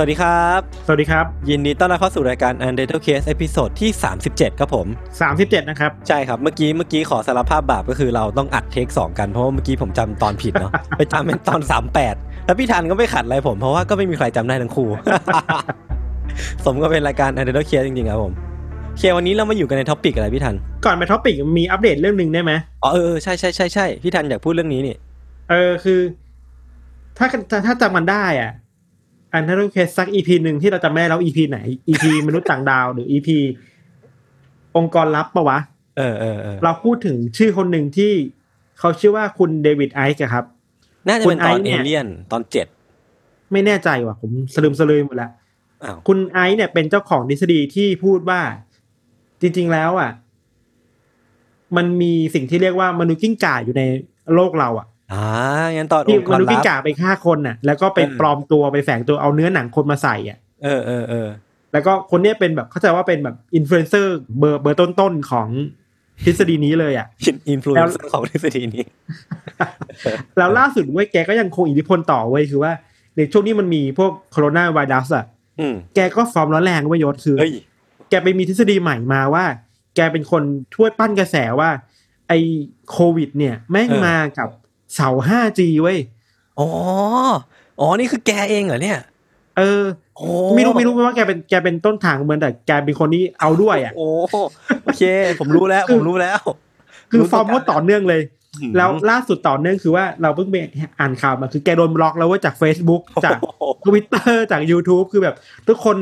วัสดีครับ สวัสดีครับ ยินดีต้อนรับเข้าสู่รายการ Untitled Case episode ที่ 37 ครับผม 37 นะครับ ใช่ครับ เมื่อกี้เมื่อกี้ขอสารภาพบาปก็คือเราต้องอัด take สองกัน เพราะว่าเมื่อกี้ผมจำตอนผิดเนาะ ไปจำเป็นตอน 38 แล้วพี่ทันก็ไม่ขัดอะไรผม เพราะว่าก็ไม่มีใครจำได้ทั้งคู่ สมก็เป็นรายการ Untitled Case จริงๆครับผมโอเควันนี้เรามาอยู่กันใน topic อะไรพี่ทัน ก่อนไป topic มีอัปเดตเรื่องหนึ่งได้ไหมอ๋อเออเออใช่ใช่ใช่ใช่พี่ทันอยากพูดเรื่องนี้นี่ เออคือ ถ้าถ้าถ้าจำมันได้อะ Untitled Case สัก EP หนึ่งที่เราจำไม่ได้แล้ว EP ไหน EP มนุษย์ต่างดาวหรืออีพีองค์กรลับปะวะ เออเออเออเราพูดถึงชื่อคนหนึ่งที่เขาชื่อว่าคุณเดวิดไอซ์อะครับ น่าจะเป็นตอนคุณไอซ์เนี่เอยเลียนตอนเจ็ดไม่แน่ใจว่ะ ผมสลืมสลืมหมดแล้วอ้าวคุณไอซ์เนี่ยเป็นเจ้าของทฤษฎีที่พูดว่าจริง ๆแล้วอะ มันมีสิ่งที่เรียกว่ามนุษย์กิ้งก่าอยู่ในโลกเราอะ อ่างั้นตอนที่องค์กรลับมนุษย์กิ้งก่าไปฆ่าคนน่ะ แล้วก็ไปเออปลอมตัวไปแฝงตัวเอาเนื้อหนังคนมาใส่อะ เออเออเออแล้วก็คนเนี้ยเป็นแบบเข้าใจว่าเป็นแบบอินฟลูเอนเซอร์เบอร์เบอร์ต้นๆของทฤษฎีนี้เลยอะอินฟลูเอนเซอร์ของทฤษฎีนี้ แล้วล่าสุดเว้ยแกก็ยังคงอิทธิพลต่อเว้ยคือว่า ในช่วงนี้มันมีพวกโคโรนาไวรัสอะอืมแกก็ฟอร์มร้อนแรงเว้ยยศคือเฮ้ยแกไปมีทฤษฎีใหม่มาว่า แกเป็นคนช่วยปั้นกระแสว่า ไอโควิด เนี่ยแม่งเออมากับ เสา 5G เว้ย อ๋อ อ๋อ นี่คือแกเองเหรอเนี่ย เออโอ้ไม่รู้ไม่รู้ว่าแกเป็นแกเป็นต้นทางเหมือนแต่แกเป็นคนที่เอาด้วยอะ โอ้โอเค ผมรู้แล้ว ผมรู้แล้ว คือรู้ฟอร์มตัวเขาต่อเนื่องเลยอืมแล้วล่าสุดต่อเนื่องคือว่าเราเพิ่งไปอ่านข่าวมาคือแกโดนบล็อกแล้วเว่าจาก Facebook จากโอ้โหทวิตเตอร์จาก YouTube คือแบบ ทุกคน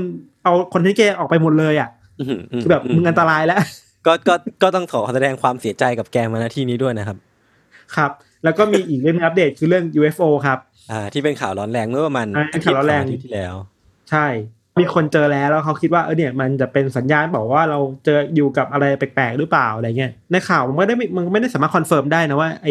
เอาคนที่แกออกไปหมดเลยอะอืมมคือแบบมึงอันตรายแล้ว ก็ก็ก็ต้องขอแสดงความเสียใจกับแกมาณที่นี้ด้วยนะครับ ครับ แล้วก็มีอีกเรื่องนึงอัปเดตคือเรื่อง UFO ครับอ่าที่เป็นข่าวร้อนแรงเมื่อประมาณอ่าข่าวร้อนแรงทิตย์ที่แล้ว ใช่ มีคนเจอแล้วแล้วเขาคิดว่าเออเนี่ยมันจะเป็นสัญญาณบอกว่าเราเจออยู่กับอะไรแปลกๆหรือเปล่าอะไรเงี้ยในข่าวมันไม่ได้ไม่มันไม่ได้สามารถ confirm ได้นะว่าไอ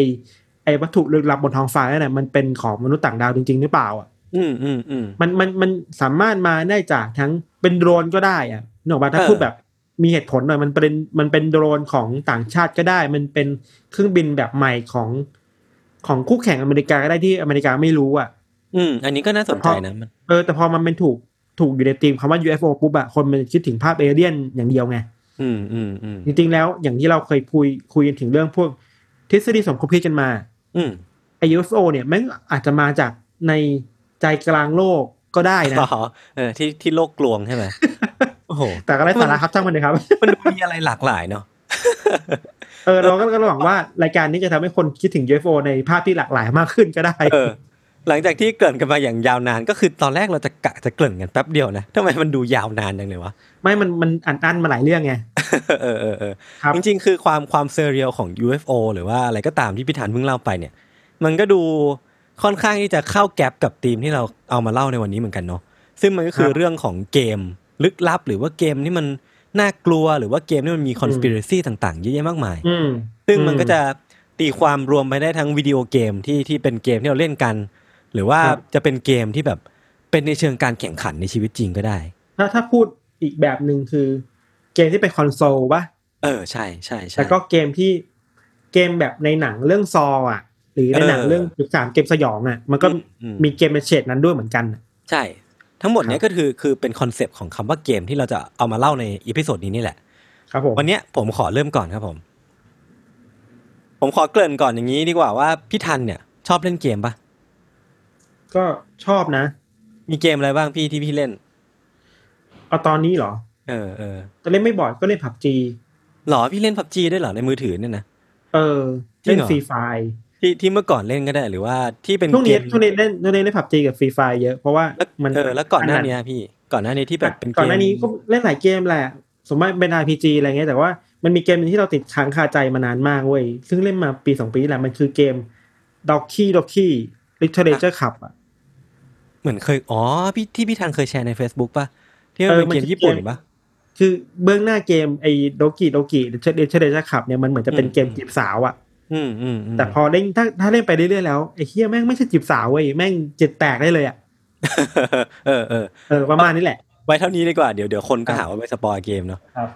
ไอวัตถุลึกลับบนท้องฟ้านั่นน่ะมันเป็นของมนุษย์ต่างดาวจริง ๆ หรือเปล่าอะอืมอืมอืมมันมันมันสามารถมาได้จากทั้งเป็นโดรนก็ได้อะนึกออกปะถ้าเออพูดแบบมีเหตุผลหน่อยมันเป็นมันเป็นโดรนของต่างชาติก็ได้ มันเป็นเครื่องบินแบบใหม่ของ ของคู่แข่งอเมริกาก็ได้ที่อเมริกาไม่รู้อะ อืม อันนี้ก็น่าสนใจนะมันเออแต่พอมันเป็นถูกถูกอยู่ในธีมคำว่า UFO ปุ๊บอะคนมันคิดถึงภาพเอเลี่ยนอย่างเดียวไงอืมอืมอืมจริงๆแล้วอย่างที่เราเคยคุยคุยกันถึงเรื่องพวกทฤษฎีสมคบคิดกันมา อืมไอ UFO เนี่ยแม่งอาจจะมาจากในใจกลางโลกก็ได้นะอ๋อเออที่ที่โลกกลวงใช่ไหมโอ้โหแต่ก็ไร้สาระครับช่างมันเลยครับ มันดูมีอะไรหลากหลายเนาะ เออเราก็ก็หวังว่ารายการนี้จะทำให้คนคิดถึง UFO ในภาพที่หลากหลายมากขึ้นก็ได้เออหลังจากที่เกริ่นกันมาอย่างยาวนานก็คือตอนแรกเราจะกะจะเกริ่นกันแป๊บเดียวนะทำไมมันดูยาวนานจังเลยวะไม่มันมันอันอันมาหลายเรื่องไงเออเออเออครับจริงๆ คือความความเซเรียลของ UFO หรือว่าอะไรก็ตามที่พี่ธันเพิ่งเล่าไปเนี่ย มันก็ดูค่อนข้างที่จะเข้าแก๊ปกับธีมที่เราเอามาเล่าในวันนี้เหมือนกันเนาะซึ่งมันก็คือเรื่องของเกมลึกลับหรือว่าเกมที่มัน น่ากลัวหรือว่าเกมที่มันมี conspiracy ต่างๆเยอะแยะมากมายอืมซึ่งมันก็จะตีความรวมไปได้ทั้งวิดีโอเกมที่ที่เป็นเกมที่เราเล่นกัน หรือว่าครับจะเป็นเกมที่แบบเป็นในเชิงการแข่งขันในชีวิตจริงก็ได้ ถ้าถ้าพูดอีกแบบหนึ่งคือ เกมที่เป็นคอนโซลปะเออใช่ใช่ใช่แล้วก็เกมที่เกมแบบในหนังเรื่อง Saw อะ หรือในหนังเออเรื่องศึกสามเกมสยองอะ มันก็อืมอืมมีเกมเป็นเฉดนั้นด้วยเหมือนกัน ใช่ ทั้งหมดเนี้ครัยบก็คือคือเป็น concept ของคำว่าเกมที่เราจะเอามาเล่าใน episode นี้นี่แหละ ครับผมวันเนี้ยผมขอเริ่มก่อนครับผม ผมขอเกริ่นก่อนอย่างนี้ดีกว่าว่าพี่ทันเนี่ย ชอบเล่นเกมปะก็ชอบนะ มีเกมอะไรบ้างพี่ที่พี่เล่นเอาตอนนี้เหรอ เออเออจะเล่นไม่บ่อยก็เล่น PUBG หรอพี่เล่น PUBG ด้วยเหรอในมือถือเนี่ยนะเออจริเล่งเหรอ เล่น Free Fire ที่ที่เมื่อก่อนเล่นก็ได้หรือว่าที่เป็นเกมช่วงนี้ช่วงนี้เล่นช่วงนี้เล่น PUBG กับ Free Fire เยอะเพราะว่าแล้วมันเออแล้วก่อนหน้านี้พี่ก่อนหน้านี้ที่แบบเป็นเกมก่อนหน้านี้ก็เล่นหลายเกมแหละสมมติเป็น RPG อะไรเงี้ยแต่ว่ามันมีเกมหนึ่งที่เราติดค้างคาใจมานานมากเว้ยซึ่งเล่นมาปีสองปีแหละมันคือเกม d o อกกี้ด็อกกี้ Literature Cup อะเหมือนเคยอ๋อพี่ที่พี่ทันเคยแชร์ใน Facebook ป่ะที่มันเออเป็นมันเกมคือญี่ปุ่นเกมป่ะคือเบื้องหน้าเกมไอ้โดกิโดกิเชเดเชเดชขับเนี่ยมันเหมือนจะเป็นเกมจีบสาวอะอืมอืมอืม แต่พอเล่นถ้าถ้าเล่นไปเรื่อยๆแล้วไอ้เฮียแม่งไม่ใช่จีบสาวเว้ยแม่งจิตแตกได้เลยอะเออเออเออประมาณนี้แหละ ไว้เท่านี้ดีกว่าเดี๋ยวเดี๋ยวคนก็ครับหาว่าไปสปอยเกมเนาะครับ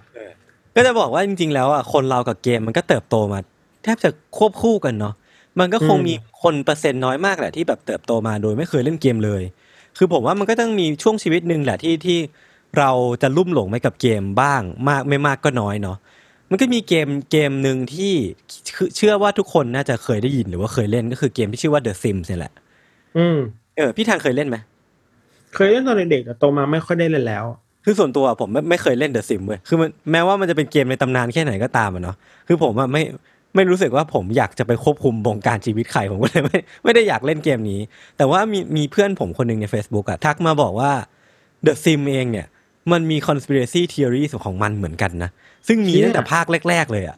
ก็จะบอกว่าจริง ๆ แล้วอะคนเรากับเกมมันก็เติบโตมา แทบจะควบคู่กันเนาะมันก็คงอืมมีคนเปอร์เซ็นต์น้อยมากแหละที่แบบเติบโตมาโดยไม่เคยเล่นเกมเลย คือผมว่ามันก็ต้องมีช่วงชีวิตหนึ่งแหละที่ที่เราจะลุ่มหลงไปกับเกมบ้างมากไม่มากก็น้อยเนาะ มันก็มีเกมเกมหนึ่งที่คือเชื่อว่าทุกคนน่าจะเคยได้ยินหรือว่าเคยเล่นก็คือเกมที่ชื่อว่า The Sims เนี่ยแหละ อืมเออพี่ทันเคยเล่นไหมเคยเล่นตอนเด็กๆแต่โตมาไม่ค่อยได้เล่นแล้ว คือส่วนตัวผมไม่ไม่เคยเล่น The Sims เว้ยคือมันแม้ว่ามันจะเป็นเกมในตำนานแค่ไหนก็ตามอะเนาะคือผมอะไม่ไม่รู้สึกว่าผมอยากจะไปควบคุมวงการชีวิตใครผมก็เลยไม่ไม่ได้อยากเล่นเกมนี้ แต่ว่ามีมีเพื่อนผมคนหนึ่งใน Facebook อะทักมาบอกว่า The Sims เองเนี่ย มันมี conspiracy theory ของมันเหมือนกันนะ ซึ่งมีเชี่ยตั้งแต่ภาคแรก ๆ เลยอะ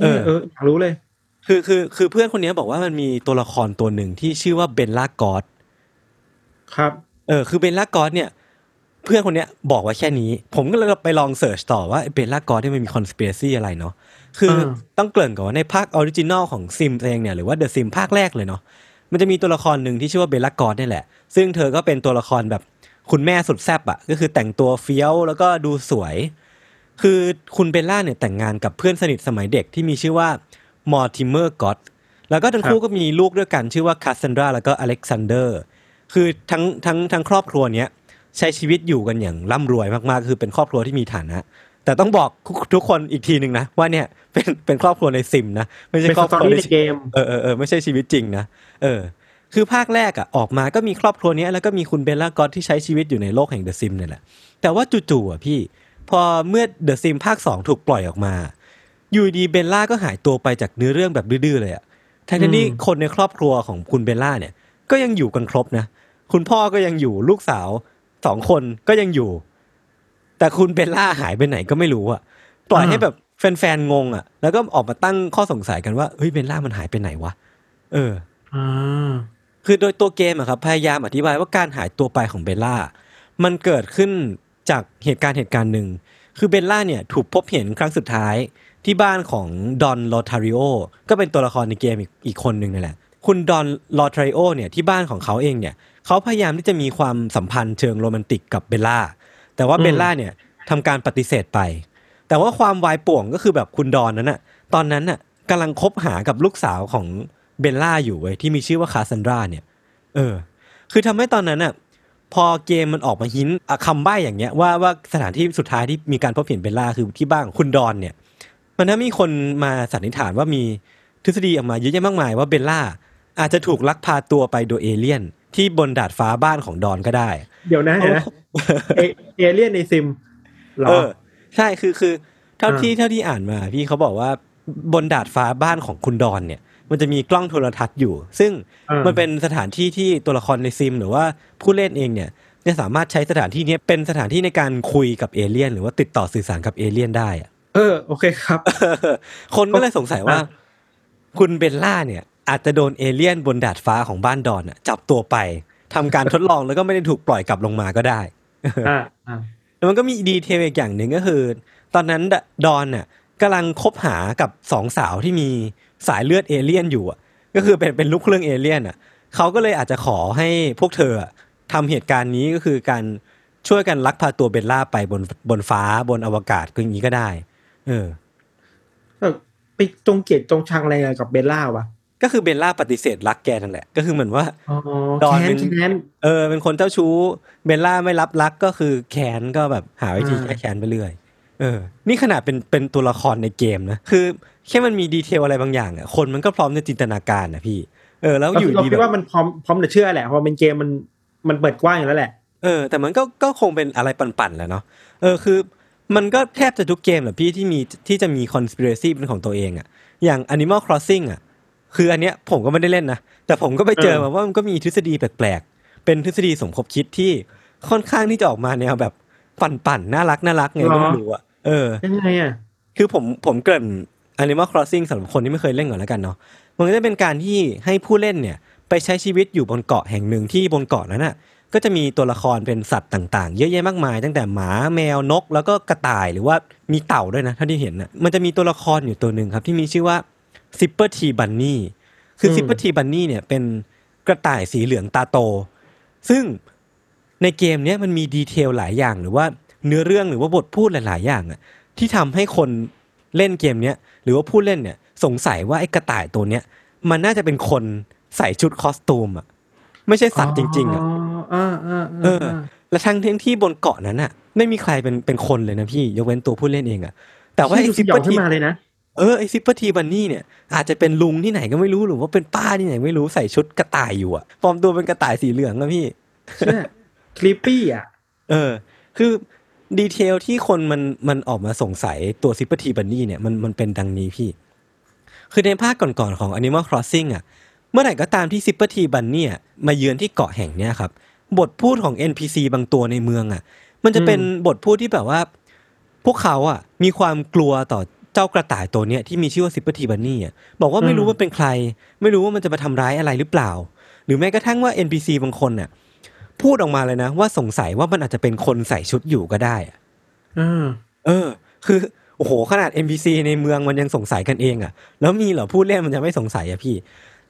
เออเอออยากรู้เลย คือคือคือเพื่อนคนนี้บอกว่ามันมีตัวละครตัวหนึ่งที่ชื่อว่า Bella Goth ครับ เออ คือ Bella Goth เนี่ย เพื่อนคนเนี้ยบอกไว้แค่นี้ ผมก็เลยไปลอง search ต่อว่า Bella Goth เนี่ยมันมี conspiracy อะไรเนาะคืออาต้องเกริ่นก่อนว่าในภาค original ของ Sims เองเนี่ยหรือว่า The Sims ภาคแรกเลยเนาะมันจะมีตัวละครหนึ่งที่ชื่อว่า Bella Goth นี่แหละ ซึ่งเธอก็เป็นตัวละครแบบ คุณแม่สุดแซ่บอะก็คือแต่งตัวเฟี้ยวแล้วก็ดูสวย คือคุณ Bella เนี่ยแต่งงานกับเพื่อนสนิทสมัยเด็กที่มีชื่อว่า Mortimer Goth แล้วก็ทั้งคู่ก็มีลูกด้วยกันชื่อว่า Cassandra แล้วก็ Alexander คือทั้งทั้งทั้งครอบครัวเนี้ยใช้ชีวิตอยู่กันอย่างร่ำรวยมากๆ คือเป็นครอบครัวที่มีฐานะ แต่ต้องบอกทุกคนอีกทีหนึ่งนะว่าเนี่ยเป็นเป็นครอบครัวใน Sims นะไม่ใช่เป็นครอบครัว story ในในเกมเออเออเออไม่ใช่ชีวิตจริงนะเออ คือภาคแรกอะออกมาก็มีครอบครัวนี้แล้วก็มีคุณ Bella Goth ที่ใช้ชีวิตอยู่ในโลกแห่ง The Sims เนี่ยแหละ แต่ว่าจู่ๆอะพี่ พอเมื่อ The Sims ภาคสองถูกปล่อยออกมาอยู่ดี Bella ก็หายตัวไปจากเนื้อเรื่องแบบดื้อๆเลยอะทั้งที่คนในครอบครัวของคุณ Bella เนี่ย ก็ยังอยู่กันครบนะ คุณพ่อก็ยังอยู่ลูกสาวสองคนก็ยังอยู่ แต่คุณเบลล่าหายไปไหนก็ไม่รู้อะปล่อยให้แบบแฟนๆงงอะแล้วก็ออกมาตั้งข้อสงสัยกันว่าเฮ้ยเบลล่ามันหายไปไหนวะเอออ่า คือโดยตัวเกมอะครับพยายามอธิบายว่าการหายตัวไปของเบลล่า มันเกิดขึ้นจากเหตุการณ์เหตุการณ์หนึ่ง คือเบลล่าเนี่ยถูกพบเห็นครั้งสุดท้ายที่บ้านของดอนลอทาริโอก็เป็นตัวละครในเกมอีกอีกคนหนึ่งนั่นแหละ คุณดอนลอทาริโอเนี่ยที่บ้านของเขาเองเนี่ยเขาพยายามที่จะมีความสัมพันธ์เชิงโรแมนติกกับเบลล่า แต่ว่าเบลล่าเนี่ยทำการปฏิเสธไป แต่ว่าความวายป่วงก็คือแบบคุณดอนนั้นน่ะตอนนั้นน่ะกำลังคบหากับลูกสาวของ เบลล่าอยู่เว้ยที่มีชื่อว่าคาซันดราเนี่ย เออ คือทำให้ตอนนั้นน่ะพอเกมมันออกมา hint อะคำใบ้อย่างเงี้ยว่าว่าสถานที่สุดท้ายที่มีการพบเห็นเบลล่าคือที่บ้านของคุณดอนเนี่ย มันถ้ามีคนมาสันนิษฐานว่ามีทฤษฎีออกมาเยอะแยะมากมายว่าเบลล่าอาจจะถูกลักพาตัวไปโดยเอเลี่ยน ที่บนดาดฟ้าบ้านของดอนก็ได้ เดี๋ยวนะเดี๋ยวนะเอเอเลี่ยนในซิมเหรอเออใช่คือคือ เท่าอ่าที่เท่าที่อ่านมา พี่เขาบอกว่าบนดาดฟ้าบ้านของคุณดอนเนี่ย มันจะมีกล้องโทรทัศน์อยู่ ซึ่งอ่ามันเป็นสถานที่ที่ตัวละครในซิม หรือว่าผู้เล่นเองเนี่ยจะสามารถใช้สถานที่เนี้ยเป็นสถานที่ในการคุยกับเอเลี่ยน หรือว่าติดต่อสื่อสารกับเอเลี่ยนได้อะเออโอเคครับ คนก็เลยสงสัยว่าอะคุณเบลล่าเนี่ย อาจจะโดนเอเลี่ยนบนดาดฟ้าของบ้านดอนน่ะจับตัวไปทำการทดลองแล้วก็ไม่ได้ถูกปล่อยกลับลงมาก็ได้อ่าอ่าแล้วมันก็มี detail อีกอย่างหนึ่งก็คือ ตอนนั้นดอนน่ะกำลังคบหากับสองสาวที่มี สายเลือดเอเลี่ยนอยู่อะก็คือเป็นเป็นลูกเครื่องเอเลี่ยนอะเขาก็เลยอาจจะขอให้พวกเธออะทำเหตุการณ์นี้ก็คือการช่วยกันลักพาตัวเบลล่าไปบนบนฟ้าบนอวกาศก็อย่างนี้ก็ได้เออเออไปจงเกลียดจงชังอะไรกับเบลล่าวะก็คือเบลล่าปฏิเสธรักแกนั่นแหละ ก็คือเหมือนว่าอ๋อดอนแค้เป็นนแค้นเออเป็นคนเจ้าชู้ เบลล่าไม่รับรักก็คือแค้นก็แบบหาวิธีอ่าแก้แค้นไปเรื่อยเออ นี่ขนาดเป็นเป็นตัวละครในเกมนะคือแค่มันมีดีเทลอะไรบางอย่างอะคนมันก็พร้อมจะจินตนาการนะพี่ เออ แล้วเราอยู่เราดีคิดแบว่าบมันพร้อมพร้อมจะเชื่อแหละเพราะเป็นเกมมันมันเปิดกว้างอยู่แล้วแหละเออแต่มันก็ก็คงเป็นอะไรปั่นๆแหละเนาะเออคือ มันก็แทบจะทุกเกมแหละพี่ที่มีที่จะมี conspiracy เป็นของตัวเองอะ อย่าง Animal Crossing อะ คืออันเนี้ยผมก็ไม่ได้เล่นนะ แต่ผมก็ไปเจอเออมาว่ามันก็มีทฤษฎีแปลกๆ เป็นทฤษฎีสมคบคิดที่ค่อนข้างที่จะออกมาแนวแบบปั่นๆน่ารักน่ารักไงก็ไม่รู้อะเออยังไงอะคือผมผมเกริ่น Animal Crossing สำหรับคนที่ไม่เคยเล่นก่อนแล้วกันเนาะมันก็จะเป็นการที่ให้ผู้เล่นเนี่ยไปใช้ชีวิตอยู่บนเกาะแห่งหนึ่งที่บนเกาะนั้นน่ะก็จะมีตัวละครเป็นสัตว์ต่างๆ เยอะแยะมากมาย ตั้งแต่หมาแมวนก แล้วก็กระต่ายหรือว่ามีเต่าด้วยนะถ้าที่เห็นน่ะมันจะมีตัวละครอยู่ตัวหนึ่งครับที่มีชื่อว่าซิปเปอร์ทีบันนี่คือซิปเปอร์ทีบันนี่เนี่ยเป็นกระต่ายสีเหลืองตาโต ซึ่งในเกมเนี้ยมันมี detail หลายอย่างหรือว่าเนื้อเรื่องหรือว่าบทพูดหลาย ๆ อย่างอะที่ทำให้คน เล่นเกมเนี้ยหรือว่าผู้เล่นเนี่ยสงสัยว่าไอ้กระต่ายตัวเนี้ยมันน่าจะเป็นคนใส่ชุด costume อะไม่ใช่สัตว์จริง ๆอะอ่าอ่าเออ และทั้งที่ที่บนเกาะนั้นอะ ไม่มีใครเป็นเป็นคนเลยนะพี่ยกเว้นตัวผู้เล่นเองอะแต่ว่าไอ้ซิซิปปเปเปออร์ร์ขึ้ทีนมาเลยนะเออไอซิปเปอร์ทีบันนี่เนี่ยอาจจะเป็นลุงที่ไหนก็ไม่รู้หรือว่าเป็นป้าที่ไหนไม่รู้ใส่ชุดกระต่ายอยู่อะปลอมตัวเป็นกระต่ายสีเหลืองนะพี่เชื่อcreepy อะ เออ คือ detail ที่คนมันมันออกมาสงสัยตัวซิปเปอร์ทีบันนี่เนี่ยมันมันเป็นดังนี้พี่ คือในภาคก่อนๆของ Animal Crossing อะเมื่อไหร่ก็ตามที่ซิปเปอร์ทีบันเนี่ยมาเยือนที่เกาะแห่งเนี้ยครับ บทพูดของ NPC บางตัวในเมืองอะ มันจะเป็นบทพูดที่แบบว่า พวกเขาอะ มีความกลัวต่อเจ้ากระต่ายตัวเนี้ยที่มีชื่อว่าซิปเปอร์ทีบันนี่อะบอกว่าไม่รู้ว่าเป็นใคร ไม่รู้ว่ามันจะมาทำร้ายอะไรหรือเปล่า หรือแม้กระทั่งว่า NPC บางคนน่ะ พูดออกมาเลยนะ ว่าสงสัยว่ามันอาจจะเป็นคนใส่ชุดอยู่ก็ได้อะอ่าเออ คือโอ้โหขนาด NPC ในเมืองมันยังสงสัยกันเองอะ แล้วมีเหรอผู้เล่นมันจะไม่สงสัยอะพี่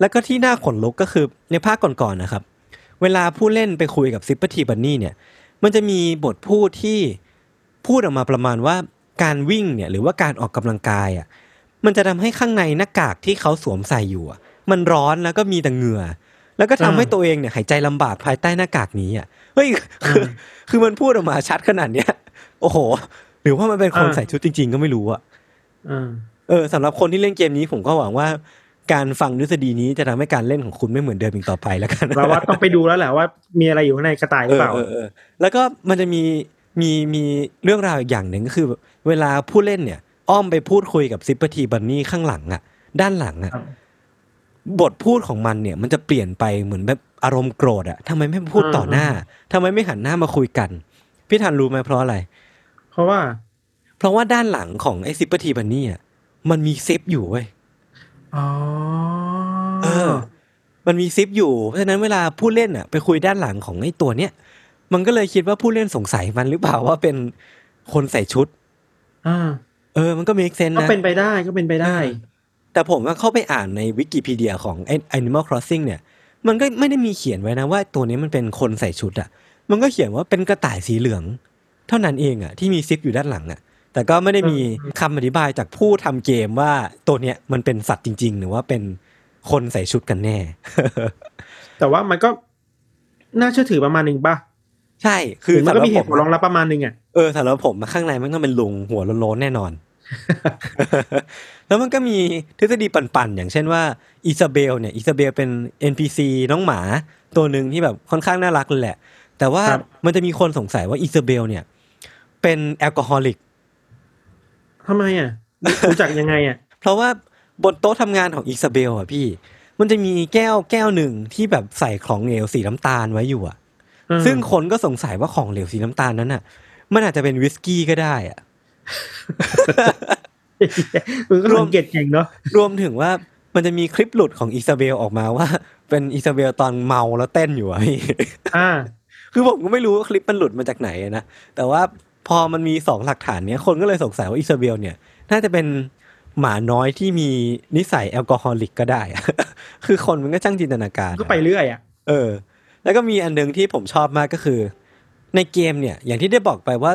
แล้วก็ที่น่าขนลุกก็คือในภาคก่อนๆนะครับ เวลาผู้เล่นไปคุยกับซิปเปอร์ทีบันนี่เนี่ย มันจะมีบทพูดที่พูดออกมาประมาณว่าการวิ่งเนี่ยหรือว่าการออกกำลังกายอะมันจะทำให้ข้างในหน้ากากที่เขาสวมใส่อยู่อะมันร้อนแล้วก็มีแต่เหงื่อ แล้วก็ทำให้ตัวเองเนี่ยหายใจลำบากภายใต้หน้ากากนี้อะเฮ้ยคือคือมันพูดออกมาชัดขนาดเนี้ยโอ้โห หรือว่ามันเป็นคนใส่ชุดจริง ๆ ก็ไม่รู้อะอ่าเออสำหรับคนที่เล่นเกมนี้ผมก็หวังว่าการฟังทฤษฎีนี้จะทำให้การเล่นของคุณไม่เหมือนเดิมอีกต่อไปแล้วกันเราว่าต้องไปดูแล้วแหละว่ามีอะไรอยู่ข้างในกระต่ายหรือเปล่าเออเออเออแล้วก็มันจะมีมีมีเรื่องราวอีกอย่างหนึ่งก็คือ เวลาผู้เล่นเนี่ย อ้อมไปพูดคุยกับซิปเปอร์ทีบันนี่ข้างหลังอะ ด้านหลังอะครั บบทพูดของมันเนี่ย มันจะเปลี่ยนไปเหมือนแบบอารมณ์โกรธอะทำไมไม่พูดต่อหน้าทำไมไม่หันหน้ามาคุยกัน พี่ทันรู้ไหมเพราะอะไร เพราะว่า เพราะว่าด้านหลังของไอ้ซิปเปอร์ทีบันนี่อะมันมีซิปอยู่เว้ยอ๋อเออ มันมีซิปอยู่ เพราะฉะนั้นเวลาผู้เล่นอะไปคุยด้านหลังของไอ้ตัวเนี้ยมันก็เลยคิดว่าผู้เล่นสงสัยมันหรือเปล่าว่าเป็นคนใส่ชุด อ่า เออ มันก็มีเซนก็นะเป็นไปได้ก็เป็นไปได้ แต่ผมว่าเข้าไปอ่านในวิกิพีเดียของ Animal Crossing เนี่ย มันก็ไม่ได้มีเขียนไว้นะว่าตัวนี้มันเป็นคนใส่ชุดอะ มันก็เขียนว่าเป็นกระต่ายสีเหลือง เท่านั้นเองอะที่มีซิปอยู่ด้านหลังอะ แต่ก็ไม่ได้มีคำอธิบายจากผู้ทำเกมว่าตัวเนี้ยมันเป็นสัตว์จริง ๆ หรือว่าเป็นคนใส่ชุดกันแน่ แต่ว่ามันก็น่าเชื่อถือประมาณหนึ่งป่ะใช่ คือมันสำหก็รับมีเหผตุมผลรองรับประมาณหนึ่งอะเออสำหรับผมมาข้างในมันก็เป็นลุงหัวโล้นๆแน่นอน แล้วมันก็มีทฤษฎีปั่นๆ อย่างเช่นว่าอิซาเบลเนี่ยอิซาเบลเป็น NPC น้องหมา ตัวหนึ่งที่แบบค่อนข้างน่ารักเลยแหละ แต่ว่าครับมันจะมีคนสงสัยว่าอิซาเบลเนี่ย เป็น alcoholic ทำไมอะรู้จักยังไงอะ เพราะว่าบนโต๊ะทำงานของอิซาเบลอะพี่ มันจะมีแก้วแก้วหนึ่งที่แบบใส่ของเหลวสีน้ำตาลไว้อยู่อะอืมซึ่งคนก็สงสัยว่าของเหลวสีน้ำตาลนั้นอะ มันอาจจะเป็นวิสกี้ก็ได้อะ มึงก็สังเกตเก่งเนาะรวมถึงว่ามันจะมีคลิปหลุดของอิซาเบลออกมาว่า เป็นอิซาเบลตอนเมาแล้วเต้นอยู่อะพี่อ่า คือผมก็ไม่รู้ว่าคลิปมันหลุดมาจากไหนนะ แต่ว่าพอมันมีสองหลักฐานเนี้ยคนก็เลยสงสัยว่าอิซาเบลเนี่ย น่าจะเป็นหมาน้อยที่มีนิสัยแอลกอฮอลิกก็ได้อะคือคนมันก็ช่างจินตนาการ ก็ไปเรื่อยอะ เออ แล้วก็มีอันหนึงที่ผมชอบมากก็คือ ในเกมเนี่ย อย่างที่ได้บอกไปว่า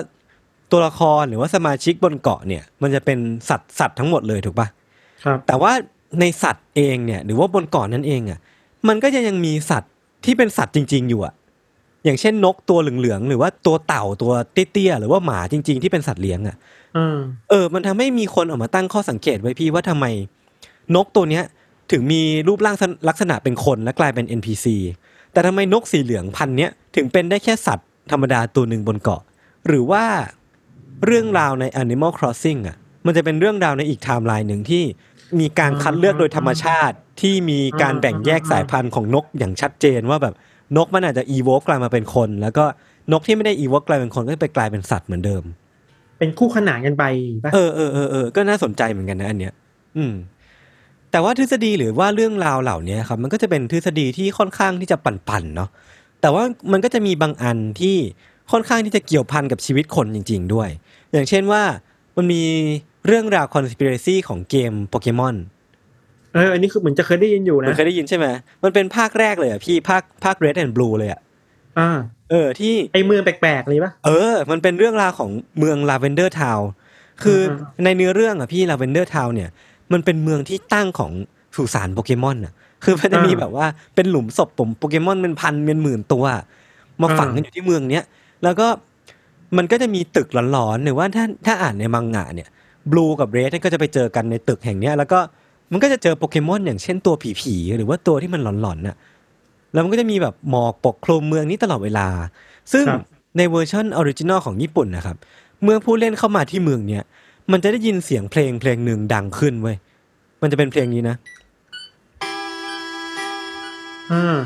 ตัวละครหรือว่าสมาชิกบนเกาะเนี่ย มันจะเป็นสัตว์สัตว์ทั้งหมดเลยถูกปะครับ แต่ว่าในสัตว์เองเนี่ย หรือว่าบนเกาะนนั่นเองอะ มันก็จะยังมีสัตว์ที่เป็นสัตว์จริง ๆ อยู่อะ อย่างเช่นนกตัวเหลืองๆหรือว่าตัวเต่าตัวเตี้ยๆหรือว่าหมาจริง ๆ ที่เป็นสัตว์เลี้ยงอะอืมเออ มันทำให้มีคนออกมาตั้งข้อสังเกตไว้พี่ว่าทำไม นกตัวเนี้ย ถึงมีรูปร่างลักษณะเป็นคนและกลายเป็น NPC แต่ทำไมนกสีเหลืองพันธุ์เนี้ยถึงเป็นได้แค่สัตว์ธรรมดาตัวหนึ่งบนเกาะ หรือว่า เรื่องราวใน Animal Crossing อะมันจะเป็นเรื่องราวในอีกไทม์ไลน์หนึ่งที่มีการคัดเลือกโดยธรรมชาติที่มีการแบ่งแยกสายพันธุ์ของนกอย่างชัดเจนว่าแบบนกมันอาจจะอีโวกลายมาเป็นคน แล้วก็นกที่ไม่ได้อีโวกลายเป็นคนก็ไปกลายเป็นสัตว์เหมือนเดิม เป็นคู่ขนานกันไปปะเออเออเออเออก็น่าสนใจเหมือนกันนะอันเนี้ย อืม แต่ว่าทฤษฎีหรือว่าเรื่องราวเหล่านี้ครับ มันก็จะเป็นทฤษฎีที่ค่อนข้างที่จะปั่นๆเนาะแต่แต่ว่ามันก็จะมีบางอันที่ค่อนข้างที่จะเกี่ยวพันกับชีวิตคนจริง ๆ ด้วย อย่างเช่นว่ามันมีเรื่องราว conspiracy ของเกมโปเกมอนเอออันนี้คือเหมือนจะเคยได้ยินอยู่มันนะเคยได้ยินใช่ไหมมันเป็นภาคแรกเลยอะพี่ภาคภาค red and blue เลยอะอ่าเออที่ไอเมืองแปลกๆเลยปะเออ มันเป็นเรื่องราวของเมืองลาเวนเดอร์ทาวคืออมในเนื้อเรื่องอะพี่ลาเวนเดอร์ทาวเนี่ย มันเป็นเมืองที่ตั้งของสุสานโปเกมอนอะคือมันจะมีแบบว่าเป็นหลุมศพผมโปเกมอนเป็นพันเป็นหมื่นตัว มาฝังกันอยู่ที่เมืองเนี้ยแล้วก็ มันก็จะมีตึกหลอนๆหรือว่าถ้าถ้าอ่านในมังงะเนี่ยบลูกับเรดก็จะไปเจอกันในตึกแห่งเนี้ยแล้วก็มันก็จะเจอโปเกมอนอย่างเช่นตัวผีๆหรือว่าตัวที่มันหลอนๆน่ะแล้วมันก็จะมีแบบหมอกปกคลุมเมืองนี้ตลอดเวลา ซึ่งครับในเวอร์ชัน original ของญี่ปุ่นนะครับ เมื่อผู้เล่นเข้ามาที่เมืองเนี้ยมันจะได้ยินเสียงเพลงเพลงหนึ่งดังขึ้นเว้ยมันจะเป็นเพลงนี้นะอ่า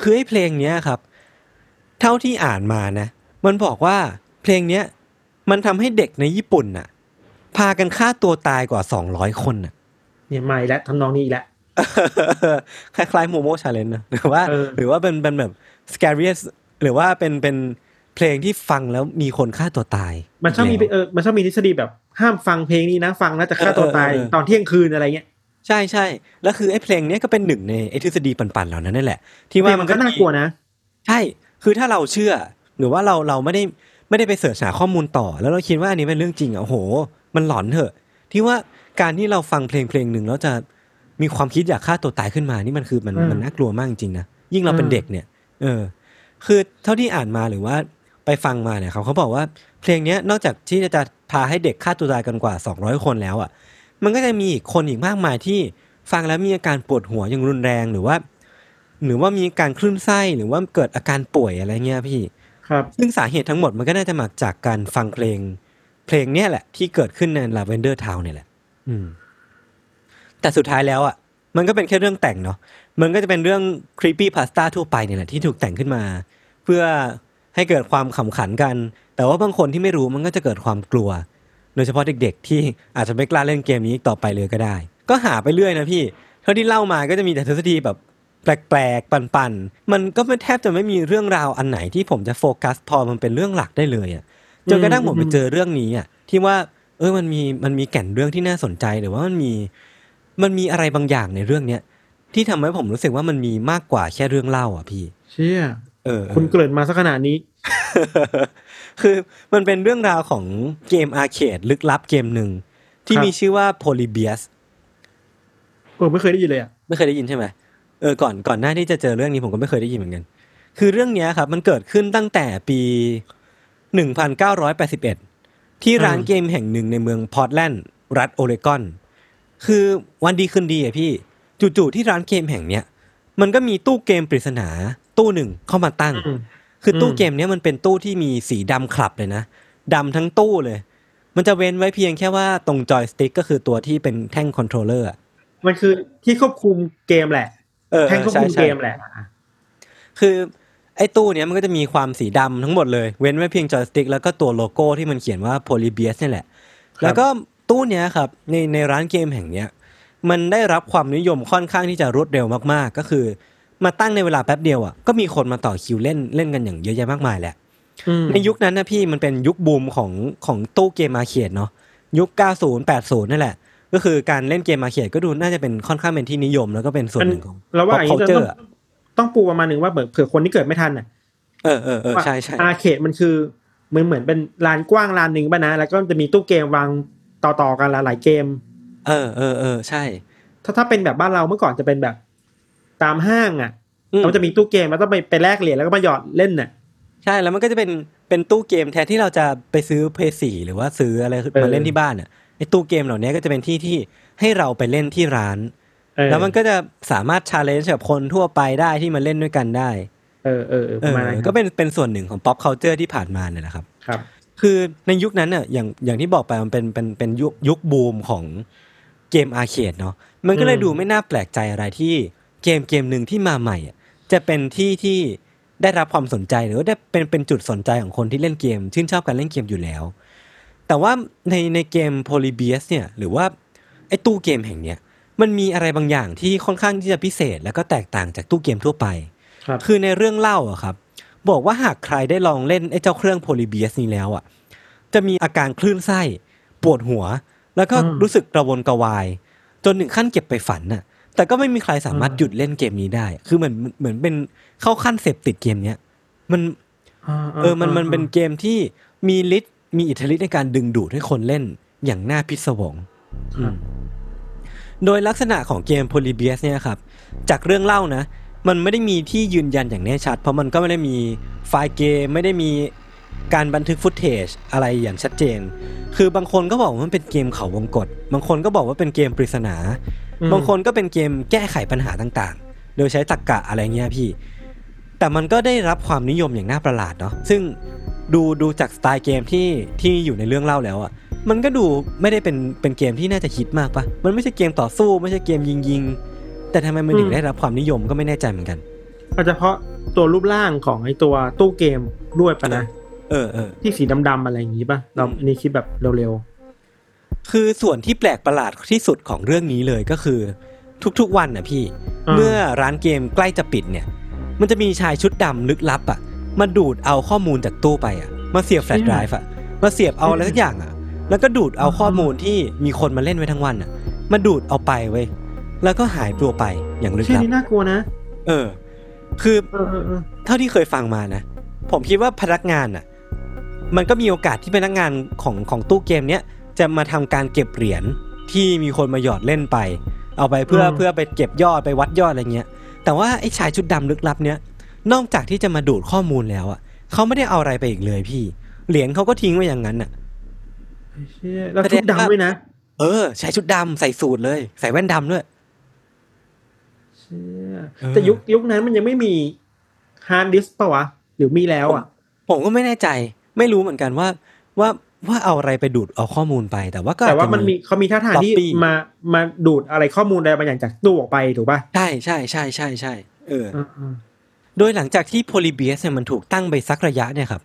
คือไอ้เพลงเนี้ยครับ เท่าที่อ่านมานะ มันบอกว่าเพลงเนี้ยมันทำให้เด็กในญี่ปุ่นน่ะ พากันฆ่าตัวตายกว่าสองร้อยคนน่ะ เนี่ยใหม่แล้วทำนองนี้อีกแล้วคล้ายๆโมโมชาเลนนะหรือว่าเออหรือว่าเป็นเป็นแบบ scariest หรือว่าเป็นเป็นเพลงที่ฟังแล้วมีคนฆ่าตัวตาย มันชอบมีแล้วเออมันชอบมีทฤษฎีแบบห้ามฟังเพลงนี้นะ ฟังแล้วจะฆ่าตัวตายเออเออเออตอนเที่ยงคืนอะไรเงี้ย ใช่ใช่แล้วคือไอ้เพลงเนี้ยก็เป็นหนึ่งในไอ้ทฤษฎีปันๆเหล่านั้นนั่นแหละ ที่ว่าว่ามันก็น่ากลัวนะ ใช่คือถ้าเราเชื่อ หรือว่าเราเราไม่ได้ไม่ได้ไปเสิร์ชหาข้อมูลต่อ แล้วเราคิดว่าอันนี้เป็นเรื่องจริงอะโอ้โหมันหลอนเถอะ ที่ว่าการที่เราฟังเพลงเพลงหนึ่งแล้วจะมีความคิดอยากฆ่าตัวตายขึ้นมานี่มันคือมันอืมมันน่ากลัวมากจริงๆนะยิ่งเราเป็นอืมเด็กเนี่ย เออ คือเท่าที่อ่านมาหรือว่าไปฟังมาเนี่ยเขาเขาบอกว่าเพลงเนี้ยนอกจากที่จะพาให้เด็กฆ่าตัวตายกันกว่า 200 คนแล้วอะ มันก็จะมีอีกคนอีกมากมายที่ฟังแล้วมีอาการปวดหัวอย่างรุนแรงหรือว่า หรือว่ามีการคลื่นไส้หรือว่าเกิดอาการป่วยอะไรเงี้ยพี่ ครับ ซึ่งสาเหตุทั้งหมดมันก็น่าจะมาจากการฟังเพลง เพลงเนี้ยแหละ ที่เกิดขึ้นใน Lavender Town เนี่ยแหละ อืม แต่สุดท้ายแล้วอะ มันก็เป็นแค่เรื่องแต่งเนาะมันก็จะเป็นเรื่อง creepy pasta ทั่วไปเนี่ยแหละที่ถูกแต่งขึ้นมา เพื่อให้เกิดความขำขันกัน แต่ว่าบางคนที่ไม่รู้มันก็จะเกิดความกลัวโดยเฉพาะเด็กๆ ที่อาจจะไม่กล้าเล่นเกมนี้อีกต่อไปเลยก็ได้ ก็หาไปเรื่อยนะพี่ เท่าที่เล่ามาก็จะมีแต่ทฤษฎีแบบแปลกๆ ปั่นๆ มันก็ไม่แทบจะไม่มีเรื่องราวอันไหนที่ผมจะโฟกัสพอมันเป็นเรื่องหลักได้เลยอะจนกระทั่งผมไปเจอเรื่องนี้อะที่ว่าเออมันมีมันมีแก่นเรื่องที่น่าสนใจหรือว่ามันมีมันมีอะไรบางอย่างในเรื่องเนี้ยที่ทำให้ผมรู้สึกว่ามันมีมากกว่าแค่เรื่องเล่าอะพี่ เชี่ยเออ คุณเกริ่นมาสักขนาดนี้ คือมันเป็นเรื่องราวของเกมอาร์เคดลึกลับเกมหนึ่งที่ครับมีชื่อว่า Polybius เออไม่เคยได้ยินเลยอะไม่เคยได้ยินใช่ไหมเออก่อนก่อนหน้าที่จะเจอเรื่องนี้ผมก็ไม่เคยได้ยินเหมือนกัน คือเรื่องเนี้ยครับ มันเกิดขึ้นตั้งแต่ปี1981ที่ร้านอืมเกมแห่งหนึ่งในเมืองพอร์ตแลนด์รัฐโอเรกอน คือวันดีคืนดีอะพี่ จู่ๆที่ร้านเกมแห่งเนี้ยมันก็มีตู้เกมปริศนาตู้หนึ่งเข้ามาตั้งอืม คือตู้อืมเกมเนี้ยมันเป็นตู้ที่มีสีดำขลับเลยนะดำทั้งตู้เลย มันจะเว้นไว้เพียงแค่ว่าตรงจอยสติ๊กก็คือตัวที่เป็นแท่ง controller อะมันคือที่ควบคุมเกมแหละเออแท่งควบคุมใช่ใช่เกมแหละอะคือไอ้ตู้เนี้ยมันก็จะมีความสีดำทั้งหมดเลย เว้นไว้เพียงจอยสติ๊กแล้วก็ตัวโลโก้ที่มันเขียนว่า Polybius นี่แหละ แล้วก็ตู้เนี้ยครับในในร้านเกมแห่งเนี้ยมันได้รับความนิยมค่อนข้างที่จะรวดเร็วมากๆ ก็คือ มาตั้งในเวลาแป๊บเดียวอะก็มีคนมาต่อคิวเล่นเล่นกันอย่างเยอะแยะมากมายแหละอืมในยุคนั้นนะพี่มันเป็นยุคบูมของของตู้เกมมาเขียดเนาะยุค 90 80 นั่นแหละ ก็คือการเล่นเกมมาเขียดก็ดูน่าจะเป็นค่อนข้างเป็นที่นิยมแล้วก็เป็นส่วนหนึ่งของเราว่า pop อย่างนี้เรา culture ต้องอะต้องปูประมาณหนึ่งว่าเผื่อคนที่เกิดไม่ทันอะเออเออเออใช่ใช่อาร์เคดมันคือเหมือนเหมือนเป็นลานกว้างลานหนึ่งป่ะนะ แล้วก็จะมีตู้เกมวางต่อๆกันหลายๆเกม เออเออเออใช่ ถ้าถ้าเป็นแบบบ้านเราเมื่อก่อนจะเป็นแบบ ตามห้างอะอืมเราจะมีตู้เกมแล้วต้องไปไปแลกเหรียญแล้วก็มาหยอดเล่นน่ะ ใช่แล้วมันก็จะเป็นเป็นตู้เกมแทนที่เราจะไปซื้อเพย์สี่หรือว่าซื้ออะไรเออมาเล่นที่บ้านอะไอ้ตู้เกมเหล่านี้ก็จะเป็นที่ที่ให้เราไปเล่นที่ร้านเออแล้วมันก็จะสามารถชาเลนจ์กับคนทั่วไปได้ที่มาเล่นด้วยกันได้ เออเออเออเอประอมาณนั้นครับก็เป็นเป็นส่วนหนึ่งของ pop culture ที่ผ่านมาเนี่ยแหละครับ ครับ คือในยุคนั้นน่ะอย่างอย่างที่บอกไปมันเป็นเป็นเป็นยุคยุคบูมของเกมอาร์เคดเนาะมันก็เลยอืมดูไม่น่าแปลกใจอะไรที่ เกมเกมหนึ่งที่มาใหม่อะจะเป็นที่ที่ได้รับความสนใจหรือว่าได้เป็นเป็นจุดสนใจของคนที่เล่นเกม ชื่นชอบการเล่นเกมอยู่แล้ว แต่ว่าในในเกม Polybius เนี่ยหรือว่าไอ้ตู้เกมแห่งเนี้ยมันมีอะไรบางอย่างที่ค่อนข้างที่จะพิเศษ แล้วก็แตกต่างจากตู้เกมทั่วไปครับคือในเรื่องเล่าอะครับ บอกว่าหากใครได้ลองเล่นไอ้เจ้าเครื่องโพลีเบียสนี้แล้วอะจะมีอาการคลื่นไส้ ปวดหัว แล้วก็อืมรู้สึกกระวนกระวาย จนถึงขั้นเก็บไปฝันน่ะ แต่ก็ไม่มีใครสามารถอืมหยุดเล่นเกมนี้ได้ คือเหมือนเหมือนเป็นเข้าขั้นเสพติดเกมเนี้ยมันเออมันมันเป็นเกมที่มีฤทธิ์มีอิทธิฤทธิ์ในการดึงดูดให้คนเล่นอย่างน่าพิศวงครับโดยลักษณะของเกม Polybius เนี่ยครับ จากเรื่องเล่านะ มันไม่ได้มีที่ยืนยันอย่างแน่ชัด เพราะมันก็ไม่ได้มีไฟล์เกมไม่ได้มีการบันทึกฟุตเทจอะไรอย่างชัดเจน คือบางคนก็บอกว่ามันเป็นเกมเขาวงกฏบางคนก็บอกว่าเป็นเกมปริศนาอืม บางคนก็เป็นเกมแก้ไขปัญหาต่างๆ โดยใช้ตรรกกะอะไรเงี้ยพี่ แต่มันก็ได้รับความนิยมอย่างน่าประหลาดเนาะซึ่งดูดูจากสไตล์เกมที่ที่อยู่ในเรื่องเล่าแล้วอะ่ะมันก็ดูไม่ได้เป็นเป็นเกมที่น่าจะฮิตมากปะมันไม่ใช่เกมต่อสู้ไม่ใช่เกมยิงยิงๆแต่ทำไมมันถึงได้รับความนิยมก็ไม่แน่ใจเหมือนกันอาจจะเพราะตัวรูปร่างของไอตัวตู้เกมด้วยปะนะเออเออที่สีดำๆอะไรอย่างงี้ป่ะเราอืมอันนี้คิดแบบเร็ว คือส่วนที่แปลกประหลาดที่สุดของเรื่องนี้เลยก็คือ ทุกๆวันน่ะพี่าเมื่อร้านเกมใกล้จะปิดเนี่ย มันจะมีชายชุดดำลึกลับอะมาดูดเอาข้อมูลจากตู้ไปอะ มาเสียบแฟลชไดรฟ์อะมาเสียบเอาอะไรสักอย่างอะ แล้วก็ดูดเอาข้อมูลที่มีคนมาเล่นไว้ทั้งวันอะ มาดูดเอาไปเว้ยแล้วก็หายตัวไปอย่างลึๆกชื่อลับนี้น่ากลัวนะ เออ คือเออเออเออเท่าที่เคยฟังมานะ ผมคิดว่าพนักงานอะ มันก็มีโอกาสที่พนักงานของของตู้เกมเนี้ย จะมาทำการเก็บเหรียญที่มีคนมาหยอดเล่นไป เอาไปเพื่อเพื่อไปเก็บยอดไปวัดยอดอะไรเงี้ย แต่ว่าไอ้ชายชุดดำลึกลับเนี้ยนอกจากที่จะมาดูดข้อมูลแล้วอะเขาไม่ได้เอาอะไรไปอีกเลยพี่ เหรียญเขาก็ทิ้งไว้อย่างนั้นอะเชี่ยแล้วชุดดำด้วยนะเออชายชุดดำใส่สูทเลย ใส่แว่นดำด้วยเชี่ยเออแต่ยุคยุคนั้นมันยังไม่มีฮาร์ดดิสก์ป่าวะหรือมีแล้วอะ ผมก็ไม่แน่ใจ ไม่รู้เหมือนกันว่า ว่า ว่าเอาอะไรไปดูดเอาข้อมูลไปแต่ว่าก็แต่ว่าอาจจะมันมีเขามีท่าทางที่ copy มามาดูดอะไรข้อมูลอะไรบางอย่างจากตู้ออกไปถูกป่ะใช่ใช่ใช่ใช่ใช่เออเออเออโดยหลังจากที่โพลีเบียสเนี่ยมันถูกตั้งไปสักระยะเนี่ยครับ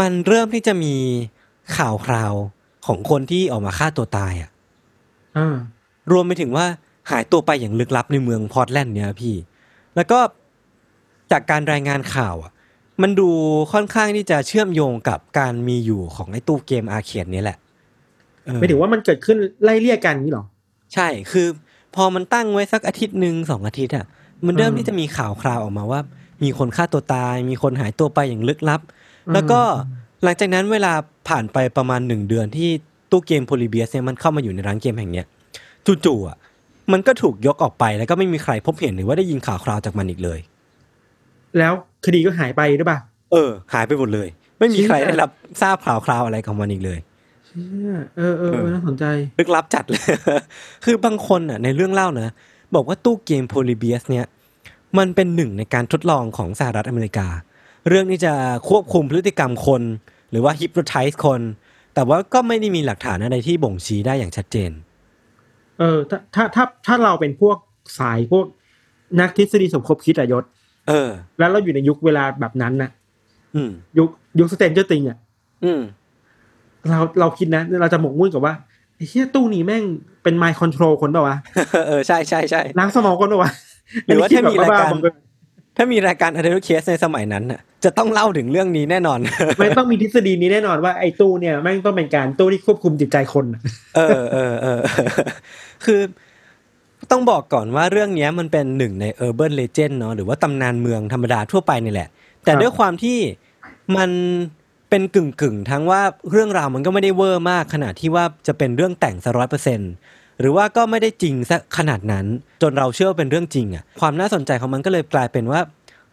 มันเริ่มที่จะมีข่าวคราวของคนที่ออกมาฆ่าตัวตายอะอ่ารวมไปถึงว่าหายตัวไปอย่างลึกลับในเมืองพอร์ตแลนด์เนี่ยพี่ แล้วก็จากการรายงานข่าวอะ มันดูค่อนข้างที่จะเชื่อมโยงกับการมีอยู่ของไอ้ตู้เกม arcade นี้แหละเออไม่ถึงว่ามันเกิดขึ้นไล่เลี่ยกันนี่หรอ ใช่คือ พอมันตั้งไว้สักอาทิตย์หนึ่งสองอาทิตย์อะมันเริ่มอืมที่จะมีข่าวคราวออกมาว่า มีคนฆ่าตัวตาย มีคนหายตัวไปอย่างลึกลับ แล้วก็หลังจากนั้นเวลาผ่านไปประมาณหนึ่งเดือนที่ตู้เกมโพลีเบียสเนี่ยมันเข้ามาอยู่ในร้านเกมแห่งเนี้ยจู่ๆอะมันก็ถูกยกออกไปแล้วก็ไม่มีใครพบเห็นหรือว่าได้ยินข่าวคราวจากมันอีกเลย แล้วคดีก็หายไปหรือเปล่าเออ หายไปหมดเลย ไม่มีใครเชี่ยได้รับทราบข่าวคราวอะไรของมันอีกเลยเชี่ยเออเออเอเอออน่าสนใจลึกลับจัดเลย คือบางคนอะ ในเรื่องเล่านะบอกว่าตู้เกมโพลีเบียสเนี่ย มันเป็นหนึ่งในการทดลองของสหรัฐอเมริกา เรื่องที่จะควบคุมพฤติกรรมคน หรือว่าฮิปโนไทส์คน แต่ว่าก็ไม่ได้มีหลักฐานอะไรที่บ่งชี้ได้อย่างชัดเจน เออ ถ้าถ้าถ้าถ้าเราเป็นพวกสายพวกนักทฤษฎีสมคบคิดอะยศ เออ แล้วเราอยู่ในยุคเวลาแบบนั้นน่ะอืม ยุคยุค Stranger Things อะอืม เราเราคิดนะ เราจะหมกมุ่นกับว่าไอ้เหี้ยตู้นี้แม่งเป็น mind control คนเปล่าวะเออใช่ใช่ใช่ล้างสมองคนเปล่าวะหรือว่าถ้ามีรายการอันนี้คิดแบบบ้ๆบอๆถ้ามีรายการ Untitled Case ในสมัยนั้นน่ะ จะต้องเล่าถึงเรื่องนี้แน่นอนมันต้องมีทฤษฎีนี้แน่นอนว่าไอ้ตู้เนี่ยแม่งต้องเป็นการตู้ที่ควบคุมจิตใจคนน่ะเออเออเออคือ ต้องบอกก่อนว่าเรื่องเนี้ยมันเป็นหนึ่งใน Urban Legend เนาะหรือว่าตำนานเมืองธรรมดาทั่วไปนี่แหละ แต่ครับด้วยความที่มันเป็นกึ่งกึ่งๆทั้งว่าเรื่องราวมันก็ไม่ได้เวอร์มากขนาดที่ว่าจะเป็นเรื่องแต่งซะร้อยเปอร์เซ็นหรือว่าก็ไม่ได้จริงซะขนาดนั้น จนเราเชื่อว่าเป็นเรื่องจริงอะความน่าสนใจของมันก็เลยกลายเป็นว่า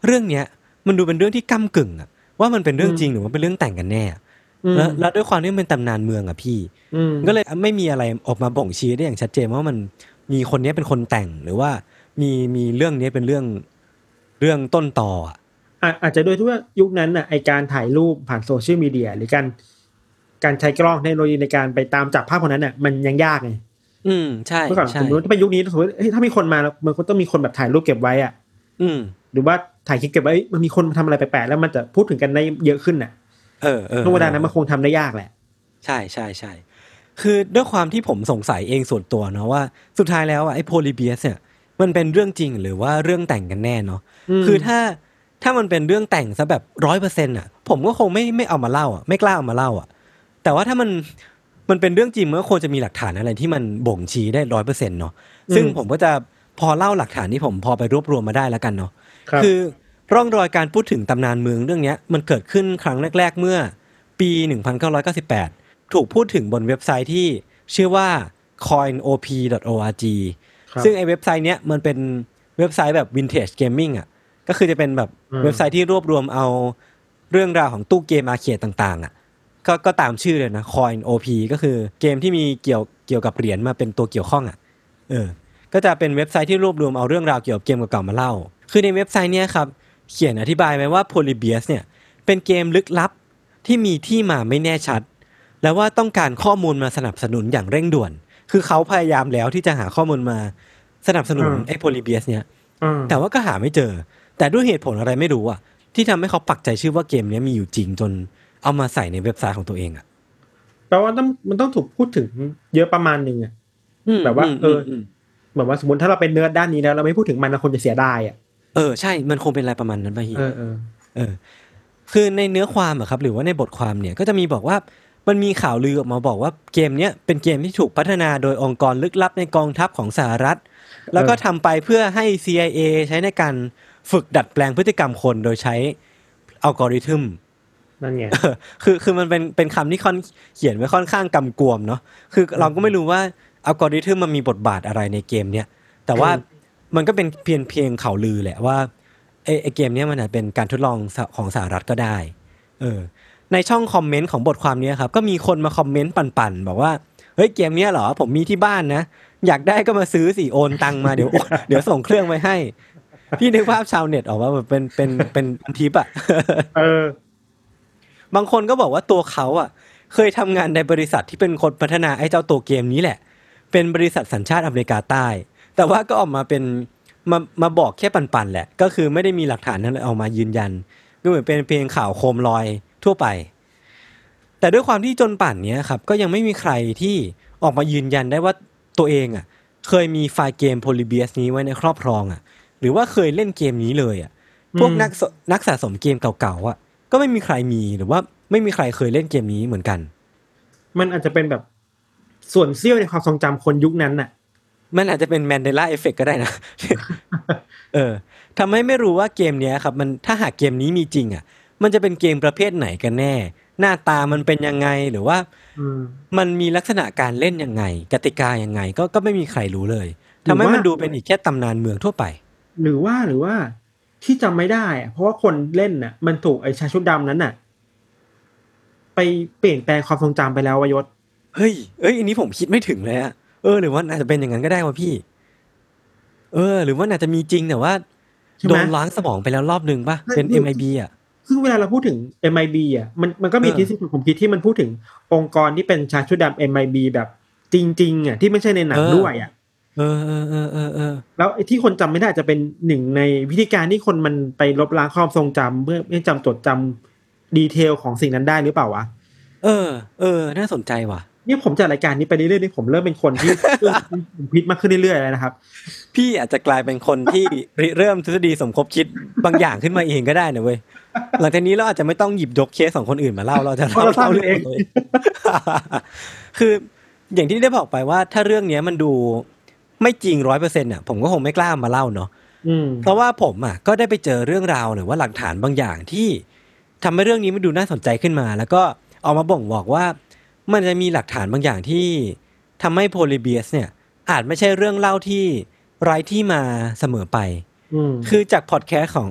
เรื่องเนี้ยมันดูเป็นเรื่องที่ก้ากึ่งอะว่ามันเป็นเรื่องจริงหรือว่าเป็นเรื่องแต่งกันแน่อืมแล้วแล้วด้วยความที่มันเป็นตำนานเมืองอะพี่อืมก็เลยไม่มีอะไรออกมาบ่งชี้ได้อย่างชัดเจนว่ามัน มีคนเนี้ยเป็นคนแต่งหรือว่ามีมีเรื่องเนี้ยเป็นเรื่องเรื่องต้นต่ออะอะอาจจะโดยที่ว่ายุคนั้นน่ะไอการถ่ายรูปผ่านโซเชียลมีเดียหรือการการใช้กล้องเทคโนโลยีในการไปตามจับภาพคนนั้นน่ะมันยังยากไงอืมใช่เมื่อก่อนใช่สมมติถ้าเป็นยุคนี้สมมติเฮ้ยถ้ามีคนมาแล้วมันก็ต้องมีคนแบบถ่ายรูปเก็บไว้อะ อืม หรือว่าถ่ายคลิปเก็บไว้เอ้ยมันมีคนมาทำอะไรแปลกๆแล้วมันจะพูดถึงกันได้เยอะขึ้นน่ะ เออเออช่วงเวลานั้นมันคงทำได้ยากแหละ ใช่ใช่ใช่ คือด้วยความที่ผมสงสัยเองส่วนตัวเนาะว่าสุดท้ายแล้วอะไอ้โพลีเบียสเนี่ยมันเป็นเรื่องจริงหรือว่าเรื่องแต่งกันแน่เนาะอืมคือถ้าถ้ามันเป็นเรื่องแต่งซะแบบร้อยเปอร์เซ็นต์อะ ผมก็คงไม่ไม่เอามาเล่าอะไม่กล้าเอามาเล่าอะ แต่ว่าถ้ามันมันเป็นเรื่องจริงมันก็ควรจะมีหลักฐานอะไรที่มันบ่งชี้ได้ร้อยเปอร์เซ็นต์เนาะซึ่งผมก็จะพอเล่าหลักฐานที่ผมพอไปรวบรวมมาได้แล้วกันเนาะครับคือร่องรอยการพูดถึงตำนานเมืองเรื่องเนี้ยมันเกิดขึ้นครั้งแรก ๆ เมื่อปี 1998 ถูกพูดถึงบนเว็บไซต์ที่ชื่อว่า coinop.org ครับซึ่งไอเว็บไซต์เนี้ยมันเป็นเว็บไซต์แบบ vintage gaming อะก็คือจะเป็นแบบอืมเว็บไซต์ที่รวบรวมเอาเรื่องราวของตู้เกมอาเคดต่างๆอะก็ก็ตามชื่อเลยนะ coinop ก็คือเกมที่มีเกี่ยวเกี่ยวกับเหรียญมาเป็นตัวเกี่ยวข้องอะเออก็จะเป็นเว็บไซต์ที่รวบรวมเอาเรื่องราวเกี่ยวกับเกมเก่าๆมาเล่า คือในเว็บไซต์เนี้ยครับเขียนอธิบายไว้ว่า Polybius เนี่ยเป็นเกมลึกลับที่มีที่มาไม่แน่ชัด แล้วว่าต้องการข้อมูลมาสนับสนุนอย่างเร่งด่วน คือเขาพยายามแล้วที่จะหาข้อมูลมาสนับสนุนอืมไอ้ Polybius เนี่ยอืมแต่ว่าก็หาไม่เจอ แต่ด้วยเหตุผลอะไรไม่รู้อะ ที่ทำให้เขาปักใจชื่อว่าเกมเนี้ยมีอยู่จริงจนเอามาใส่ในเว็บไซต์ของตัวเองอะแปลว่าต้องมันต้องถูกพูดถึงเยอะประมาณหนึ่งอะแบบว่าอืมเอออืมเหมือนว่าสมมติถ้าเราเป็นเนื้อด้านนี้แล้วเราไม่พูดถึงมันเราคงจะเสียดายอะเออใช่ มันคงเป็นอะไรประมาณนั้นไปะฮีเออเออเออ คือในเนื้อความอะครับ หรือว่าในบทความเนี่ยก็จะมีบอกว่า มันมีข่าวลือออกมาบอกว่าเกมเนี้ยเป็นเกมที่ถูกพัฒนาโดยองค์กรลึกลับในกองทัพของสหรัฐ แล้วก็ทำไปเพื่อให้ CIA ใช้ในการฝึกดัดแปลงพฤติกรรมคนโดยใช้อัลกอริทึมนั่นไงเออคือคือมันเป็นเป็นคำที่ค่อนเขียนไว้ค่อนข้างกำกวมเนาะคือเราก็ไม่รู้ว่าอัลกอริทึมมันมีบทบาทอะไรในเกมเนี้ยแต่ว่าอืมมันก็เป็นเพียงเพียงข่าวลือแหละว่าไอไอเกมเนี้ยมันอาจเป็นการทดลองของสหรัฐก็ได้ เออ ในช่องคอมเมนต์ของบทความเนี้ยครับก็มีคนมาคอมเมนต์ปั่นๆบอกว่าเฮ้ยเกมเนี้ยเหรอผมมีที่บ้านนะ อยากได้ก็มาซื้อสิโอนตังมาเดี๋ยวเดี๋ยวส่งเครื่องไปให้ พี่นึกภาพชาวเน็ตออกว่าแบบเป็นเป็นเป็นพันทิปอะเออบางคนก็บอกว่าตัวเขาอะ เคยทำงานในบริษัทที่เป็นคนพัฒนาไอ้เจ้าตัวเกมนี้แหละ เป็นบริษัทสัญชาติอเมริกาใต้ แต่ว่าก็ออกมาเป็นมามาบอกแค่ปันๆแหละ ก็คือไม่ได้มีหลักฐานนั้นเอามายืนยันก็เหมือนเป็นเพียงข่าวโคมลอย ทั่วไป แต่ด้วยความที่จนป่านเนี้ยครับก็ยังไม่มีใครที่ออกมายืนยันได้ว่าตัวเองอะเคยมีไฟล์เกมโพลิเบียสนี้ไว้ในครอบครองอะ หรือว่าเคยเล่นเกมนี้เลยอะพวกอืมนักสนักสะสมเกมเก่าๆอะ ก็ไม่มีใครมีหรือว่าไม่มีใครเคยเล่นเกมนี้เหมือนกัน มันอาจจะเป็นแบบส่วนเสี้ยวในความทรงจำคนยุคนั้นน่ะ มันอาจจะเป็นแมนเดล a าเอฟเฟกก็ได้นะ เออทำให้ไม่รู้ว่าเกมเนี้ยครับ มันถ้าหากเกมนี้มีจริงอะ มันจะเป็นเกมประเภทไหนกันแน่ หน้าตามันเป็นยังไงหรือว่าอืมมันมีลักษณะการเล่นยังไง กติกายังไง ก็ก็ไม่มีใครรู้เลยทำให้หรือว่ามัมันดูเป็นอีกแค่ตำนานเมืองทั่วไป หรือว่าหรือว่าที่จำไม่ได้อะเพราะว่าคนเล่นน่ะ มันถูกไอ้ชายชุดดำนั้นน่ะ ไปเปลี่ยนแปลงความทรงจำไปแล้ววายศเฮ้ยเอ้ยอันนี้ผมคิดไม่ถึงเลยอะเออหรือว่าอาจจะเป็นอย่างนั้นก็ได้วะพี่ เออ หรือว่าอาจจะมีจริงแต่ว่าใช่ไหโดมนล้างสมองไปแล้วรอบนึงป่ะใช่เป็นคือ MIB อะ ซึ่งเวลาเราพูดถึง MIB อะมันมันก็มีเออทฤษฎีผมคิดที่มันพูดถึงองค์กรที่เป็นชายชุดดำ MIB แบบจริงๆอะที่ไม่ใช่ในหนังด้วยอะเออเออเออเออเออแล้วไอ้ที่คนจำไม่ได้อาจจะเป็นหนึ่งในวิธีการที่คนมันไปลบล้างความทรงจำเพื่อให้จำจดจำดีเทลของสิ่งนั้นได้หรือเปล่าวะเออ เออ น่าสนใจว่ะเนี่ยผมจัดรายการนี้ไปเรื่อยๆนี่ผมเริ่มเป็นคนที่เริ่มพิษมากขึ้นเรื่อยๆแล้วนะครับ พี่อาจจะกลายเป็นคนที่ริเริ่มทฤษฎีสมคบคิดบางอย่างขึ้นมาเองก็ได้นะเว้ย หลังจากนี้เราอาจจะไม่ต้องหยิบยกเคสของคนอื่นมาเล่าเราจะเพราะเราเล่าทำเรื่องเองเลยคืออย่างที่ได้บอกไปว่า ถ้าเรื่องเนี้ยมันดูไม่จริงร้อยเปอร์เซ็นต์อะผมก็คงไม่กล้ามาเล่าเนาะอืมเพราะว่าผมอะก็ได้ไปเจอเรื่องราวหรือว่าหลักฐานบางอย่างที่ทำให้เรื่องนี้มันดูน่าสนใจขึ้นมา แล้วก็เอามาบ่งบอกว่า มันจะมีหลักฐานบางอย่างที่ทำให้โพลิเบียสเนี่ย อาจไม่ใช่เรื่องเล่าที่ไร้ที่มาเสมอไปอืมคือจากพอดแคสต์ของ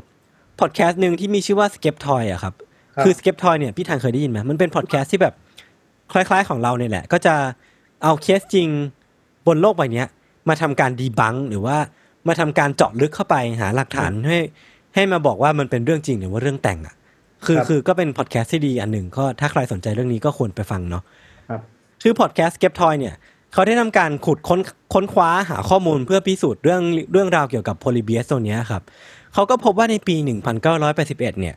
พอดแคสต์หนึ่งที่มีชื่อว่า Skeptoid อะครับครับคือ Skeptoid เนี่ยพี่ทันเคยได้ยินไหมมันเป็นพอดแคสต์ที่แบบคล้าย ๆของเราเนี่ยแหละ ก็จะเอาเคสจริงบนโลกใบเนี้ยมาทำการ debunk หรือว่ามาทำการเจาะลึกเข้าไปหาหลักฐานให้ให้มาบอกว่ามันเป็นเรื่องจริงหรือว่าเรื่องแต่งอะคือครับคือก็เป็นพอดแคสต์ที่ดีอันหนึ่งก็ถ้าใครสนใจเรื่องนี้ก็ควรไปฟังเนาะครับชื่อพอดแคสต์ Skeptoid เนี่ยเขาได้ทำการขุดค้นค้นคว้าหาข้อมูลเพื่อพิสูจน์เรื่องเรื่องราวเกี่ยวกับโพลิเบียสตัวเนี้ยครับ เขาก็พบว่าในปี 1981 เนี่ย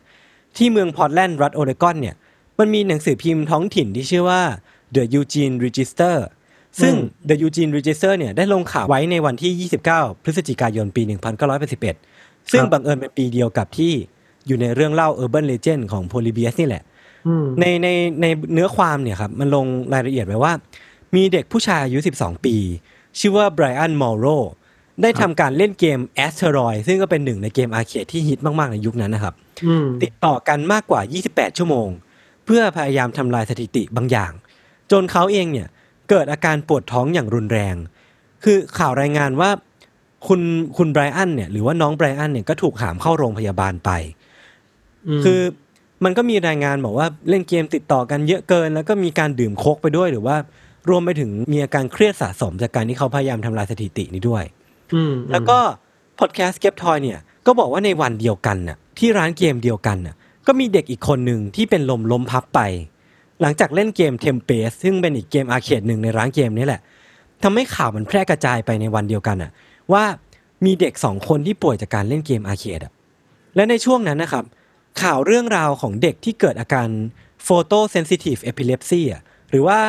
ที่เมืองพอร์ตแลนด์รัฐโอเรกอนเนี่ยมันมีหนังสือพิมพ์ท้องถิ่นที่ชื่อว่า The Eugene Register ซึ่ง The Eugene Register เนี่ยได้ลงข่าวไว้ในวันที่ 29 พฤศจิกายนปี 1981 ซึ่งบังเอิญเป็นปีเดียวกับที่อยู่ในเรื่องเล่า Urban Legend ของ Polybius นี่แหละอืมในในในเนื้อความเนี่ยครับมันลงรายละเอียดไว้ว่า มีเด็กผู้ชายอายุ 12 ปี ชื่อว่าไบรอันมอร์โร ได้ทำการเล่นเกม Asteroid ซึ่งก็เป็นหนึ่งในเกมอาร์เคดที่ฮิตมาก ๆ ในยุคนั้นนะครับอืมติดต่อกันมากกว่า 28 ชั่วโมง เพื่อพยายามทำลายสถิติบางอย่าง จนเขาเองเนี่ยเกิดอาการปวดท้องอย่างรุนแรง คือข่าวรายงานว่าคุณคุณไบรอันเนี่ยหรือว่าน้องไบรอันเนี่ยก็ถูกหามเข้าโรงพยาบาลไป คือมันก็มีรายงานบอกว่าเล่นเกมติดต่อกันเยอะเกิน แล้วก็มีการดื่มโคกไปด้วยหรือว่ารวมไปถึงมีอาการเครียดสะสมจากการที่เขาพยายามทำลายสถิตินี้ด้วยอืม แล้วก็พอดแคสต์เก็บทอยเนี่ยก็บอกว่าในวันเดียวกันน่ะที่ร้านเกมเดียวกันน่ะก็มีเด็กอีกคนหนึ่งที่เป็นลมล้มพับไป หลังจากเล่นเกมเทมเปสซึ่งเป็นอีกเกมอาร์เคดหนึ่งในร้านเกมนี้แหละทำให้ข่าวมันแพร่กระจายไปในวันเดียวกันน่ะ ว่ามีเด็กสองคนที่ป่วยจากการเล่นเกมอาร์เคดอะและในช่วงนั้นนะครับ ข่าวเรื่องราวของเด็กที่เกิดอาการ photo sensitive epilepsy อะหรือว่า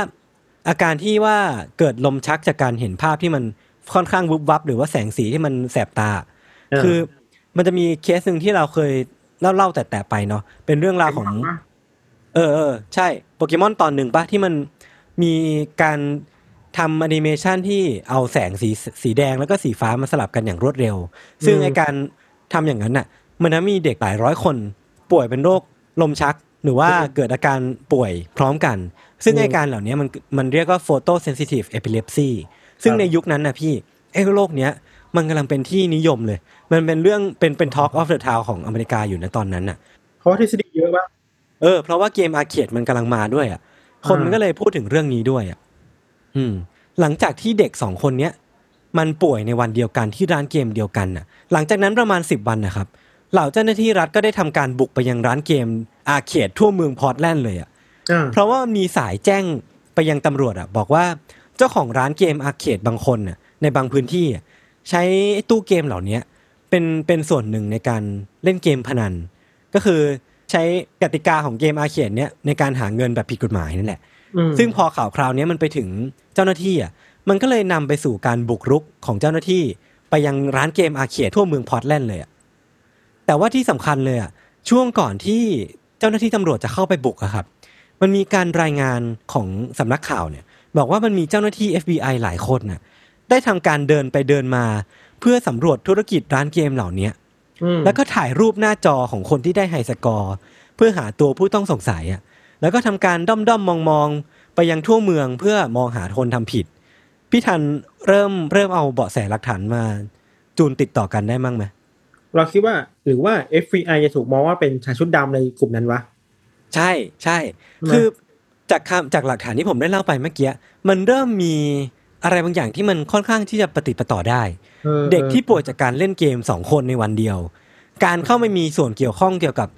อาการที่ว่าเกิดลมชักจากการเห็นภาพที่มัน ค่อนข้างวุบวับ หรือว่าแสงสีที่มันแสบตาเออคือมันจะมีเคสหนึ่งที่เราเคยเล่าเล่าแต่แต่ไปเนาะเป็นเรื่องราวของ เออเออใช่โปเกมอนตอนหนึ่งปะที่มันมีการทำแอนิเมชันที่เอาแสงสีสีแดงแล้วก็สีฟ้ามาสลับกันอย่างรวดเร็ว ซึ่งไอการทำอย่างนั้นน่ะ มันจะมีเด็กหลายร้อยคน ป่วยเป็นโรคลมชัก หรือว่าเกิดอาการป่วยพร้อมกัน ซึ่งไอการเหล่านี้มันมันเรียกว่า photo sensitive epilepsy ซึ่ งในยุคนั้นนะพี่ไอ้โรคเนี้ยมันกำลังเป็นที่นิยมเลย มันเป็นเรื่องเป็นเป็น talk of the town ของอเมริกาอยู่ในตอนนั้นน่ะเพราะว่าทฤษฎีเยอะปะเออเพราะว่าเกม arcade มันกำลังมาด้วยอะคนมันก็เลยพูดถึงเรื่องนี้ด้วยอะอืม หลังจากที่เด็กสองคนเนี้ยมันป่วยในวันเดียวกันที่ร้านเกมเดียวกันน่ะ หลังจากนั้นประมาณสิบวันนะครับเหล่าเจ้าหน้าที่รัฐก็ได้ทำการบุกไปยังร้านเกม arcade ทั่วเมืองพอร์ตแลนด์เลยอะอ่าเพราะว่ามีสายแจ้งไปยังตำรวจอะ บอกว่า เจ้าของร้านเกม arcade บางคนน่ะในบางพื้นที่อะใช้ไอ้ตู้เกมเหล่านี้เป็นเป็นส่วนหนึ่งในการเล่นเกมพนัน ก็คือใช้กติกาของเกมอาร์เคดเนี้ยในการหาเงินแบบผิดกฎหมายนั่นแหละอืมซึ่งพอข่าวคราวเนี้ยมันไปถึงเจ้าหน้าที่อะมันก็เลยนำไปสู่การบุกรุกของเจ้าหน้าที่ ไปยังร้านเกมอาร์เคดทั่วเมืองพอร์ตแลนด์เลยอะแต่ว่าที่สำคัญเลยอะช่วงก่อนที่เจ้าหน้าที่ตำรวจจะเข้าไปบุกอะครับ มันมีการรายงานของสำนักข่าวเนี่ย บอกว่ามันมีเจ้าหน้าที่ FBI หลายคนน่ะ ได้ทำการเดินไปเดินมา เพื่อสำรวจธุรกิจร้านเกมเหล่าเนี้ยอืมแล้วก็ถ่ายรูปหน้าจอของคนที่ได้ไฮสกอร์เพื่อหาตัวผู้ต้องสงสัยอะ แล้วก็ทำการด้อมด้อมมองมองๆไปยังทั่วเมืองเพื่อมองหาคนทำผิด พี่ทันเริ่มเริ่มเอาเบาะแสหลักฐานมา จูนติดต่อกันได้มั้งไหมเราคิดว่าหรือว่า FBI จะถูกมองว่าเป็นชายชุดดำในกลุ่มนั้นวะ ใช่ใช่ใช่ไหมคือ จากคำจากหลักฐานที่ผมได้เล่าไปเมื่อกี้มันเริ่มมีอะไรบางอย่างที่มันค่อนข้างที่จะปฏิดประต่อได้ออเด็กที่ป่วยจากการเล่นเกมสองคนในวันเดียว การเข้าไม่มีส่วนเกี่ยวข้องเกี่ยวกับ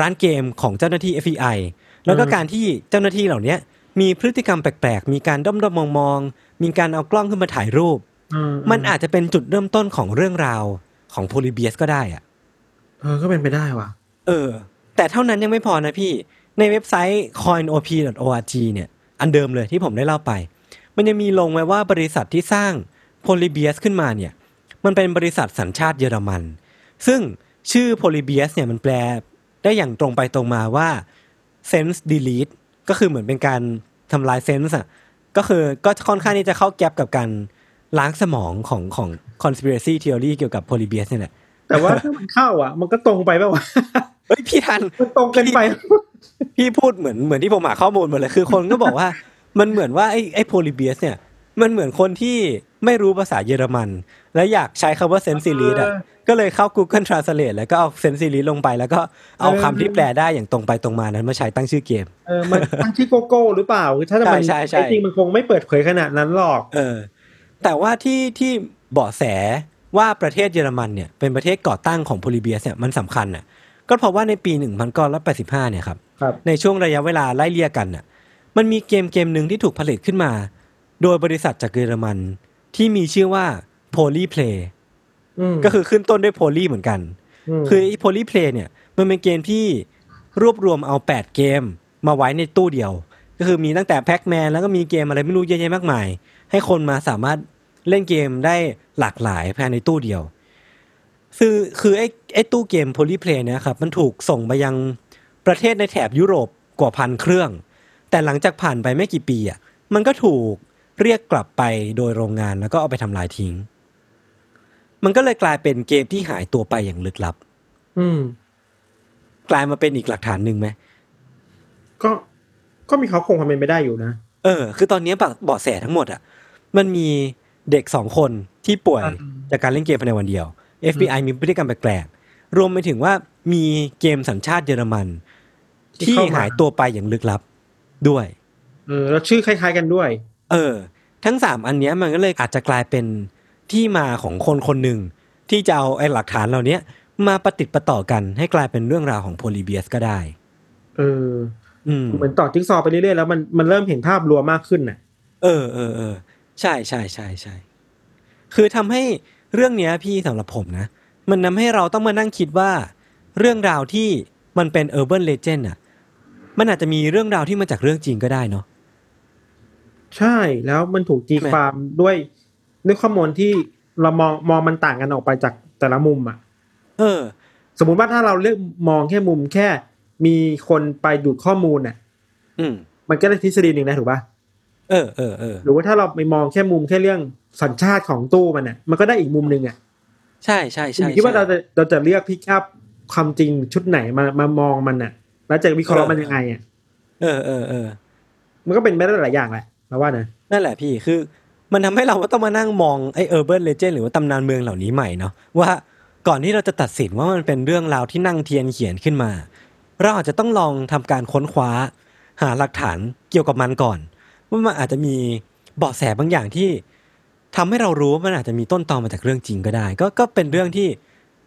ร้านเกมของเจ้าหน้าที่ FBI แล้วก็การที่เจ้าหน้าที่เหล่าเนี้ยมีพฤติกรรมแปลกๆ มีการด้อมๆมองๆมีการเอากล้องขึ้นมาถ่ายรูปอืมันอาจจะเป็นจุดเริ่มต้นของเรื่องราวของโพลิเบียสก็ได้อะเออก็เป็นไปได้ว่ะ เออ แต่เท่านั้นยังไม่พอนะพี่ ในเว็บไซต์ coinop.org เนี่ยอันเดิมเลยที่ผมได้เล่าไป มันยังมีลงไว้ว่าบริษัทที่สร้างโพลิเบียสขึ้นมาเนี่ยมันเป็นบริษัทสัญชาติเยอรมัน ซึ่งชื่อโพลิเบียสเนี่ยมันแปลได้อย่างตรงไปตรงมาว่า sense delete ก็คือเหมือนเป็นการทำลายเซนส์อะก็คือก็ค่อนข้างที่จะเข้าแก็บกับการล้างสมองของของ conspiracy theory เกี่ยวกับโพลิเบียสนี่แหละแต่ว่าถ้ามันเข้าอะ มันก็ตรงไปป่าวะเฮ้ยพี่ทันมันตรงเกินไป พี่พูดเหมือนเหมือนที่ผมหาข้อมูลมาเลยคือคนก็บอกว่า มันเหมือนว่าไอ้ไอ้โพลิเบียสเนี่ย มันเหมือนคนที่ไม่รู้ภาษาเยอรมัน และอยากใช้คำว่า sense delete อะเออก็เลยเข้า Google Translate แล้วก็เอา sense delete ลงไป แล้วก็เอาคำที่แปลได้อย่างตรงไปตรงมานั้นมาใช้ตั้งชื่อเกมเออมันตั้งชื่อโกโก้หรือเปล่าคือถ้ามันใช่ใช่ใช่จริงๆมันคงไม่เปิดเผยขนาดนั้นหรอก เออ แต่ว่าที่ที่เบาะแสว่าประเทศเยอรมันเนี่ยเป็นประเทศก่อตั้งของโพลิเบียสเนี่ยมันสำคัญน่ะ ก็เพราะว่าในปี 1985 เนี่ยครับครับในช่วงระยะเวลาไล่เลี่ยกันน่ะมันมีเกมเกมหนึ่งที่ถูกผลิตขึ้นมา โดยบริษัทจากเยอรมันที่มีชื่อว่า Polyplay อืมก็คือขึ้นต้นด้วย Poly เหมือนกันมคือไอ้ Polyplay เนี่ยมันเป็นเกมที่รวบรวมเอา 8 เกมมาไว้ในตู้เดียว ก็คือมีตั้งแต่แพ็กแมนแล้วก็มีเกมอะไรไม่รู้เยอะแยะมากมาย ให้คนมาสามารถเล่นเกมได้หลากหลายภายในตู้เดียว คือคือไอ้ไอ้ตู้เกม Polyplay เนี่ยครับมันถูกส่งไปยังประเทศในแถบยุโรปกว่าพันเครื่อง แต่หลังจากผ่านไปไม่กี่ปีอะมันก็ถูกเรียกกลับไปโดยโรงงานแล้วก็เอาไปทำลายทิ้ง มันก็เลยกลายเป็นเกมที่หายตัวไปอย่างลึกลับ อืม กลายมาเป็นอีกหลักฐานหนึ่งไหมก็ก็มีเขาคงความเป็นไปได้อยู่นะ เออ คือตอนนี้เบาะแสทั้งหมดอะ มันมีเด็กสองคนที่ป่วยอืมจากการเล่นเกมภายในวันเดียว FBI มีพฤติกรรมแปลกๆรวมไปถึงว่ามีเกมสัญชาติเยอรมัน ที่หายตัวไปอย่างลึกลับด้วย เออแล้วชื่อคล้าย ๆกันด้วย เออ ทั้งสามอันเนี้ยมันก็เลยอาจจะกลายเป็นที่มาของคนคนหนึ่งที่จะเอาไอ้หลักฐานเหล่านี้มาประติดประต่อกันให้กลายเป็นเรื่องราวของโพลีเบียสก็ได้ เอออืมเหมือนต่อจิ๊กซอว์ไปเรื่อยๆแล้วมันมันเริ่มเห็นภาพรวมมากขึ้นน่ะ เออเออเออใช่ใช่ใช่ใช่คือทำให้ เรื่องเนี้ยพี่สำหรับผมนะ มันทำให้เราต้องมานั่งคิดว่า เรื่องราวที่มันเป็น urban legend อะมันอาจจะมีเรื่องราวที่มาจากเรื่องจริงก็ได้เนาะใช่แล้วมันถูกตีใช่ไหมความด้วยด้วยข้อมูลที่เรามองมองมันต่างกันออกไปจากแต่ละมุมอะ เออ สมมุติว่าถ้าเราเลือกมองแค่มุมแค่มีคนไปดูดข้อมูลน่ะ อืมมันก็ได้ทฤษฎีหนึ่งนะถูกปะ เออเออเออหรือว่าถ้าเราไปมองแค่มุมแค่เรื่องสัญชาติของตู้มันน่ะ มันก็ได้อีกมุมหนึ่งอะ ใช่ใช่อใช่ยู่ที่ว่าใช่เราจะเราจะเลือกพิกอัพความจริงชุดไหนมามามองมันน่ะ แล้วจะวิเคราะห์มันยังไงอะเออเออเออมันก็เป็นไปได้หลายอย่างแหละเราว่านะนั่นแหละพี่คือ มันทำให้เราต้องมานั่งมองไอ้ urban legend หรือว่าตำนานเมืองเหล่านี้ใหม่เนาะว่าก่อนที่เราจะตัดสินว่ามันเป็นเรื่องราวที่นั่งเทียนเขียนขึ้นมา เราอาจจะต้องลองทำการค้นคว้า หาหลักฐานเกี่ยวกับมันก่อน ว่ามันอาจจะมีเบาะแสบางอย่างที่ทำให้เรารู้ว่ามันอาจจะมีต้นตอมาจากเรื่องจริงก็ได้ ก็ก็เป็นเรื่องที่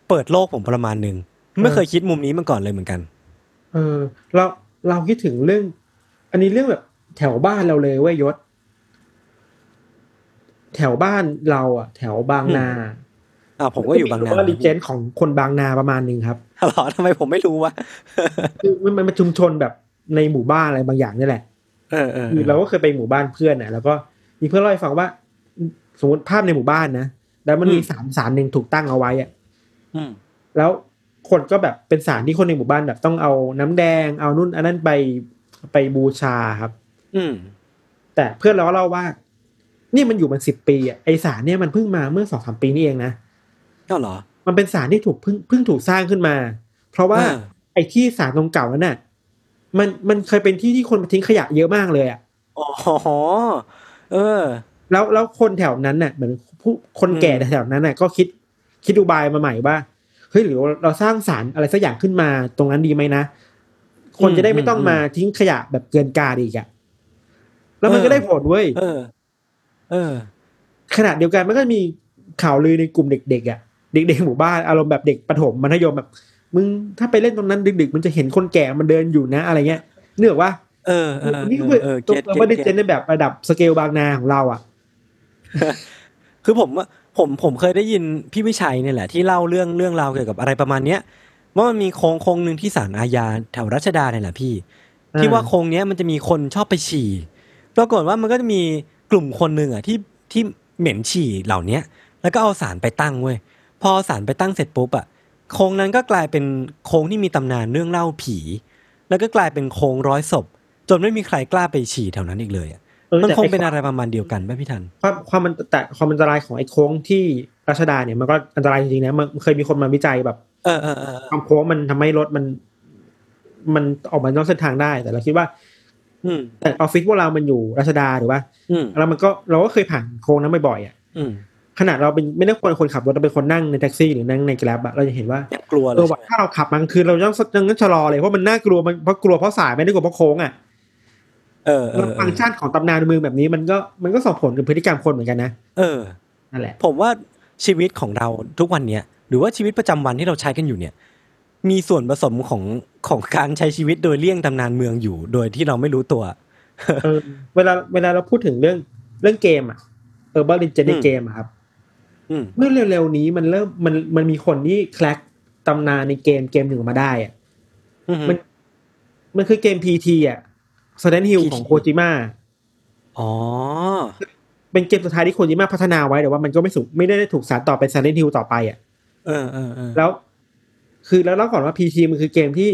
เปิดโลกผมประมาณหนึ่งไม่เคยคิดมุมนี้มาก่อนเลยเหมือนกัน เออ เราเราคิดถึงเรื่อง อันนี้เรื่องแบบแถวบ้านเราเลยเว้ยยศ แถวบ้านเราอะ แถวบางนาอ่าผมก็อยู่บางนาว่ารีเจนของคนบางนาประมาณหนึ่งครับหรอทำไมผมไม่รู้วะคือมันมันเป็นชุมชนแบบในหมู่บ้านอะไรบางอย่างนี่แหละ เออเออคือเราก็เคยไปหมู่บ้านเพื่อนน่ะ แล้วก็มีเพื่อนเล่าให้ฟังว่า สมมติภาพในหมู่บ้านนะแล้วมันมีสารสารหนึ่งถูกตั้งเอาไว้อะอืมแล้วคนก็แบบเป็นสารที่คนในหมู่บ้านแบบต้องเอาน้ำแดง เอานุ่นอันนั้นไปไปบูชาครับ อืม แต่เพื่อนเราก็เล่าว่า นี่มันอยู่มันสิบปีอะไอสารเนี่ยมันเพิ่งมาเมื่อสองสามปีนี่เองนะก็เหรอ มันเป็นสารที่ถูกเพิ่งเพิ่งถูกสร้างขึ้นมา เพราะว่าอ่าไอ้ที่สารตรงเก่านั้นน่ะ มันมันเคยเป็นที่ที่คนมาทิ้งขยะเยอะมากเลยอะอ๋อเออ แล้วแล้วคนแถวนั้นน่ะเหมือนผู้คนแก่อืมแถวนั้นน่ะ ก็คิดคิดดูบายมาใหม่ว่าเฮ้ยหรือเราสร้างสารอะไรสักอย่างขึ้นมาตรงนั้นดีไหมนะ คนจะได้ไม่ต้องมาทิ้งขยะแบบเกินกาดอีกอะแล้วมันก็ได้ผลเว้ยเออ เออขณะเดียวกันมันก็มีข่าวลือในกลุ่มเด็กๆอะ เด็กๆหมู่บ้านอารมณ์แบบเด็กประถมมัธยมแบบ มึงถ้าไปเล่นตรงนั้นดึกๆ มันจะเห็นคนแก่มันเดินอยู่นะอะไรเงี้ยเนื่องว่าเออเออนี่เอคืออเออตัวเก็ตเราเก็ไม่ตได้เจเก็นตในแบบระดับสเกลบางนาของเราอะ คือผมว่าผมผมเคยได้ยินพี่วิชัยเนี่ยแหละที่เล่าเรื่องเรื่องราวเกี่ยวกับอะไรประมาณเนี้ยว่ามันมีโค้งโค้งหนึ่งที่ศาลอาญาแถวรัชดาเนี่ยแหละพี่อ่าที่ว่าโค้งเนี้ยมันจะมีคนชอบไปฉี่ปรากฏว่ามันก็จะมีกลุ่มคนหนึ่งอะที่ที่เหม็นฉี่เหล่าเนี้ย แล้วก็เอาสารไปตั้งเว้ยพอสารไปตั้งเสร็จปุ๊บอะ โค้งนั้นก็กลายเป็นโค้งที่มีตำนานเรื่องเล่าผี แล้วก็กลายเป็นโค้งร้อยศพ จนไม่มีใครกล้าไปฉี่แถวนั้นอีกเลยอะออมันแต่คงเป็นไอะไรประมาณเดียวกันป่ะพี่ทันความความมันแต่ความอันตรายของไอ้โค้งที่รัชดาเนี่ยมันก็อันตรายจริงๆนะมันเคยมีคนมาวิจัยแบบ เออเออเออความโค้งมันทำให้รถมัน มันออกมานอกเส้นทางได้ แต่เราคิดว่า อืมแต่ออฟฟิศพวกเรามันอยู่รัชดาหรือว่าอืมแล้วมันก็เราก็เคยผ่านโค้งนั้นบ่อยๆอะอืม ขนาดเราเป็นไม่ได้คนคนขับรถเราเป็นคนนั่งในแท็กซี่หรือนั่งในแกร็บอะเราจะเห็นว่ายังกลัวเลเอยอว่าถ้าเราขับมันคือเราต้องยังต้องชะลอเลยเพราะมันน่ากลัวมันเพราะกลัวเพราะสายไม่ได้กลัวเพราะโค้งอะเออเอแล้วอฟังก์ชันของตำนานเมืองแบบนี้มันก็มันก็ส่งผลกับพฤติกรรมคนเหมือนกันนะเออนั่นแหละ ผมว่าชีวิตของเราทุกวันเนี้ยหรือว่าชีวิตประจำวันที่เราใช้กันอยู่เนี่ย มีส่วนผสมของของการใช้ชีวิตโดยเลี่ยงตำนานเมืองอยู่ โดยที่เราไม่รู้ตัวเออเวลาเวลาเราพูดถึงเรื่องเรื่องเกมอะเออบ้าลินเจนในอืมเกมอะครับอืม เมื่อเร็วๆนี้มันเริ่มมันมันมีคนที่แคลกตำนานในเกมเกมหนึ่งออกมาได้อะอืมมันมันคือเกมพีทีอะ Silent Hill PT ของโคจิมะอ๋อ เป็นเกมสุดท้ายที่โคจิมะพัฒนาไว้แต่ว่ามันก็ไม่สุไม่ได้ถูกสานต่อเป็น Silent Hill ต่อไปอะเออเออเออแล้ว คือแล้วเล่าก่อนว่า PT มันคือเกมที่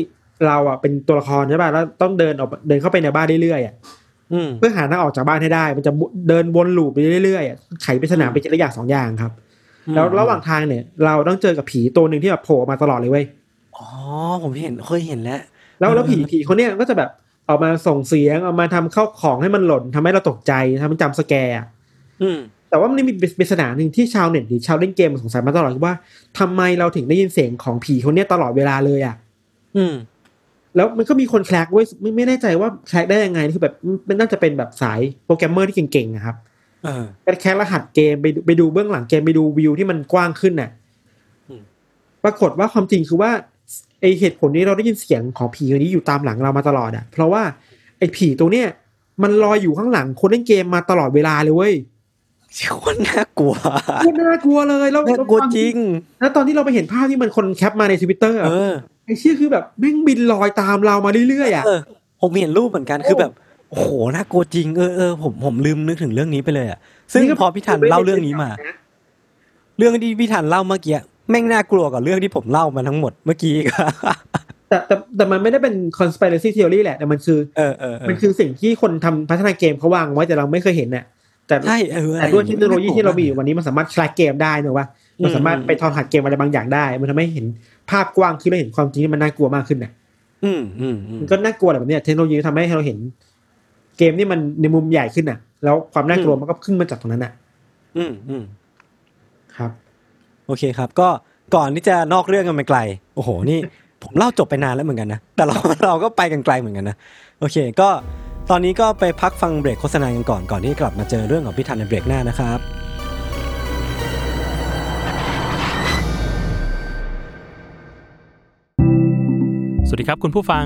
เราอะเป็นตัวละครใช่ป่ะแล้วต้องเดินออกเดินเข้าไปในบ้านเรื่อยๆอะอืมเพื่อหาทางออกจากบ้านให้ได้ มันจะเดินวนลูปไปเรื่อยๆอะไขปริศนาไปทีละอย่างสองอย่างครับ แล้วระหว่างทางเนี่ย เราต้องเจอกับผีตัวหนึ่งที่แบบโผล่มาตลอดเลยเว้ยอ๋อผมเห็นเคยเห็นแล้ว แล้วแล้วเออผีผีคนเนี้ยก็จะแบบออกมาส่งเสียงออกมาทำเข้าของให้มันหล่นทำให้เราตกใจทำให้จำสแกร์อะอืมแต่ว่ามันมีปริศนาหนึ่งที่ชาวเน็ตหรือชาวเล่นเกมสงสัยมาตลอดคือว่าทำไมเราถึงได้ยินเสียงของผีคนเนี้ยตลอดเวลาเลยอะ อืม แล้วมันก็มีคนแคลกเว้ยไม่ไม่แน่ใจว่าแคลกได้ยังไงคือแบบมันน่าจะเป็นแบบสายโปรแกรมเมอร์ที่เก่งๆอะครับเออไป แคลกรหัสเกมไปดูไปดูเบื้องหลังเกมไปดูวิวที่มันกว้างขึ้นน่ะอืมปรากฏว่าความจริงคือว่าไอเหตุผลนี้เราได้ยินเสียงของผีคนนี้อยู่ตามหลังเรามาตลอดอะ เพราะว่าไอผีตัวเนี้ยมันลอยอยู่ข้างหลังคนเล่นเกมมาตลอดเวลาเลยเว้ยโคตรน่ากลัวโคตรน่ากลัวเลยแล้วน่ากลัวจริง แล้วตอนที่เราไปเห็นภาพที่มันคนแคปมาในทวิตเตอร์เออไอเชี่ยคือแบบแม่งบินลอยตามเรามาเรื่อยๆอะเออผมเห็นรูปเหมือนกันคือแบบ โอ้โหน่ากลัวจริงเออเออผมผมลืมนึกถึงเรื่องนี้ไปเลยอะซึ่งนี่ก็พอพี่ทันเล่าเรื่องนี้มา เรื่องที่พี่ทันเล่าเมื่อกี้แม่งน่ากลัวกว่าเรื่องที่ผมเล่ามาทั้งหมดเมื่อกี้อีกแต่แต่แต่มันไม่ได้เป็น conspiracy theory แหละ แต่มันคือเออเออเออมันคือสิ่งที่คนทำพัฒนาเกมเขาวางไว้แต่เราไม่เคยเห็นน่ะแต่ใช่เออแต่ด้วยเทคโนโลยีที่เรามีอยู่วันนี้มันสามารถคลายเกมได้เนอะว่ามันสามารถไปทอนหัดเกมอะไรบางอย่างได้ มันทำให้เห็นภาพกว้างขึ้นและเห็นความจริงที่มันน่ากลัวมากขึ้นน่ะอืมอืมอืมมันก็น่ากลัวแหละแบบเนี้ยเทคโนโลยีทำให้เราเห็น เกมที่มันในมุมใหญ่ขึ้นน่ะ แล้วความน่ากลัวมันก็ขึ้นมาจากตรงนั้นน่ะ อืมอืมครับ โอเคครับ ก็ก่อนที่จะนอกเรื่องกันไปไกล โอ้โห นี่ ผมเล่าจบไปนานแล้วเหมือนกันนะ แต่เราเราก็ไปกันไกลเหมือนกันนะ โอเค ก็ตอนนี้ก็ไปพักฟังเบรกโฆษณากันก่อนก่อนที่จะกลับมาเจอเรื่องของพี่ทันในเบรกหน้านะครับสวัสดีครับคุณผู้ฟัง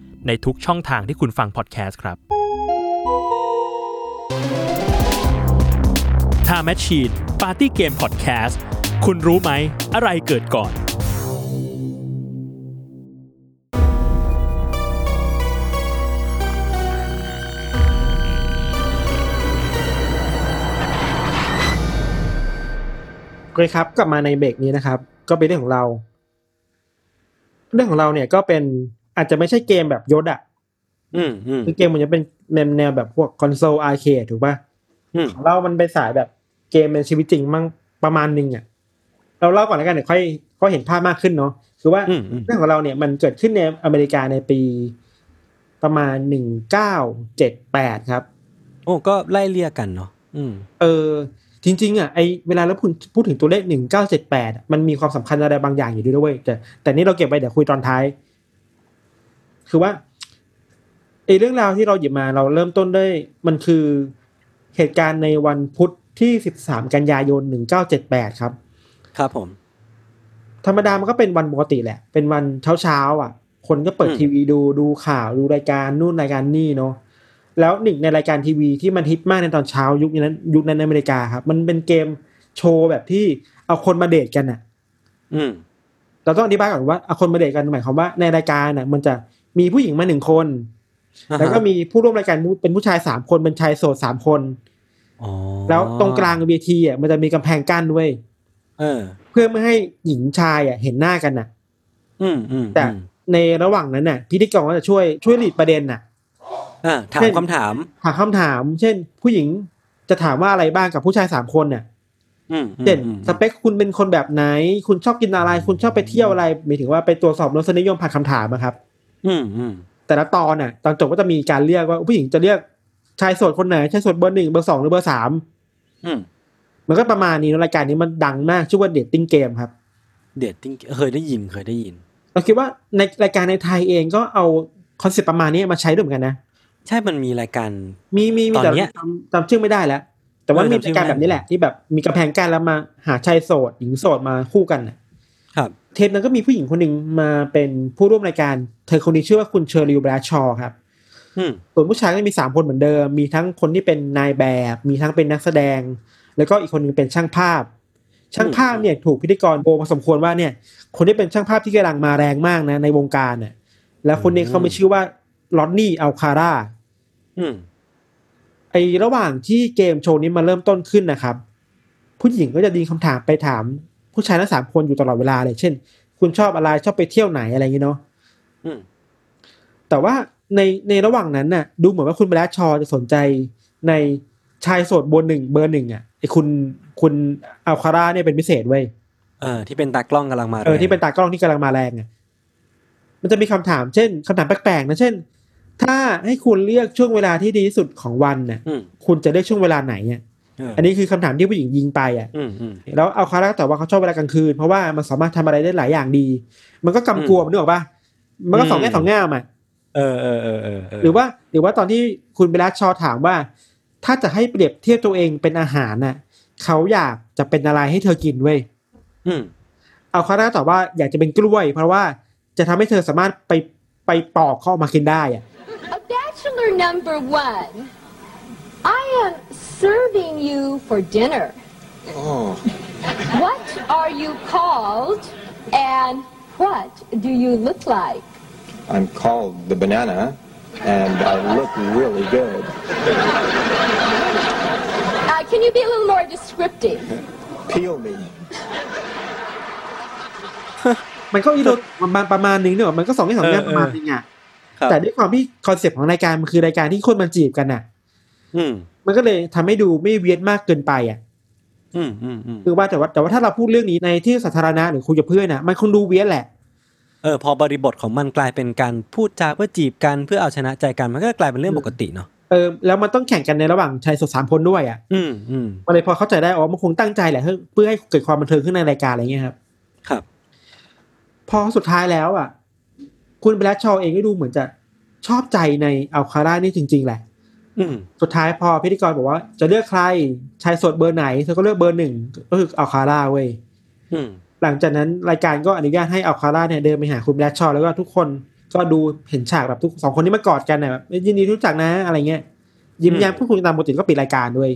ในทุกช่องทางที่คุณฟังพอดแคสต์ครับ Time Machine Party Game Podcast คุณรู้ไหม อะไรเกิดก่อน โอเคครับ กลับมาในเบรกนี้นะครับ ก็เป็นเรื่องของเรา เรื่องของเราเนี่ยก็เป็น อาจจะไม่ใช่เกมแบบยศอะอืมอืมคือเกมมันจะเป็นแนวแนวแบบพวกคอนโซลอาร์เคดถูกป่ะอืมของเรามันเป็นสายแบบเกมเป็นชีวิตจริงมั่งประมาณหนึงอะเราเล่าก่อนแล้วกันเดี๋ยวค่อยค่อยเห็นภาพมากขึ้นเนาะคือว่าอืมอืมเรื่องของเราเนี่ยมันเกิดขึ้นในอเมริกาในปีประมาณหนึ่งเก้าเจ็ดแปดครับ โอ้ก็ไล่เลี่ยกันเนาะอืมเออ จริง ๆ อะไอเวลาเราพูดพูดถึงตัวเลขหนึ่งเก้าเจ็ดแปดมันมีความสำคัญอะไรบางอย่างอยู่ด้วยเวยแต่แต่นี่เราเก็บไว้เดี๋ยวคุยตอนท้าย คือว่าไอเรื่องราวที่เราหยิบมาเราเริ่มต้นด้วย มันคือเหตุการณ์ในวันพุธที่สิบสามกันยายนหนึ่งเก้าเจ็ดแปดครับ ครับผม ธรรมดามันก็เป็นวันปกติแหละ เป็นวันเช้าเช้าๆอะ คนก็เปิดอืมทีวีดูดูข่าวดูรายการนู่นรายการนี่เนาะแล้วหนึ่งในรายการทีวีที่มันฮิตมากในตอนเช้ายุคนั้น ยุคนั้นในอเมริกาครับ มันเป็นเกมโชว์แบบที่เอาคนมาเดทกันอะ อืมเราต้องอธิบายก่อนว่าเอาคนมาเดทกันหมายความว่าในรายการน่ะ มันจะ มีผู้หญิงมาหนึ่งคนอ่าฮะแล้วก็มีผู้ร่วมรายการเป็นผู้ชายสามคนเป็นชายโสดสามคนอ๋อแล้วตรงกลางเวทีอะมันจะมีกำแพงกั้นด้วยเออเพื่อไม่ให้หญิงชายอะ เห็นหน้ากันน่ะ อืมอืมแต่อืมในระหว่างนั้นน่ะ พิธีกรก็จะช่วยช่วยหลีดประเด็นน่ะอ่าถามเช่นคำถาม ถามคำถาม เช่น ผู้หญิงจะถามว่าอะไรบ้างกับผู้ชายสามคนน่ะอืมอืมเช่นอืมสเปคคุณเป็นคนแบบไหน คุณชอบกินอะไร คุณชอบไปเที่ยวอะไรหมายถึงว่าไปตรวจสอบรสนิยมผ่านคำถามอะครับอืมอืม แต่ละตอนน่ะ ตอนจบก็จะมีการเรียกว่าผู้หญิงจะเรียกชายโสดคนไหนชายโสดเบอร์หนึ่งเบอร์สองหรือเบอร์สามอืมมันก็ประมาณนี้นะรายการนี้มันดังมากชื่อว่าเดทติ้งเกมครับ dating เคยได้ยินเคยได้ยิน เราคิดว่าในรายการในไทยเองก็เอาคอนเซ็ปต์ประมาณนี้มาใช้ด้วยเหมือนกันนะใช่มันมีรายการมีมีมีตอนแต่เนี้ยจำจำชื่อไม่ได้แล้ว แต่ว่าเออมีจำชื่รายการไม่ได้แบบนี้แหละ ที่แบบมีกำแพงกั้นแล้วมาหาชายโสดหญิงโสดมาคู่กันน่ะครับ เทปนั้นก็มีผู้หญิงคนหนึ่งมาเป็นผู้ร่วมรายการ เธอคนนี้ชื่อว่าคุณเชอริลแบรดชอว์ครับอืมส่วนผู้ชายก็มีสามคนเหมือนเดิม มีทั้งคนที่เป็นนายแบบ มีทั้งเป็นนักแสดง แล้วก็อีกคนหนึงเป็นช่างภาพ ช่างภาพเนี่ยถูกพิธีกรโบมาสมควรว่าเนี่ย คนที่เป็นช่างภาพที่กำลังมาแรงมากนะในวงการน่ะแล้วคนนี้เขาไม่ชื่อว่าลอนนี่อัลคาร่าอืมไอระหว่างที่เกมโชว์นี้มาเริ่มต้นขึ้นนะครับ ผู้หญิงก็จะดีนคำถามไปถาม ผู้ชายทั้งสามคนอยู่ตลอดเวลาเลยเช่น คุณชอบอะไรชอบไปเที่ยวไหนอะไรอย่างเงี้ยเนาะอืมแต่ว่าในในระหว่างนั้นน่ะ ดูเหมือนว่าคุณแบรดชอว์จะสนใจในชายโสดเบนหนึ่งเบอร์หนึ่งอะไอคุณคุณอัลคาร่าเนี่ยเป็นพิเศษเว้ยเออที่เป็นตากล้องกำลังมาเออแรงที่เป็นตากล้องที่กำลังมาแรงอะมันจะมีคำถามเช่นคำถามแปลกๆนะเช่น ถ้าให้คุณเลือกช่วงเวลาที่ดีที่สุดของวันน่ะอืมคุณจะเลือกช่วงเวลาไหนอะเอออันนี้คือคำถามที่ผู้หญิงยิงไปอะอืมอืมแล้วเอาคาร่าก็ตอบว่าเขาชอบเวลากลางคืน เพราะว่ามันสามารถทำอะไรได้หลายอย่างดี มันก็กำกวมนึกออกปะมันก็สองแง่สองง่ามอะเออเออเออเออเหรือว่าหรือว่าตอนที่คุณเบลลัสชอถามว่า ถ้าจะให้เปรียบเทียบตัวเองเป็นอาหารน่ะเขาอยากจะเป็นอะไรให้เธอกินเว้ยอืมเอาคาร่าตอบว่าอยากจะเป็นกล้วย เพราะว่าจะทำให้เธอสามารถไปไปปอกเข้ามากินได้อะ A bachelor number one, I am serving you for dinner. Oh, What are you called and what do you look like? I'm called the banana, and I look really good. Uh, can you be a little more descriptive? Peel me. มันก็อีโดประมาณประมาณนึงเนอะมันก็สองแง่สองแง่ เออ ประมาณนึงอ่ะ ครับ แต่ด้วยความที่คอนเซปต์ของรายการมันคือรายการที่คนมาจีบกันน่ะ อื มมันก็เลยทำให้ดูไม่เวียดมากเกินไปอะอืมอืมอืมคือว่าแต่ว่าแต่ว่าถ้าเราพูดเรื่องนี้ในที่สาธารณะหรือคุยกับเพื่อนน่ะ มันคงดูเวียดแหละเออพอบริบทของมันกลายเป็นการพูดจาเพื่อจีบกันเพื่อเอาชนะใจกันมันก็กลายเป็นเรื่องปกติเนาะเออแล้วมันต้องแข่งกันในระหว่างชายสดสามคนด้วยอะ อืมอืมมันเลยพอเข้าใจได้อ๋อมันคงตั้งใจแหละเพื่อเพื่อให้เกิดความบันเทิงขึ้นในรายการอะไรเงี้ยครับ ครับ พอสุดท้ายแล้วอะ คุณแบล็ชชอว์เองก็ดูเหมือนจะชอบใจในอัลคาร่านี่จริง ๆ แหละอืม สุดท้ายพอพิธีกรบอกว่าจะเลือกใครชายโสดเบอร์ไหนเธอก็เลือกเบอร์หนึ่งก็คืออัลคาร่าเว้ยอืมหลังจากนั้นรายการก็อนุญาตให้อัลคาร่าเนี่ยเดินไปหาคุณแบล็ชชอว์แล้วก็ทุกคนก็ดูเห็นฉากแบบทุกสองคนนี้มากอดกันน่ะแบบยินดีรู้จักนะอะไรเงี้ยยิ้มแย้มพูดคุยกันตามปกติก็ปิดรายการด้วย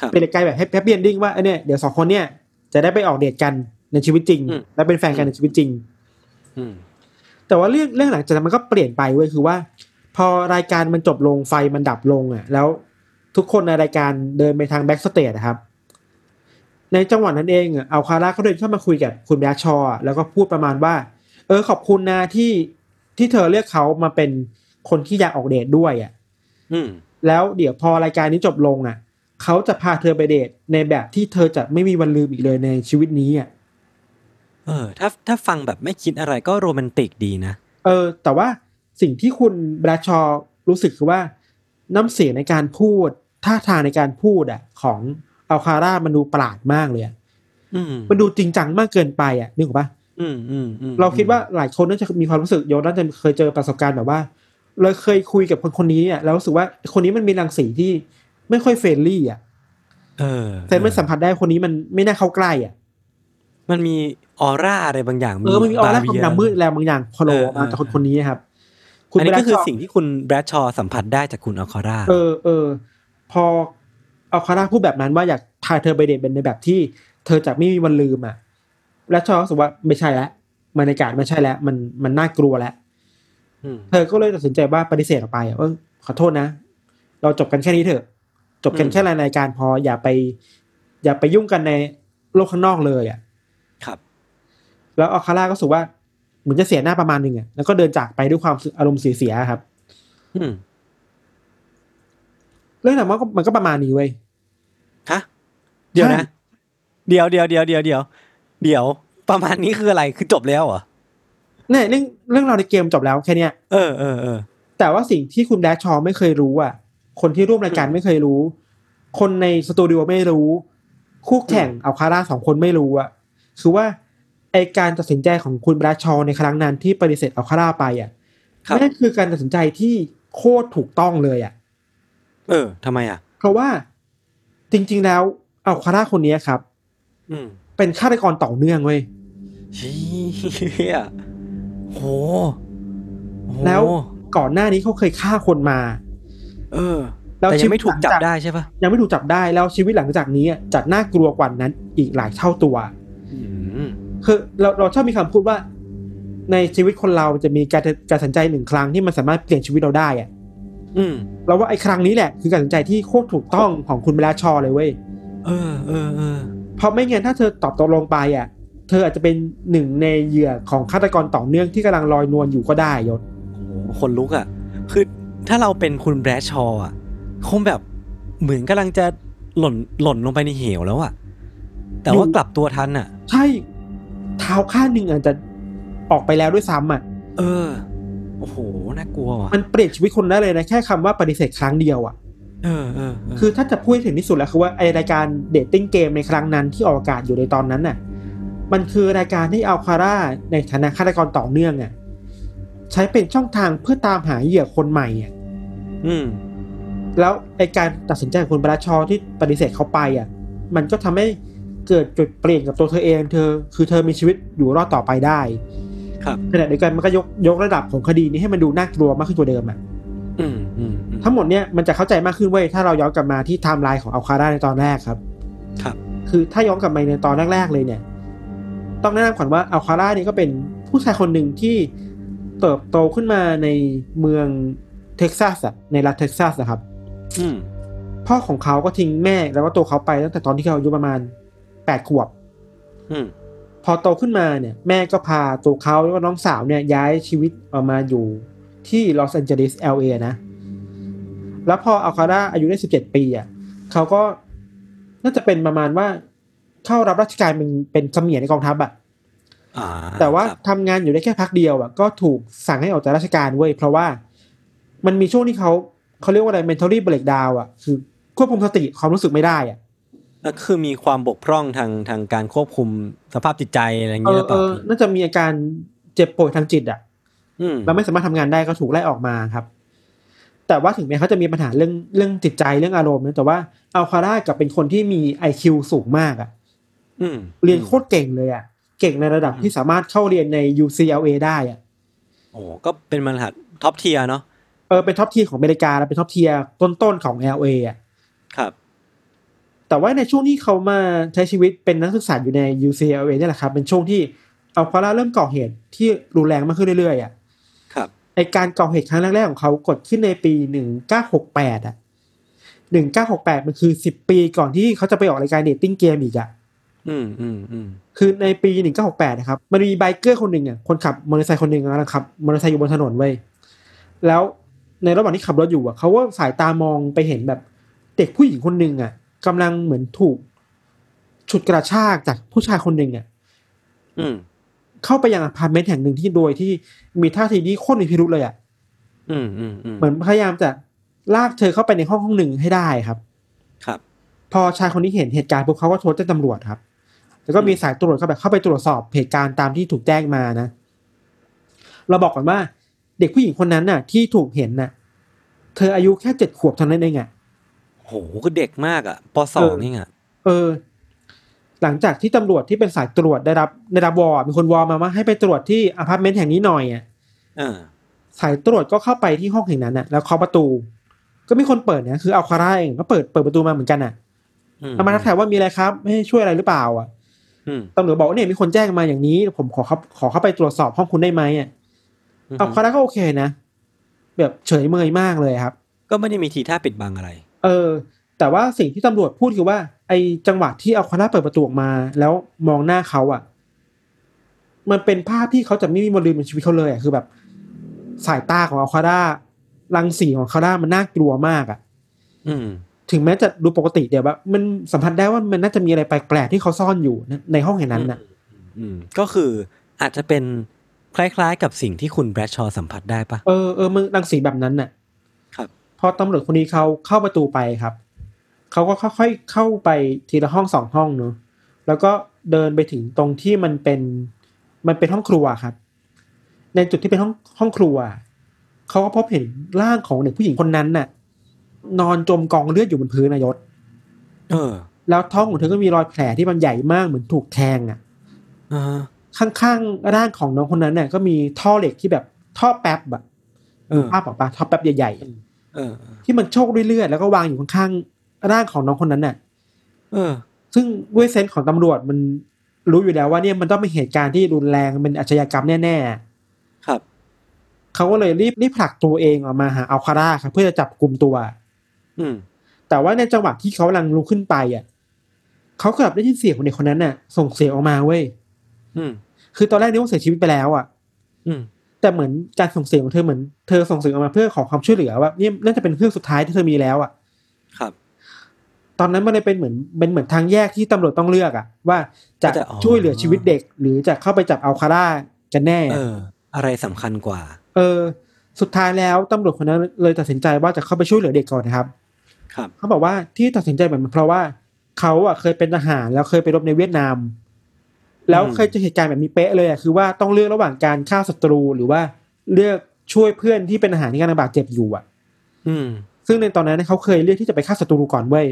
ครับเป็นรายการแบบ happy ending ว่าเออเนี่ยเดี๋ยวสองคนเนี่ยจะได้ไปออกเดทกันในชีวิตจริงอืมและเป็นแฟนกันในชีวิตจริงอืมแต่ว่าเรื่องเรื่องหลังจากนั้นมันก็เปลี่ยนไปเว้ยคือว่า พอรายการมันจบลงไฟมันดับลงอะ แล้วทุกคนในรายการเดินไปทาง backstage นะครับ ในจังหวะนั้นเองอะอัลคาร่าเขาเดินเข้ามาคุยกับคุณแบรดชอว์อะแล้วก็พูดประมาณว่า เออขอบคุณนะที่ที่เธอเลือกเขามาเป็นคนที่อยากออกเดทด้วยอะอืมแล้วเดี๋ยวพอรายการนี้จบลงอะเขาจะพาเธอไปเดทในแบบที่เธอจะไม่มีวันลืมอีกเลยในชีวิตนี้อะเออ ถ้าถ้าฟังแบบไม่คิดอะไรก็โรแมนติกดีนะเออ แต่ว่า สิ่งที่คุณแบรดชอว์รู้สึกคือว่า น้ำเสียงในการพูดท่าทางในการพูดอะของอัลคาร่ามันดูประหลาดมากเลยอะอืมมันดูจริงจังมากเกินไปอะนึกออกปะอืมอืมอืมเราคิดว่าหลายคนน่าจะมีความรู้สึกโยนน่าจะเคยเจอประสบการณ์แบบว่า เราเคยคุยกับคนคนนี้อะแล้วรู้สึกว่าคนนี้มันมีรังสีที่ไม่ค่อย friendly อะเออแต่ไม่สัมผัสได้คนนี้มันไม่น่าเข้าใกล้อะ มันมีออร่าอะไรบางอย่างเออมันมีออร่าบความเรียดำมืดแรงบางอย่างพอโลเออมาจากคนคนนี้ครับ อันนี้ก็คือแบรดชสิ่งที่คุณแบรดชอว์สัมผัสได้จากคุณอัลคาร่าเออเออพอเอาคาร่าพูดแบบนั้นว่าอยากพาเธอไปเดทเป็นในแบบที่ เธอจะไม่มีวันลืมอะแล้วชอรู้สึกว่าไม่ใช่แล้วบรรยากาศไม่ใช่แล้ว มันมันน่ากลัวแล้วอืมเธอก็เลยตัดสินใจว่าปฏิเสธออกไปอะว่าขอโทษนะ เราจบกันแค่นี้เถอะ จบกันอืมแค่รายการพออย่าไป อย่าไปยุ่งกันในโลกข้างนอกเลยอะ ครับ แล้วอัลคาร่าก็รู้สึกว่าเห มือนจะเสียหน้าประมาณหนึ่งอะแล้วก็เดินจากไปด้วยความอารมณ์เสียๆครับอืมเรื่องราวมันก็มันก็ประมาณนี้เว้ยฮะเดี๋ยวใช่นะเดี๋ยวเดี๋ยวเดี๋ยวเดี๋ยวเดี๋ยวเดี๋ยว ประมาณนี้คืออะไรคือจบแล้วเหรอเนี่ยเรื่องเรื่องราวในเกมจบแล้วแค่เนี้ยเออเออเออแต่ว่าสิ่งที่คุณแดชชอว์ไม่เคยรู้อะ คนที่ร่วมรายการไม่เคยรู้ คนในสตูดิโอไม่รู้ คู่แข่งเอาคาร่าสองคนไม่รู้อะคือว่า ไอการตัดสินใจของคุณแบรดชอว์ในครั้งนั้นที่ปฏิเสธเอาคาร่าไปอะครับนั่นคือการตัดสินใจที่โคตรถูกต้องเลยอะ เออทำไมอะ เพราะว่าจริง ๆ แล้วอัลคาร่าคนนี้ครับ อืม เป็นฆาตกรต่อเนื่องเว้ยเฮียโหโหแล้วก่อนหน้านี้เขาเคยฆ่าคนมา เออ แล้วแต่ชียังวิตไม่ถูกจับหลังจากได้ใช่ปะยังไม่ถูกจับได้แล้วชีวิตหลังจากนี้อะจะน่ากลัวกว่านั้นอีกหลายเท่าตัว อืม คือเราเราชอบมีคำพูดว่า ในชีวิตคนเราจะมีการการตัดสินใจหนึ่งครั้งที่มันสามารถเปลี่ยนชีวิตเราได้อะอืมเราว่าไอ้ครั้งนี้แหละ คือการตัดสินใจที่โคตรถูกต้องของคุณเบลลาชอเลยเว้ยเออเออเออเพราะไม่งั้นถ้าเธอตอบตกลงไปอะ เธออาจจะเป็นหนึ่งในเหยื่อของฆาตกรต่อเนื่องที่กำลังลอยนวลอยู่ก็ได้ยศโอ้โหคนลุกอะ คือถ้าเราเป็นคุณแบรดชอว์อะคงแบบเหมือนกำลังจะหล่นหล่นลงไปในเหวแล้วอะ แต่ว่าอยู่กลับตัวทันอะ ใช่ เท้าข้างหนึ่งอาจจะออกไปแล้วด้วยซ้ำอะ เออ โอ้โห น่ากลัวว่ะ มันเปลี่ยนชีวิตคนได้เลยนะ แค่คำว่าปฏิเสธครั้งเดียวอะ เออเออเออคือถ้าจะพูดให้ถึงที่สุดแล้วคือว่าไอรายการDating Game ในครั้งนั้นที่ออกอากาศอยู่ในตอนนั้นน่ะ มันคือรายการที่อัลคาร่าในฐานะฆาตกรต่อเนื่องอะใช้เป็นช่องทางเพื่อตามหาเหยื่อคนใหม่อะ อืม แล้วไอการตัดสินใจของคุณแบรดชอว์ที่ปฏิเสธเขาไปอะ มันก็ทำให้ เกิดจุดเปลี่ยนกับตัวเธอเองเธอ คือเธอมีชีวิตอยู่รอดต่อไปได้ครับขณะเดียวกันมันก็ยกยกระดับของคดีนี้ให้มันดูน่ากลัวมากขึ้นกว่าเดิมอะอืมอืมอืมทั้งหมดเนี่ยมันจะเข้าใจมากขึ้นเว้ยถ้าเราย้อนกลับมาที่ไทม์ไลน์ของอัลคาร่าในตอนแรกครับ ครับ คือถ้าย้อนกลับไปในตอนแรกๆเลยเนี่ย ต้องแนะนำก่อนว่าอัลคาร่านี่ก็เป็นผู้ชายคนหนึ่งที่เติบโตขึ้นมาในเมืองเท็กซัสอะในรัฐเท็กซัสนะครับอืมพ่อของเขาก็ทิ้งแม่แล้วก็ตัวเขาไปตั้งแต่ตอนที่เขาอายุประมาณ แปดขวบอืมพอโตขึ้นมาเนี่ย แม่ก็พาตัวเขาแล้วก็น้องสาวเนี่ยย้ายชีวิตออกมาอยู่ที่ลอสแอนเจลิส LA นะ แล้วพออัลคาร่าอายุได้สิบเจ็ดปีอะเขาก็น่าจะเป็นประมาณว่าเข้ารับราชการเป็นเป็นเสมียนในกองทัพอะอ่าแต่ว่าครับทำงานอยู่ได้แค่พักเดียวอะก็ถูกสั่งให้ออกจากราชการเว้ยเพราะว่ามันมีช่วงที่เขาเขาเรียกว่าอะไร mentally breakdown อะ คือควบคุมสติความรู้สึกไม่ได้อะ ก็คือมีความบกพร่องทางทางการควบคุมสภาพจิตใจอะไรอย่างเอเงี้ยหอรือเปเอล่าอน่าจะมีอาการเจ็บป่วยทางจิตอะอืมแล้วไม่สามารถทำงานได้ก็ถูกไล่ออกมาครับ แต่ว่าถึงแม้เขาจะมีปัญหาเรื่องเรื่องจิตใจเรื่องอารมณ์นะแต่ว่าอัลคาร่ากลับเป็นคนที่มี IQ สูงมากอะอืมเรียนโคตรเก่งเลยอะ เก่งในระดับที่สามารถเข้าเรียนใน UCLA ได้อะโอ้ก็เป็นมหาลัย top tier เนาะเออเป็น top tier ของอเมริกาแล้วเป็น top tier ต้นๆของ LA อะครับ แต่ว่าในช่วงที่เขามาใช้ชีวิตเป็นนักศึกษาอยู่ใน UCLA เนี่ยแหละครับ เป็นช่วงที่อัลคาร่าเริ่มก่อเหตุที่รุนแรงมากขึ้นเรื่อยๆอะครับไอการก่อเหตุครั้งแรกๆของเขาเกิดขึ้นในปีหนึ่งเก้าหกแปดอะหนึ่งเก้าหกแปดมันคือสิบปีก่อนที่เขาจะไปออกรายการ Dating Game อีกอะอืมอืมอืมคือในปีหนึ่งเก้าหกแปดนะครับมันมี biker คนหนึ่งอะคนขับมอเตอร์ไซค์คนหนึ่งกำลังขับมอเตอร์ไซค์อยู่บนถนนเว้ยแล้วในระหว่างที่ขับรถอยู่อะเขาก็สายตามองไปเห็นแบบเด็กผู้หญิงคนหนึ่งอะ กำลังเหมือนถูกฉุดกระชากจากผู้ชายคนหนึ่งอะอืมเข้าไปยังอพาร์ตเมนต์แห่งหนึ่งที่โดยที่มีท่าทีที่โคตรมีพิรุธเลยอะอืมอืมอืมเหมือนพยายามจะลากเธอเข้าไปในห้องห้องหนึ่งให้ได้ครับ ครับ พอชายคนนี้เห็นเหตุการณ์ปุ๊บเขาก็โทรแจ้งตำรวจครับ แล้วก็มีสายตรวจเข้าไปเข้าไปตรวจสอบเหตุการณ์ตามที่ถูกแจ้งมานะ เราบอกก่อนว่า เด็กผู้หญิงคนนั้นน่ะ ที่ถูกเห็นน่ะ เธออายุแค่เจ็ดขวบเท่านั้นเองอะ โหคือเด็กมากอะปสองเออนี่อะเออ หลังจากที่ตำรวจที่เป็นสายตรวจได้รับได้รับวอร์มีคนวอร์มาว่าให้ไปตรวจที่อพาร์ตเมนต์แห่งนี้หน่อยอะเออสายตรวจก็เข้าไปที่ห้องแห่งนั้นน่ะ แล้วเคาะประตู ก็มีคนเปิดนะคืออัลคาร่าเองก็เปิดเปิดประตูมาเหมือนกันน่ะอืมเอามาทักทายว่ามีอะไรครับให้ช่วยอะไรหรือเปล่า อะอืมตำรวจบอกว่าเนี่ยมีคนแจ้งมาอย่างนี้ ผมขอเข้าขอเข้าไปตรวจสอบห้องคุณได้ไหมอะเอาคาร่าก็โอเคนะแบบเฉยเมยมากเลยครับ ก็ไม่ได้มีทีท่าปิดบังอะไร เออ แต่ว่าสิ่งที่ตำรวจพูดคือว่า ไอ้จังหวะที่เอาคาร่าเปิดประตูออกมา แล้วมองหน้าเขาอะ มันเป็นภาพที่เขาจะไม่มีวันลืมในชีวิตเขาเลยอะคือแบบ สายตาของอัลคาร่ารังสีของอัลคาร่ามันน่ากลัวมากอะ อืมถึงแม้จะดูปกติเดี๋ยวแบบมันสัมผัสได้ว่ามันน่าจะมีอะไรแปลกๆที่เขาซ่อนอยู่ในห้องแห่งนั้นน่ะ อืม ก็คืออาจจะเป็นคล้ายๆกับสิ่งที่คุณแบรดชอว์สัมผัสได้ปะเออเออมึงรังสีแบบนั้นน่ะ พอตำรวจคนนี้เขาเข้าประตูไปครับเขาก็ค่อยๆเข้าไปทีละห้องสองห้องเนอะแล้วก็เดินไปถึงตรงที่มันเป็นมันเป็นห้องครัวครับ ในจุดที่เป็นห้องห้องครัวเขาก็พบเห็นร่างของเด็กผู้หญิงคนนั้นน่ะ นอนจมกองเลือดอยู่บนพื้นนายศเออ แล้วท้องของเธอก็มีรอยแผลที่มันใหญ่มากเหมือนถูกแทงอะอ่าข้างๆร่างของน้องคนนั้นเนี่ยก็มีท่อเหล็กที่แบบท่อแป๊บอะเออภาพออกปะท่อแป๊บใหญ่ๆอะเออ ที่มันโชกด้วยเลือดแล้วก็วางอยู่ข้างๆร่างของน้องคนนั้นน่ะ เออ ซึ่งด้วยเซนส์ของตำรวจมันรู้อยู่แล้วว่าเนี่ยมันต้องเป็นเหตุการณ์ที่รุนแรงเป็นอาชญากรรมแน่ครับๆเขาก็เลยรีบรีบผลักตัวเองออกมาหาอัลคาร่าครับเพื่อจะจับกลุ่มตัว อืม แต่ว่าในจังหวะที่เขากำลังลุกขึ้นไปอะเขากลับได้ยินเสียงของเด็กคนนั้นน่ะ ส่งเสียงออกมาเว้ยอืม คือตอนแรกนึกว่าเสียชีวิตไปแล้วอะ อืม แต่เหมือนการส่งเสียงของเธอเหมือนเธอส่งเสียงออกมาเพื่อขอความช่วยเหลือว่าเนี่ยน่าจะเป็นเครื่องสุดท้ายที่เธอมีแล้วอะ ครับ ตอนนั้นมันเลยเป็นเหมือนเป็นเหมือนทางแยกที่ตำรวจต้องเลือกอะ ว่าจะจะอ๋อ ช่วยเหลือชีวิตเด็ก หรือจะเข้าไปจับอัลคาร่ากันแน่ เออ อะไรสำคัญกว่า เออ สุดท้ายแล้วตำรวจคนนั้นเลยตัดสินใจว่าจะเข้าไปช่วยเหลือเด็กก่อนนะครับ ครับ เขาบอกว่าที่ตัดสินใจแบบนั้นเพราะว่าเขาอะเคยเป็นทหารแล้วเคยไปรบในเวียดนาม แล้วเคยเจอเหตุการณ์แบบนี้เป๊ะเลยอะคือว่าต้องเลือกระหว่างการฆ่าศัตรูหรือว่าเลือกช่วยเพื่อนที่เป็นทหารที่กำลังบาดเจ็บอยู่อะ อืม ซึ่งในตอนนั้นเขาเคยเลือกที่จะไปฆ่าศัตรูก่อนเว้ย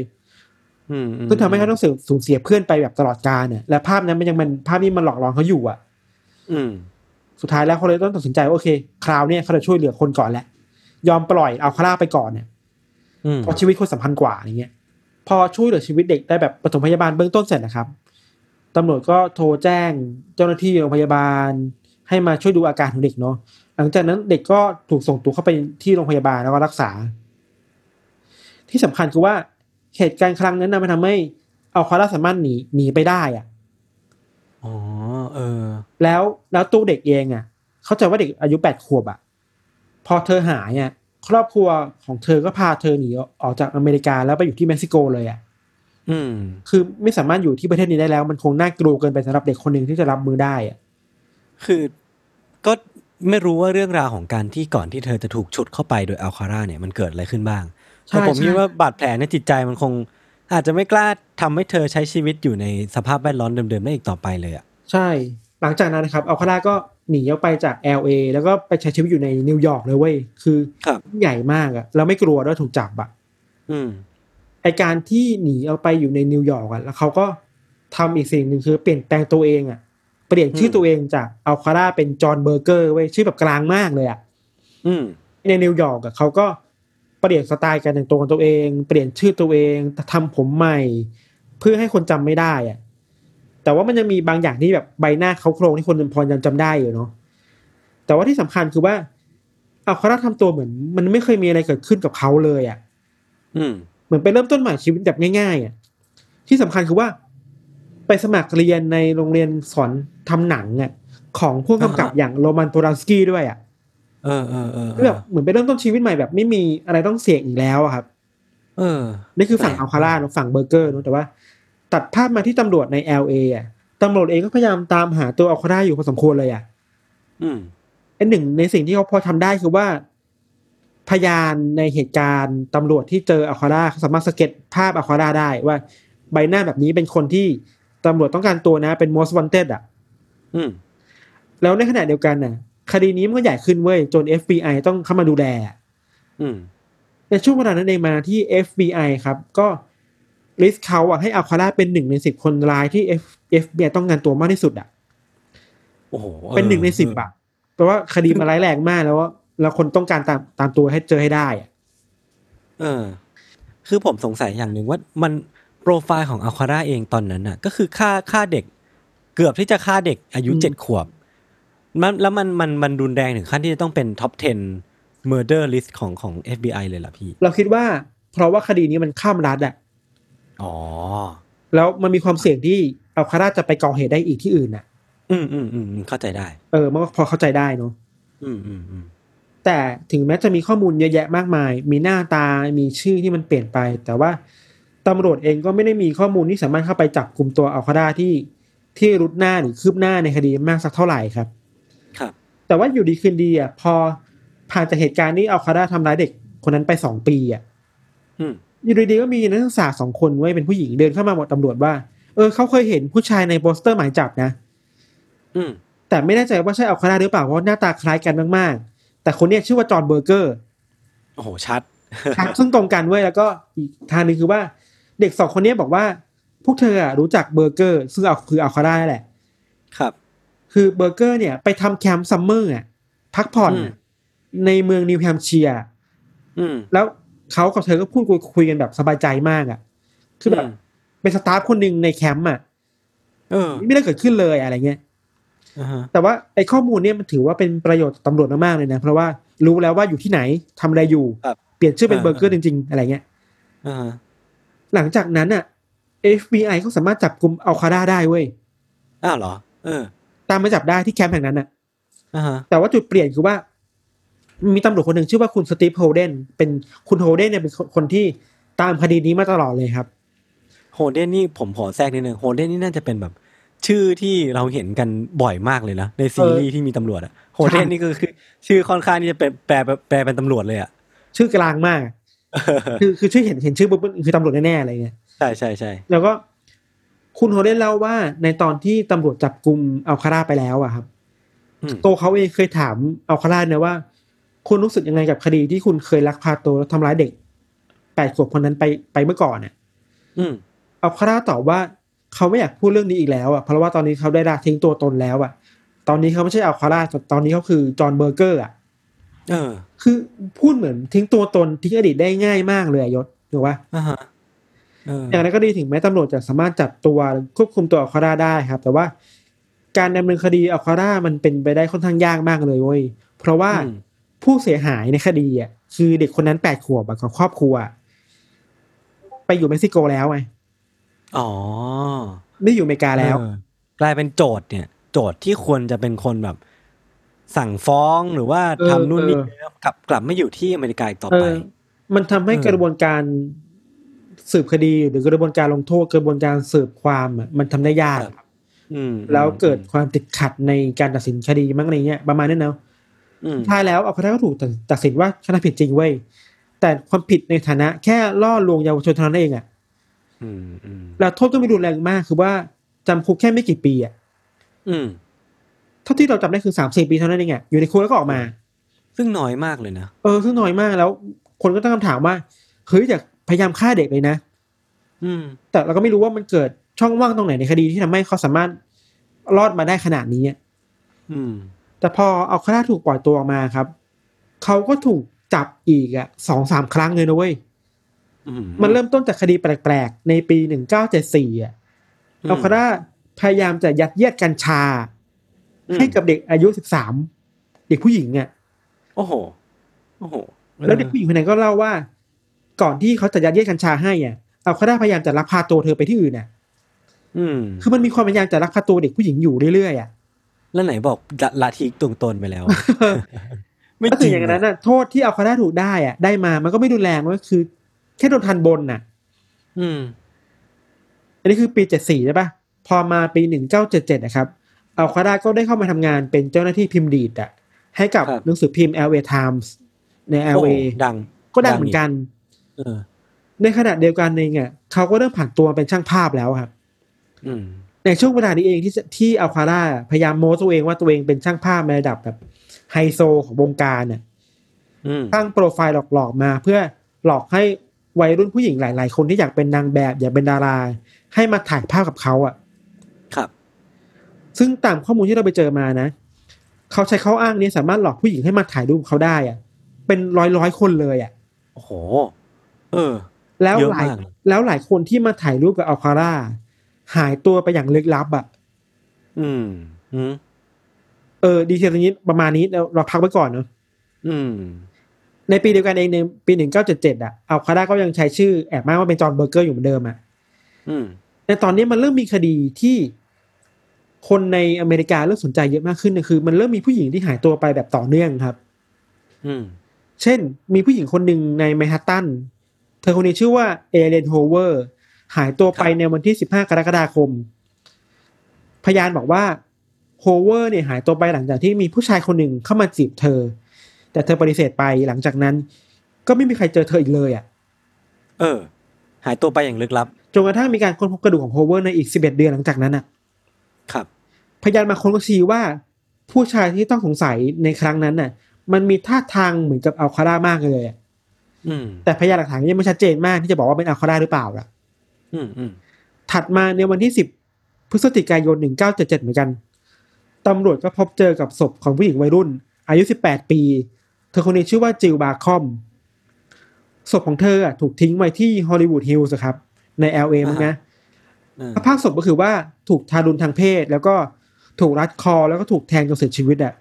อืมซึ่งทำให้เขาต้องเสียสูญเสียเพื่อนไปแบบตลอดกาลเนี่ยและภาพนั้นมันยังมันภาพนี้มันหลอกหลอนเขาอยู่อะ อืม สุดท้ายแล้วเขาเลยต้องตัดสินใจว่าโอเคคราวเนี้ยเขาจะช่วยเหลือคนก่อนแหละยอมปล่อยเอาคาร่าไปก่อนเนี่ยอืมเพราะชีวิตคนสำคัญกว่าอย่างเงี้ย พอช่วยเหลือชีวิตเด็กได้แบบปฐมพยาบาลเบื้องต้นเสร็จนะครับ ตำรวจก็โทรแจ้งเจ้าหน้าที่โรงพยาบาล ให้มาช่วยดูอาการของเด็กเนาะหลังจากนั้นเด็กก็ถูกส่งตัวเข้าไปที่โรงพยาบาลแล้วก็รักษา ที่สำคัญคือว่าเหตุการณ์ครั้งนั้นนะมันทำให้เอาคาร่าสามารถหนีหนีไปได้อะอ๋อเออ แล้วแล้วตัวเด็กเองอะ เข้าใจว่าเด็กอายุแปดขวบอะ พอเธอหายอะครอบครัวของเธอก็พาเธอหนีออกจากอเมริกาแล้วไปอยู่ที่เม็กซิโกเลยอะ อืม คือไม่สามารถอยู่ที่ประเทศนี้ได้แล้ว มันคงน่ากลัวเกินไปสำหรับเด็กคนหนึ่งที่จะรับมือได้อะคือก็ไม่รู้ว่าเรื่องราวของการที่ก่อนที่เธอจะถูกฉุดเข้าไปโดยอัลคาร่าเนี่ยมันเกิดอะไรขึ้นบ้างใช่แต่ผมใช่คิดว่าบาดแผลในจิตใจมันคง อาจจะไม่กล้าทำให้เธอใช้ชีวิตอยู่ในสภาพแวดล้อมเดิมๆได้อีกต่อไปเลยอะใช่ หลังจากนั้นนะครับอัลคาร่าก็หนีออกไปจาก LA แล้วก็ไปใช้ชีวิตอยู่ในนิวยอร์กเลยเว้ยคือครับใหญ่มากอะแล้วไม่กลัวด้วยถูกจับอะอืมไอการที่หนีออกไปอยู่ในนิวยอร์กอะแล้วเขาก็ทำอีกสิ่งหนึ่งคือเปลี่ยนแปลงตัวเองอะ เปลี่ยนชื่อตัวเองจากอัลคาร่าเป็นจอห์นเบอร์เกอร์เว้ยชื่อแบบกลางมากเลยอะอืมในนิวยอร์กอะเขาก็เปลี่ยนสไตล์การแต่งตัวของตัวเอง เปลี่ยนชื่อตัวเองทำผมใหม่ เพื่อให้คนจำไม่ได้อะ แต่ว่ามันยังมีบางอย่างที่แบบใบหน้าเขาโครงที่คนพอยังจำได้อยู่เนาะแต่ว่าที่สำคัญคือว่าอัลคาร่าทำตัวเหมือน มันไม่เคยมีอะไรเกิดขึ้นกับเขาเลยอะ อืม เหมือนไปเริ่มต้นใหม่ชีวิตแบบง่ายๆอะที่สำคัญคือว่าไปสมัครเรียนในโรงเรียนสอนทำหนังอะของผู้กำกับอ่าฮะอย่างโรมันโพลานสกี้ด้วยอะเออเออเออที่แบบเหมือนไปเริ่มต้นชีวิตใหม่แบบไม่มีอะไรต้องเสี่ยงอีกแล้วอะครับ เออ นี่คือฝั่งแปลกอัลคาร่าเนอะฝั่งเบอร์เกอร์เนอะแต่ว่า ตัดภาพมาที่ตำรวจใน LA อะตำรวจเองก็พยายามตามหาตัวอัลคาร่าอยู่พอสมควรเลยอะ อืมไอ้หนึ่งในสิ่งที่เขาพอทำได้คือว่า พยานในเหตุการณ์ตำรวจที่เจออัลคาร่าเขาสามารถสเก็ตช์ภาพอัลคาร่าได้ว่า ใบหน้าแบบนี้เป็นคนที่ตำรวจต้องการตัวนะ เป็น most wanted อะอืมแล้วในขณะเดียวกันน่ะ คดีนี้มันก็ใหญ่ขึ้นเว้ยจน FBI ต้องเข้ามาดูแลอะอืมในช่วงเวลานั้นเองมาที่ FBI ครับ ก็ลิสต์เขาอะให้อัลคาร่าเป็นหนึ่งในสิบคนร้ายที่ F FBI ต้องการตัวมากที่สุดอะโอ้โหออเป็นหนึ่งในสิบอะแปลว่าคดีมันร้ายแรงมากแล้วว่า แล้วคนต้องการตามตามตัวให้เจอให้ได้อะเออ คือผมสงสัยอย่างหนึ่งว่ามันโปรไฟล์ของอัลคาร่าเองตอนนั้นน่ะ ก็คือฆ่าฆ่าเด็ก เกือบที่จะฆ่าเด็กอายุเจ็ดขวบ มันแล้วมันมันมันรุนแรงถึงขั้นที่จะต้องเป็นท็อป 10 murder list ของของ FBI เลยล่ะพี่ เราคิดว่า เพราะว่าคดีนี้มันข้ามรัฐอะอ๋อ แล้วมันมีความเสี่ยงที่อัลคาร่าจะไปก่อเหตุได้อีกที่อื่นอะอืมอืมอืมอืมเข้าใจได้ เออ มันก็พอเข้าใจได้เนาะอืมอืมอืม แต่ถึงแม้จะมีข้อมูลเยอะแยะมากมาย มีหน้าตา มีชื่อที่มันเปลี่ยนไป แต่ว่าตำรวจเองก็ไม่ได้มีข้อมูลที่สามารถเข้าไปจับกลุ่มตัวอัลคาดาที่ที่รุดหน้าหรือคืบหน้าในคดีมากสักเท่าไหร่ครับ ครับ แต่ว่าอยู่ดีคืนดีอะพอผ่านจากเหตุการณ์ที่อัลคาดาทำร้ายเด็กคนนั้นไปสองปีอะอืมอยู่ดีๆก็มีนักศึกษาสองคนไว้ยเป็นผู้หญิงเดินเข้ามาบอกตำรวจว่า เออเขาเคยเห็นผู้ชายในโปสเตอร์หมายจับนะ อืมแต่ไม่แน่ใจว่าใช่อัลคาร่าหรือเปล่าเพราะหน้าตาคล้ายกันมากๆ แต่คนเนี้ยชื่อว่าจอห์นเบอร์เกอร์โอ้โหชัดครับซึ่งตรงกันเว้ยแล้วก็อีกทางหนึ่งคือว่า เด็กสองคนเนี้ยบอกว่า พวกเธออะรู้จักเบอร์เกอร์ซึ่งเอาคืออัลคาร่านั่นแหละ ครับ คือเบอร์เกอร์เนี่ยไปทำแคมป์ summer อะพักผ่อนอืมอะในเมืองนิวแฮมป์เชียร์อืมแล้วเขากับเธอก็พูดคุยคุยกันแบบสบายใจมากอะคือแบบอืมเป็น staff คนหนึ่งในแคมป์อะเออไม่ได้เกิดขึ้นเลยอะไรเงี้ยอ่าฮะ แต่ว่าไอ้ข้อมูลเนี่ยมันถือว่าเป็นประโยชน์ต่อตำรวจมากๆเลยนะ เพราะว่ารู้แล้วว่าอยู่ที่ไหนทำอะไรอยู่ครับเปลี่ยนชื่อเป็นอ่าเบอร์เกอร์จริง ๆ อะไรเงี้ยอ่าฮะหลังจากนั้นอะ FBI เขาสามารถจับกลุ่มอัลคาร่าได้เว้ย อ้าวเหรอ เออ ตามมาจับได้ที่แคมป์แห่งนั้นอะอ่าฮะแต่ว่าจุดเปลี่ยนคือว่า มีตำรวจคนหนึ่งชื่อว่าคุณสตีฟโฮเดน เป็นคุณโฮเดนเนี่ยเป็นคนที่ตามคดีนี้มาตลอดเลยครับ โฮเดนนี่ผมขอแทรกนิดนึง โฮเดนนี่น่าจะเป็นแบบ ชื่อที่เราเห็นกันบ่อยมากเลยนะในซีรีส์ที่มีตำรวจอะโฮเดนนี่ก็คือ ชื่อค่อนข้างที่จะเป็นแปลแปลแปลเป็นตำรวจเลยอะชื่อกลางมากคือคือชื่อเห็นเห็นชื่อปุ๊บคือตำรวจแน่ๆอะไรเงี้ยใช่ใช่ใช่แล้วก็คุณโฮเดนเล่าว่าในตอนที่ตำรวจจับกลุ่มอัลคาร่าไปแล้วอะครับอืมตัวเขาเองเคยถามอัลคาร่านะว่า คุณรู้สึกยังไงกับคดีที่คุณเคยลักพาตัวแล้วทำร้ายเด็กแปดขวบคนนั้นไปไปเมื่อก่อนเนี่ยอืมอัลคาร่าตอบว่า เขาไม่อยากพูดเรื่องนี้อีกแล้วอะเพราะว่าตอนนี้เขาได้ละทิ้งตัวตนแล้วอะ ตอนนี้เขาไม่ใช่อัลคาร่าตอนนี้เขาคือจอห์นเบอร์เกอร์อะเออ คือพูดเหมือนทิ้งตัวตนทิ้งอดีตได้ง่ายมากเลยอะยศถูกปะอ่าฮะเอออย่างไรก็ดีถึงแม้ตำรวจจะสามารถจับตัวควบคุมตัวอัลคาร่าได้ครับ แต่ว่าการดำเนินคดีอัลคาร่ามันเป็นไปได้ค่อนข้างยากมากเลยเว้ยเพราะว่าอืมผู้เสียหายในคดีอะคือเด็กคนนั้นแปดขวบอะกับครอบครัวอะไปอยู่เม็กซิโกแล้วไง อ๋อ ไม่อยู่อเมริกาแล้วเออกลายเป็นโจทย์เนี่ย โจทย์ที่ควรจะเป็นคนแบบ สั่งฟ้องหรือว่าเออทำนู่นนี่เออกลับกลับไม่อยู่ที่อเมริกาอีกต่อเอไปอมันทำให้เออกระบวนการสืบคดีหรือกระบวนการลงโทษกระบวนการสืบความอะมันทำได้ยากอืมแล้วเกิดความติดขัดในการตัดสินคดีมั้งอะไรเงี้ยประมาณนั้นเนาะอืมท้ายแล้วอัลคาร่าก็ถูกตัดสินว่าเขาทำผิดจริงเว้ยแต่ความผิดในฐานะแค่ล่อลวงเยาวชนเท่านั้นเองอะอืมอืม แล้วโทษก็ไม่รุนแรงมากคือว่าจำคุกแค่ไม่กี่ปีอะอืมเท่าที่เราจำได้คือสามสี่ปีเท่านั้นเองอะอยู่ในคุกแล้วก็ออกมา ซึ่งน้อยมากเลยนะเออซึ่งน้อยมากแล้ว คนก็ตั้งคำถามว่าเฮ้ยอยากพยายามฆ่าเด็กเลยนะ อืม แต่เราก็ไม่รู้ว่ามันเกิดช่องว่างตรงไหนในคดีที่ทำให้เขาสามารถรอดมาได้ขนาดนี้อะอืม แต่พอเอาคาร่าถูกปล่อยตัวออกมาครับ เขาก็ถูกจับอีกอะสองสามครั้งเลยนะเว้ยอื มมันเริ่มต้นจากคดีแปลกๆ ในปีหนึ่งเก้าเจ็ดสี่อะอืมเอาคาร่าพยายามจะยัดเยียดกัญชาอืมให้กับเด็กอายุสิบสามเด็กผู้หญิงอะโอ้โหโอ้โหแล้วเด็กผู้หญิงคนนั้นก็เล่าว่า ก่อนที่เขาจะยัดเยียดกัญชาให้อะเอาคาร่าพยายามจะลักพาตัวเธอไปที่อื่นอะอืมคือมันมีความพยายามจะลักพาตัวเด็กผู้หญิงอยู่เรื่อยๆอะแล้วไหนบอกละละทิ้งตรงตนไปแล้วไม่ถ้าจถึริงงอย่างนั้นน่ะโทษที่เอาคาร่าถูกได้อะ ได้มามันก็ไม่รุนแรงก็คือ แค่โดนทันบนน่ะ อืม อันนี้คือปีเจ็ดสี่ใช่ปะพอมาปีหนึ่งเก้าเจ็ดเจ็ดนะครับเอาคาร่าก็ได้เข้ามาทำงานเป็นเจ้าหน้าที่พิมพ์ดีดอะให้กับครับหนังสือพิมพ์ LA Times ในโอ้โห LA ดัง ก็ดังเหมือนกันเออในขณะเดียวกันเองอะเขาก็เริ่มผ่านตัวเป็นช่างภาพแล้วครับอืมในช่วงเวลานี้เองที่ที่อัลคาร่าพยายามโม้ตัวเองว่าตัวเองเป็นช่างภาพในระดับแบบไฮโซของวงการน่ะอืมตั้งโปรไฟล์หลอกๆมาเพื่อหลอกให้ วัยรุ่นผู้หญิงหลาย ๆ คนที่อยากเป็นนางแบบ อยากเป็นดารา ให้มาถ่ายภาพกับเขาอะ ครับ ซึ่งตามข้อมูลที่เราไปเจอมานะเขาใช้ข้ออ้างนี้สามารถหลอกผู้หญิงให้มาถ่ายรูปเขาได้อะ เป็นร้อยร้อยๆคนเลยอะโอ้โหเออ แล้วเยอะหลายมากเลยแล้วหลายคนที่มาถ่ายรูปกับอัลคาร่าหายตัวไปอย่างลึกลับอะ อืมอืมเออ ดีเทลตรงนี้ประมาณนี้เราเราพักไว้ก่อนเนาะอืม ในปีเดียวกันเองในปีหนึ่งเก้าเจ็ดเจ็ดอะอัลคาร่าก็ยังใช้ชื่อแอบอ้างว่าเป็นจอห์นเบอร์เกอร์อยู่เหมือนเดิมอะอืมในตอนนี้มันเริ่มมีคดีที่คนในอเมริกาเริ่มสนใจเยอะมากขึ้นนะคือ มันเริ่มมีผู้หญิงที่หายตัวไปแบบต่อเนื่องครับ อืมเช่น มีผู้หญิงคนหนึ่งในแมนฮัตตัน เธอคนนี้ชื่อว่าเอเลนโฮเวอร์ หายตัวไปครับในวันที่15กรกฎาคม พยานบอกว่าโฮเวอร์เนี่ยหายตัวไปหลังจากที่มีผู้ชายคนหนึ่งเข้ามาจีบเธอ แต่เธอปฏิเสธไปหลังจากนั้น ก็ไม่มีใครเจอเธออีกเลยอะ เออ หายตัวไปอย่างลึกลับจนกระทั่งมีการค้นพบกระดูกของโฮเวอร์ในอีก11เดือนหลังจากนั้นอะ ครับ พยานบางคนก็ชี้ว่า ผู้ชายที่ต้องสงสัยในครั้งนั้นน่ะ มันมีท่าทางเหมือนกับอัลคาร่ามากเลยอะอืมแต่พยานหลักฐานยังไม่ชัดเจนมากที่จะบอกว่าเป็นอัลคาร่าหรือเปล่าล่ะ อืมอืมถัดมาในวันที่10พฤศจิกายน1977เหมือนกันตำรวจก็พบเจอกับศพของผู้หญิงวัยรุ่น อายุ18ปี เธอคนนี้ชื่อว่าจิลบาคอม ศพของเธออะถูกทิ้งไว้ที่ฮอลลีวูดฮิลส์ครับ ใน LA มั้งนะอ่าสภาพศพก็คือว่าถูกทารุณทางเพศ แล้วก็ถูกรัดคอแล้วก็ถูกแทงจนเสียชีวิตอะ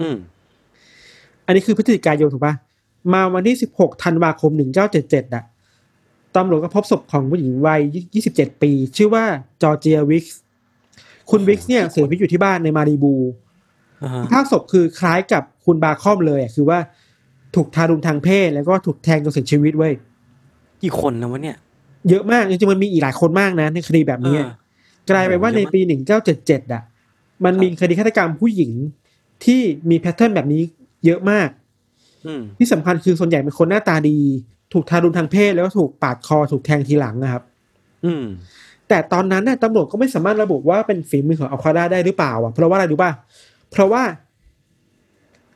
อืมอันนี้คือพฤศจิกายนถูกปะมาวันที่16ธันวาคม1977อะตำรวจก็พบศพของผู้หญิงวัย27ปี ชื่อว่าจอร์เจียวิกส์ คุณวิกส์เนี่ยเสียชีวิตอยู่ที่บ้านในมารีบูอ่าฮะส ภาพศพคือคล้ายกับคุณบาคอมเลยอะคือว่าถูกทารุณทางเพศ แล้วก็ถูกแทงจนเสียชีวิตเว้ยกี่คนนะวะเนี่ย เยอะมากจริงๆมันมีอีกหลายคนมากนะ ในคดีแบบนี้อ่ากลายไปนว่าในปี1977อะ มันมีคดีฆาตกรรมผู้หญิงที่มี pattern แบบนี้เยอะมากอืมที่สำคัญคือส่วนใหญ่เป็นคนหน้าตาดี ถูกทารุณทางเพศแล้วก็ถูกปาดคอถูกแทงทีหลังนะครับ อืม แต่ตอนนั้นน่ะตำรวจก็ไม่สามารถระบุว่าเป็นฝีมือของอัลคาร่าได้หรือเปล่าอะเพราะว่าอะไรรู้ป่ะ เพราะว่า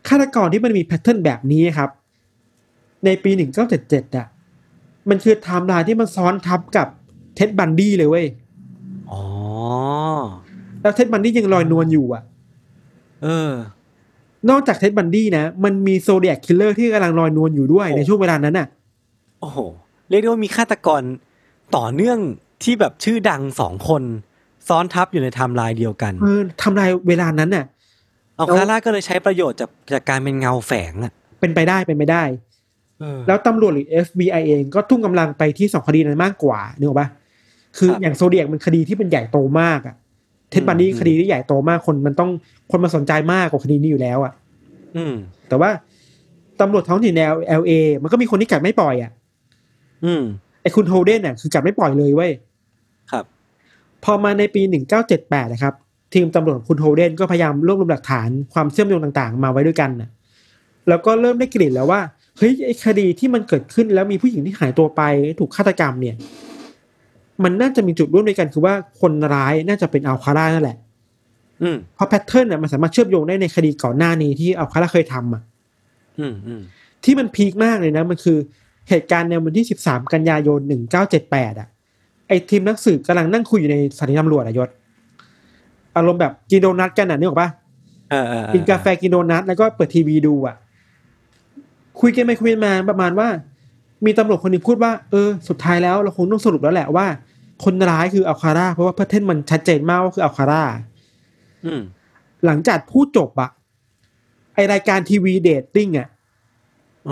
ฆาตกรที่มันมี pattern แบบนี้ครับ ในปี 1977อะมันคือไทม์ไลน์ที่มันซ้อนทับกับเท็ดบันดี้เลยเว้ยอ๋อ แล้วเท็ดบันดี้ยังลอยนวลอยู่อะ เออ นอกจากเท็ดบันดี้นะ มันมีโซเดีย c คิลเลอร์ที่กำลังลอยนวลอยู่ด้วยโอ้ในช่วงเวลานั้นน่ะ โอ้โห เรียกได้ว่ามีฆาตกรต่อเนื่องที่แบบชื่อดังสองคน ซ้อนทับอยู่ในไทม์ไลน์เดียวกัน เออทำลายเวลานั้นน่ะ อัลคาร่าก็เลยใช้ประโยชน์จากจากการเป็นเงาแฝงอะเป็นไปได้เป็นไปได้เออแล้วตำรวจหรือ FBI เองก็ทุ่มกำลังไปที่สองคดีนั้นมากกว่านึกออกปะคือครับอย่างโซเดียกมันคดีที่เป็นใหญ่โตมากอะเท็ดบันดี้อืมคดีที่ใหญ่โตมากคนมันต้องคนมาสนใจมากกว่าคดีนี้อยู่แล้วอะอืม แต่ว่าตำรวจท้องถิ่นใน LA มันก็มีคนที่กัดไม่ปล่อยอะอืมไอ้คุณโฮเดนน่ะคือกัดไม่ปล่อยเลยเว้ยครับ พอมาในปี1978นะครับ ทีมตำรวจของคุณโฮเดนก็พยายามรวบรวมหลักฐานความเชื่อมโยงต่างๆ มาไว้ด้วยกันนะแล้วก็เริ่มได้กลิ่นแล้วว่าเฮ้ยไอ้คดีที่มันเกิดขึ้นแล้วมีผู้หญิงที่หายตัวไปถูกฆาตกรรมเนี่ย มันน่าจะมีจุดร่วมด้วยกันคือว่าคนร้ายน่าจะเป็นอัลคาร่านั่นแหละอืมเพราะแพทเทิร์นน่ะมันสามารถเชื่อมโยงได้ในคดีก่อนหน้านี้ที่อัลคาร่าเคยทำอะอืมอืมที่มันพีคมากเลยนะมันคือเหตุการณ์ในวันที่13กันยายน1978อะไอทีมนักสืบกำลังนั่งคุยอยู่ในสถานีตำรวจอะยศ อารมณ์แบบกินโดนัทกันอะนึกออกปะเออเออเออกินกาแฟกินโดนัทแล้วก็เปิดทีวีดูอะ คุยกันไปคุยกันมาประมาณว่า มีตำรวจคนหนึ่งพูดว่าเออสุดท้ายแล้วเราคงต้องสรุปแล้วแหละว่า คนร้ายคืออัลคาร่าเพราะว่า pattern มันชัดเจนมากว่าคืออัลคาร่าอืมหลังจากพูดจบอะไอรายการทีวี dating อะ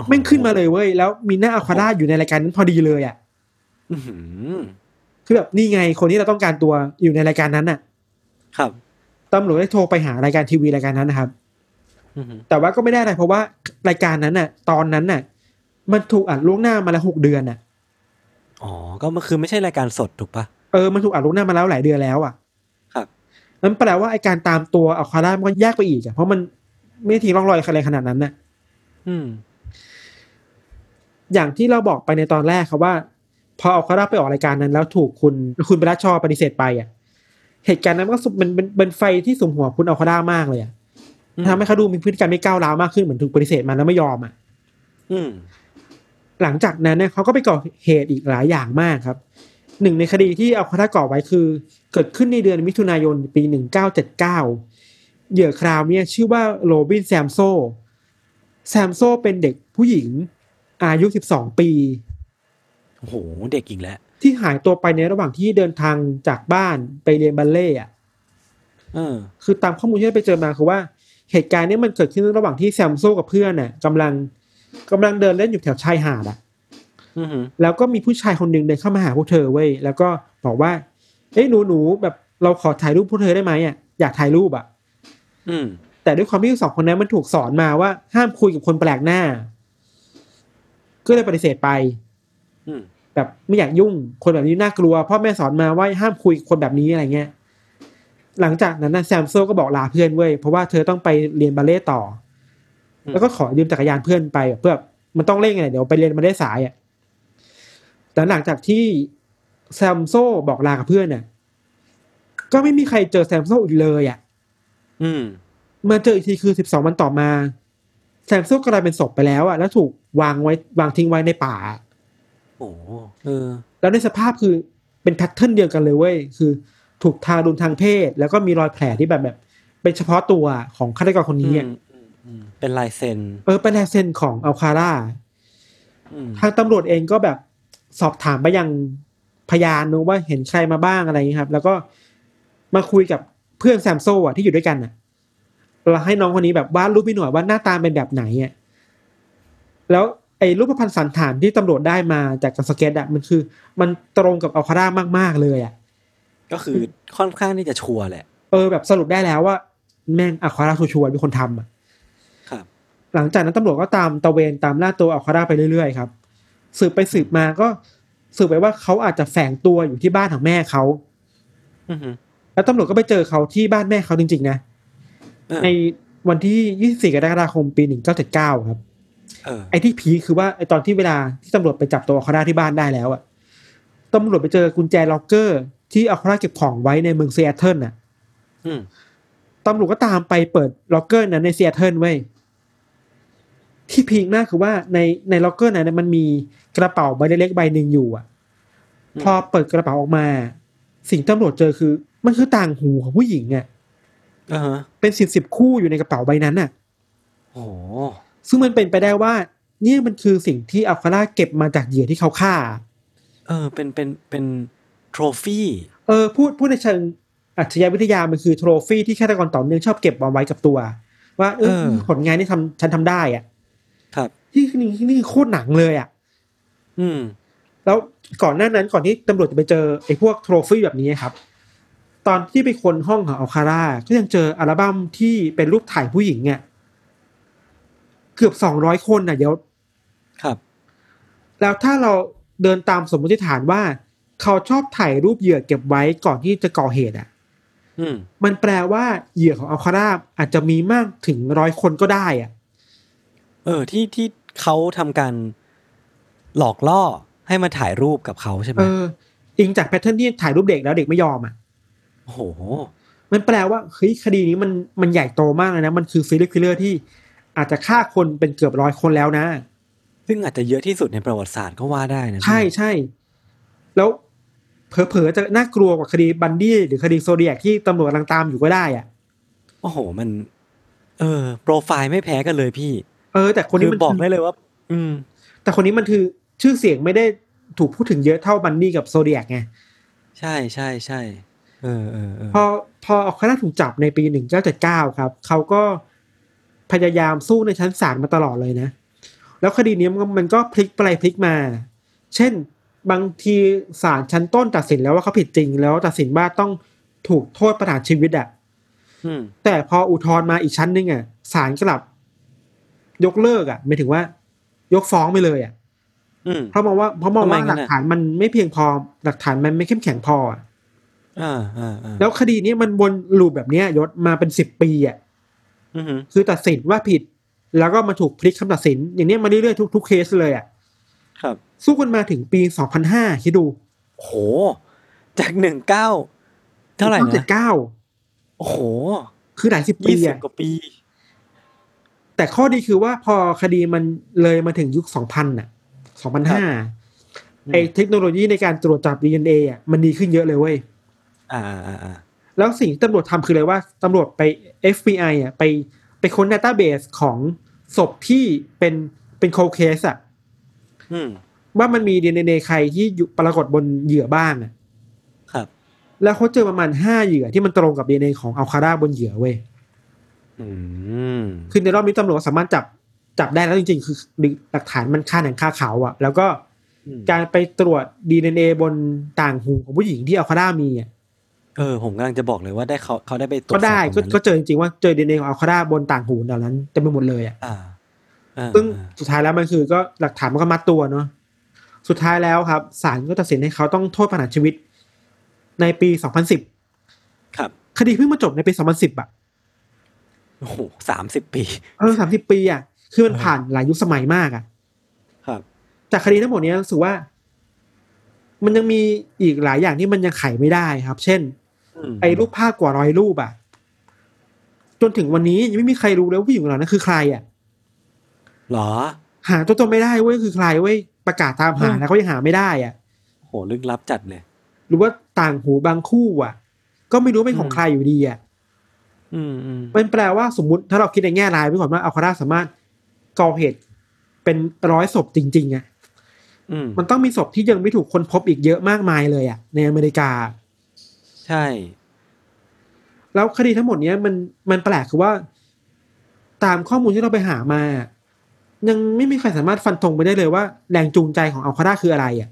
แม่งขึ้นมาเลยเว้ย แล้วมีหน้าอัลคาร่าอยู่ในรายการนั้นพอดีเลยอะอื้อหือคือแบบนี่ไงคนที่เราต้องการตัวอยู่ในรายการนั้นน่ะ ครับตำรวจได้โทรไปหารายการทีวีรายการนั้นนะครับอือหือแต่ว่าก็ไม่ได้อะไรเพราะว่ารายการนั้นน่ะ ตอนนั้นน่ะ มันถูกอัดล่วงหน้ามาแล้วหกเดือนน่ะอ๋อก็มันคือไม่ใช่รายการสดถูกปะเออมันถูกอัดล่วงหน้ามาแล้วหลายเดือนแล้วอะ ครับนั่นแปลว่าไอการตามตัวอัลคาร่ามันก็ยากไปอีกอะเพราะมันไม่ทิ้งร่องรอยอะไรขนาดนั้นน่ะ อืม อย่างที่เราบอกไปในตอนแรกครับว่า พออัลคาร่าไปออกรายการนั้น แล้วถูกคุณคุณเบลลาชอปฏิเสธไปอะ เหตุการณ์นั้นมันก็สุมันเป็นเป็นไฟที่สุมหัวคุณอัลคาร่ามากเลยอะอืมทำให้เขาดูมีพฤติกรรมไม่ก้าวร้าวมากขึ้นเหมือนถูกปฏิเสธมาแล้วไม่ยอมอะอืมหลังจากนั้นเนี่ยเขาก็ไปก่อเหตุอีกหลายอย่างมากครับ หนึ่งในคดีที่อัลคาร่าก่อไว้คือ เกิดขึ้นในเดือนมิถุนายนปีหนึ่งเก้าเจ็ดเก้าเหยื่อคราวเนี่ยชื่อว่าโรบินแซมโซ แซมโซเป็นเด็กผู้หญิง อายุสิบสองปี โอ้โห เด็กอีกแล้ว ที่หายตัวไปในระหว่างที่เดินทางจากบ้านไปเรียนบัลเล่ต์อะเออคือตามข้อมูลที่ได้ไปเจอมาคือว่าเหตุการณ์เนี้มันเกิดขึ้นระหว่างที่แซมโซกับเพื่อนน่ะกำลังกำลังเดินเล่นอยู่แถวชายหาดอะอือหือแล้วก็มีผู้ชายคนหนึ่งเดินเข้ามาหาพวกเธอเว้ยแล้วก็บอกว่าเอ้ยหนูหนูแบบเราขอถ่ายรูปพวกเธอได้ไหมอะอยากถ่ายรูปอะ อืม แต่ด้วยความที่ทั้งสองคนนั้นมันถูกสอนมาว่าห้ามคุยกับคนแปลกหน้า ก็เลยปฏิเสธไป อืม แบบไม่อยากยุ่งคนแบบนี้น่ากลัวพ่อแม่สอนมาว่าห้ามคุยกับคนแบบนี้อะไรเงี้ยหลังจากนั้นนะแซมโซก็บอกลาเพื่อนเว้ยเพราะว่าเธอต้องไปเรียนบัลเล่ต์ต่ออืมแล้วก็ขอยืมจักรยานเพื่อนไปแบบเพื่อมันต้องเร่งไงเดี๋ยวไปเรียนบัลเล่ต์สายอะแต่หลังจากที่แซมโซบอกลากับเพื่อนเนี่ยก็ไม่มีใครเจอแซมโซอีกเลยอะ อืมมาเจออีกทีคือสิบสองวันต่อมา แซมโซ่กลายเป็นศพไปแล้วอะแล้วถูกวางไว้วางทิ้งไว้ในป่า โอ้โหเออ แล้วในสภาพคือเป็น pattern เดียวกันเลยเว้ย คือถูกทารุณทางเพศ แล้วก็มีรอยแผลที่แบบแบบ เป็นเฉพาะตัวของฆาตกรคนนี้อะอืมอืมอืมเป็นลายเซ็น เออ เป็นลายเซ็นของอัลคาร่าอืมทางตำรวจเองก็แบบสอบถามไปยังพยานนะว่าเห็นใครมาบ้างอะไรอย่างนี้ครับ แล้วก็มาคุยกับเพื่อนแซมโซ่อะที่อยู่ด้วยกันอะเราให้น้องคนนี้แบบวาดรูปพี่หน่อยว่าหน้าตาเป็นแบบไหนอะแล้ว ไอ้รูปพรรณสัณฐานที่ตำรวจได้มาจากการสเก็ตอะมันคือ มันตรงกับอัลคาร่ามาก ๆ เลยอะก็คือค่อนข้างที่จะชัวร์แหละ เออแบบสรุปได้แล้วว่า แม่งอัลคาร่าชัวร์ๆเป็นคนทำอะครับ หลังจากนั้นตำรวจก็ตามตระเวนตามล่าตัวอัลคาร่าไปเรื่อยๆครับ สืบไปสืบมาก็สืบไปว่าเขาอาจจะแฝงตัวอยู่ที่บ้านของแม่เขาอือหือแล้วตำรวจก็ไปเจอเขาที่บ้านแม่เขาจริงๆนะเออในวันที่24กรกฎาคมปี1979ครับเออ ไอ้ที่ peak คือว่าไอ้ตอนที่เวลาที่ตำรวจไปจับตัวอัลคาร่าที่บ้านได้แล้วอะตำรวจไปเจอกุญแจล็อกเกอร์ ที่อัลคาร่าเก็บของไว้ในเมืองซีแอตเทิลน่ะอืมตำรวจก็ตามไปเปิดล็อกเกอร์นั้นในซีแอตเทิลเว้ยที่พีคมากคือว่าในในล็อกเกอร์นั้นนะมันมีกระเป๋าใบเล็กๆใบหนึ่งอยู่อะ พอเปิดกระเป๋าออกมา สิ่งที่ตำรวจเจอคือ มันคือต่างหูของผู้หญิงอะอ่าฮะเป็นสิบสิบคู่อยู่ในกระเป๋าใบนั้นน่ะโอ้โห ซึ่งมันเป็นไปได้ว่าเนี่ยมันคือสิ่งที่อัลคาร่าเก็บมาจากเหยื่อที่เขาฆ่า เออ เป็นเป็นเป็นโทรฟี่เออพูดพูดในเชิงอัจฉริยวิทยามันคือโทรฟี่ที่ฆาตกรต่อเนื่องชอบเก็บเอาไว้กับตัว ว่าเออเออผลงานที่ทำฉันทำได้อะ ครับที่นี่นี่โคตรหนังเลยอะ อืม แล้วก่อนหน้านั้นก่อนที่ตำรวจจะไปเจอไอ้พวกโทรฟี่แบบนี้ครับ ตอนที่ไปค้นห้องของอัลคาร่าก็ยังเจออัลบั้มที่เป็นรูปถ่ายผู้หญิงเนี่ยเกือบสองร้อยคนน่ะเดี๋ยวครับ แล้วถ้าเราเดินตามสมมติฐานว่า เขาชอบถ่ายรูปเหยื่อเก็บไว้ก่อนที่จะก่อเหตุอะอืมมันแปลว่าเหยื่อของอัลคาร่าอาจจะมีมากถึงร้อยคนก็ได้อะ เออที่ที่เขาทำการหลอกล่อให้มาถ่ายรูปกับเขาใช่ไหมเอออิงจาก pattern ที่ถ่ายรูปเด็กแล้วเด็กไม่ยอมอะโอ้โห มันแปลว่าเฮ้ยคดีนี้มันมันใหญ่โตมากเลยนะ มันคือ serial killer ที่ อาจจะฆ่าคนเป็นเกือบร้อยคนแล้วนะ ซึ่งอาจจะเยอะที่สุดในประวัติศาสตร์ก็ว่าได้นะใช่ใช่ แล้วเผลอๆจะน่ากลัวกว่าคดีบันดี้หรือคดีโซเดียกที่ตำรวจกำลังตามอยู่ก็ได้อะโอ้โห มัน เออ โปรไฟล์ไม่แพ้กันเลยพี่ เออ แต่คนนี้คือมันบอกได้เลยว่า อืม แต่คนนี้มันคือชื่อเสียงไม่ได้ถูกพูดถึงเยอะเท่าบันดี้กับโซเดียกไงใช่ใช่ใช่เออเออเออพอพออัลคาร่าถูกจับในปีหนึ่งเก้าเจ็ดเก้าครับ เขาก็ พยายามสู้ในชั้นศาลมาตลอดเลยนะ แล้วคดีนี้มันมันก็พลิกไปพลิกมา เช่น บางทีศาลชั้นต้นตัดสินแล้วว่าเขาผิดจริง แล้วตัดสินว่าต้องถูกโทษประหารชีวิตอะอืมแต่พออุทธรณ์มาอีกชั้นหนึงอะศาลกลับ ยกเลิกอะหมายถึงว่า ยกฟ้องไปเลยอะอืมเพราะมองว่าเพราะมองว่าทำไมงั้หลันกอะฐานมันไม่เพียงพอ หลักฐานมันไม่เข้มแข็งพออะอ่าอ่าอ่าแล้วคดีนี้มันวนลูปแบบเนี้ยยศมาเป็นสิบปีอะอือหือ คือตัดสินว่าผิด แล้วก็มาถูกพลิกคำตัดสิน อย่างเนี้ยมาเรื่อยๆทุกทุกเคสเลยอะครับ สู้กันมาถึงปี2005คิดดูโห จากหนึ่งเก้าเท่าไหร่นะ79โอ้โห คือหลายสิบปียี่สิบอะกว่าปี แต่ข้อดีคือว่าพอคดีมันเลยมาถึงยุค2000น่ะ2005ไอเทคโนโลยีในการตรวจจับ DNA อะมันดีขึ้นเยอะเลยเว้ย อ่าอ่าอ่า แล้วสิ่งที่ตำรวจทำคืออะไรว่าตำรวจไป FBI อะไปไปค้นดัตต้าเบสของศพที่เป็นเป็นโคเคสอะอืมว่ามันมี DNA ใครที่อยู่ปรากฏบนเหยื่อบ้างอะ ครับ แล้วเขาเจอประมาณห้าเหยื่อที่มันตรงกับ DNA ของอัลคาร่าบนเหยื่อเว้ยอืมคือในรอบนี้ตำรวจสามารถจับจับได้แล้วจริงๆ คือหลักฐานมันค่าหนังค่าเขาอะแล้วก็อืมการไปตรวจ DNA บนต่างหูของผู้หญิงที่อัลคาร่ามีอะเออผมกำลังจะบอกเลยว่าได้เขาเขาได้ไปตรวจก็ได้สอบตก็รงนั้นก็เจอจริงๆว่าเจอ DNA ของอัลคาร่าบนต่างหูเหล่านั้นเต็มไปหมดเลยอะอ่าอ่าซึ่งอ่าสุดท้ายแล้วมันคือก็หลักฐานมันก็มัดตัวเนาะสุดท้ายแล้วครับศาลก็ตัดสินให้เขาต้องโทษประหารชีวิต ในปี2010ครับ คดีเพิ่งมาจบในปี2010อะโอ้โหสามสิบปีเออสามสิบปีอะคือมันเออผ่านหลายยุคสมัยมากอะ ครับจากคดีทั้งหมดเนี้ยรู้สึกว่า มันยังมีอีกหลายอย่างที่มันยังไขไม่ได้ครับ เช่นม ไอ้รูปภาพกว่าร้อยรูปอะจนถึงวันนี้ยังไม่มีใครรู้เลยว่าผู้หญิงเหล่านั้นคือใครอะหรอ หาตัวตนไม่ได้เว้ยคือใครเว้ยประกาศตามหาอืมแล้วก็ยังหาไม่ได้อะโหลึกลับจัดเลยหรือว่าต่างหูบางคู่อะ ก็ไม่รู้เป็นของอืมใครอยู่ดีอะอืมอืมมันแปลว่าสมมติถ้าเราคิดในแง่ร้ายไปก่อนว่าอัลคาร่าสามารถก่อเหตุเป็นร้อยศพจริง ๆอะอืมมันต้องมีศพที่ยังไม่ถูกคนพบอีกเยอะมากมายเลยอะ ในอเมริกาใช่ แล้วคดีทั้งหมดเนี้ยมันมันแปลกคือว่า ตามข้อมูลที่เราไปหามา ยังไม่มีใครสามารถฟันธงไปได้เลยว่าแรงจูงใจของอัลคาร่าคืออะไรอะ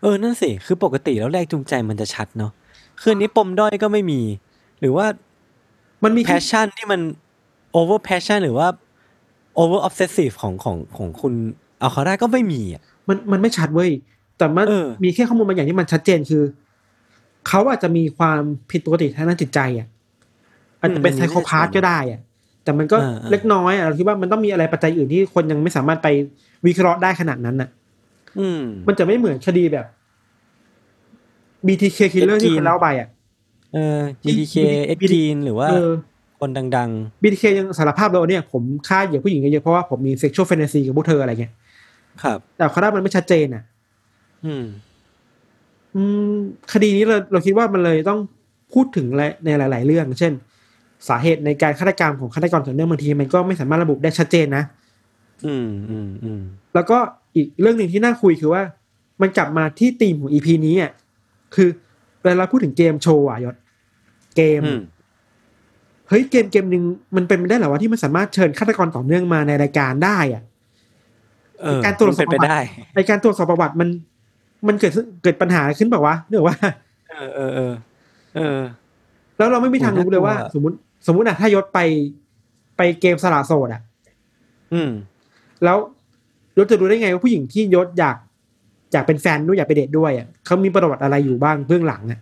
เออนั่นสิ คือปกติแล้วแรงจูงใจมันจะชัดเนาะคืออันนี้ปมด้อยก็ไม่มี หรือว่ามันมีแค่ passion ที่มัน over passion หรือว่า over obsessive ของของของคุณอัลคาร่าก็ไม่มีอะมันมันไม่ชัดเว้ยแต่มันเออมีแค่ข้อมูลบางอย่างที่มันชัดเจนคือ เขาอาจจะมีความผิดปกติทางด้านจิตใจอะอาจจะเป็นไซโคพาธก็ได้อะ แต่มันก็เล็กน้อยอะเราคิดว่ามันต้องมีอะไรปัจจัยอื่นที่คนยังไม่สามารถไปวิเคราะห์ได้ขนาดนั้นอะอืมมันจะไม่เหมือนคดีแบบ BTK killer ที่คนเล่าไปอะเออ GDK เอ็ก BTK จีนหรือว่าเออคนดัง BTK ยังสารภาพเลยว่าเนี่ย ผมฆ่าเหยื่อผู้หญิงเยอะๆเพราะว่าผมมี sexual fantasy กับพวกเธออะไรเงี้ยๆครับ แต่เขาได้มันไม่ชัดเจนอะ อืมอืม คดีนี้เราเราคิดว่ามันเลยต้องพูดถึงในหลาย ๆ เรื่อง เช่น สาเหตุในการฆาตกรรมของฆาตกรต่อเนื่องบางทีมันก็ไม่สามารถระบุได้ชัดเจนนะ อืมอืมอืมแล้วก็อีกเรื่องหนึ่งที่น่าคุยคือว่า มันกลับมาที่ธีมของอีพีนี้อะคือเวลาเราพูดถึงเกมโชว์อะยศเกมอืมเฮ้ยเกมเกมหนึ่งมันเป็นไปได้เหรอว่าที่มันสามารถเชิญฆาตกรต่อเนื่องมาในรายการได้อะเออการตรวจสอบมันเป็นไปได้ในการตรวจสอบประวัติมัน มันเกิดเกิดปัญหาขึ้นแบบว่าวะเนื่องว่า เออเออเออเออ แล้วเราไม่มีทางรู้เลยว่าโอ้น่ากลัวสมมติ สมมติอะถ้ายศไปไปเกมสละโสดอะอืม แล้วยศจะรู้ได้ไงว่าผู้หญิงที่ยศอยากอยากเป็นแฟนด้วยอยากไปเดทด้วยอะเขามีประวัติอะไรอยู่บ้างเบื้องหลังอะ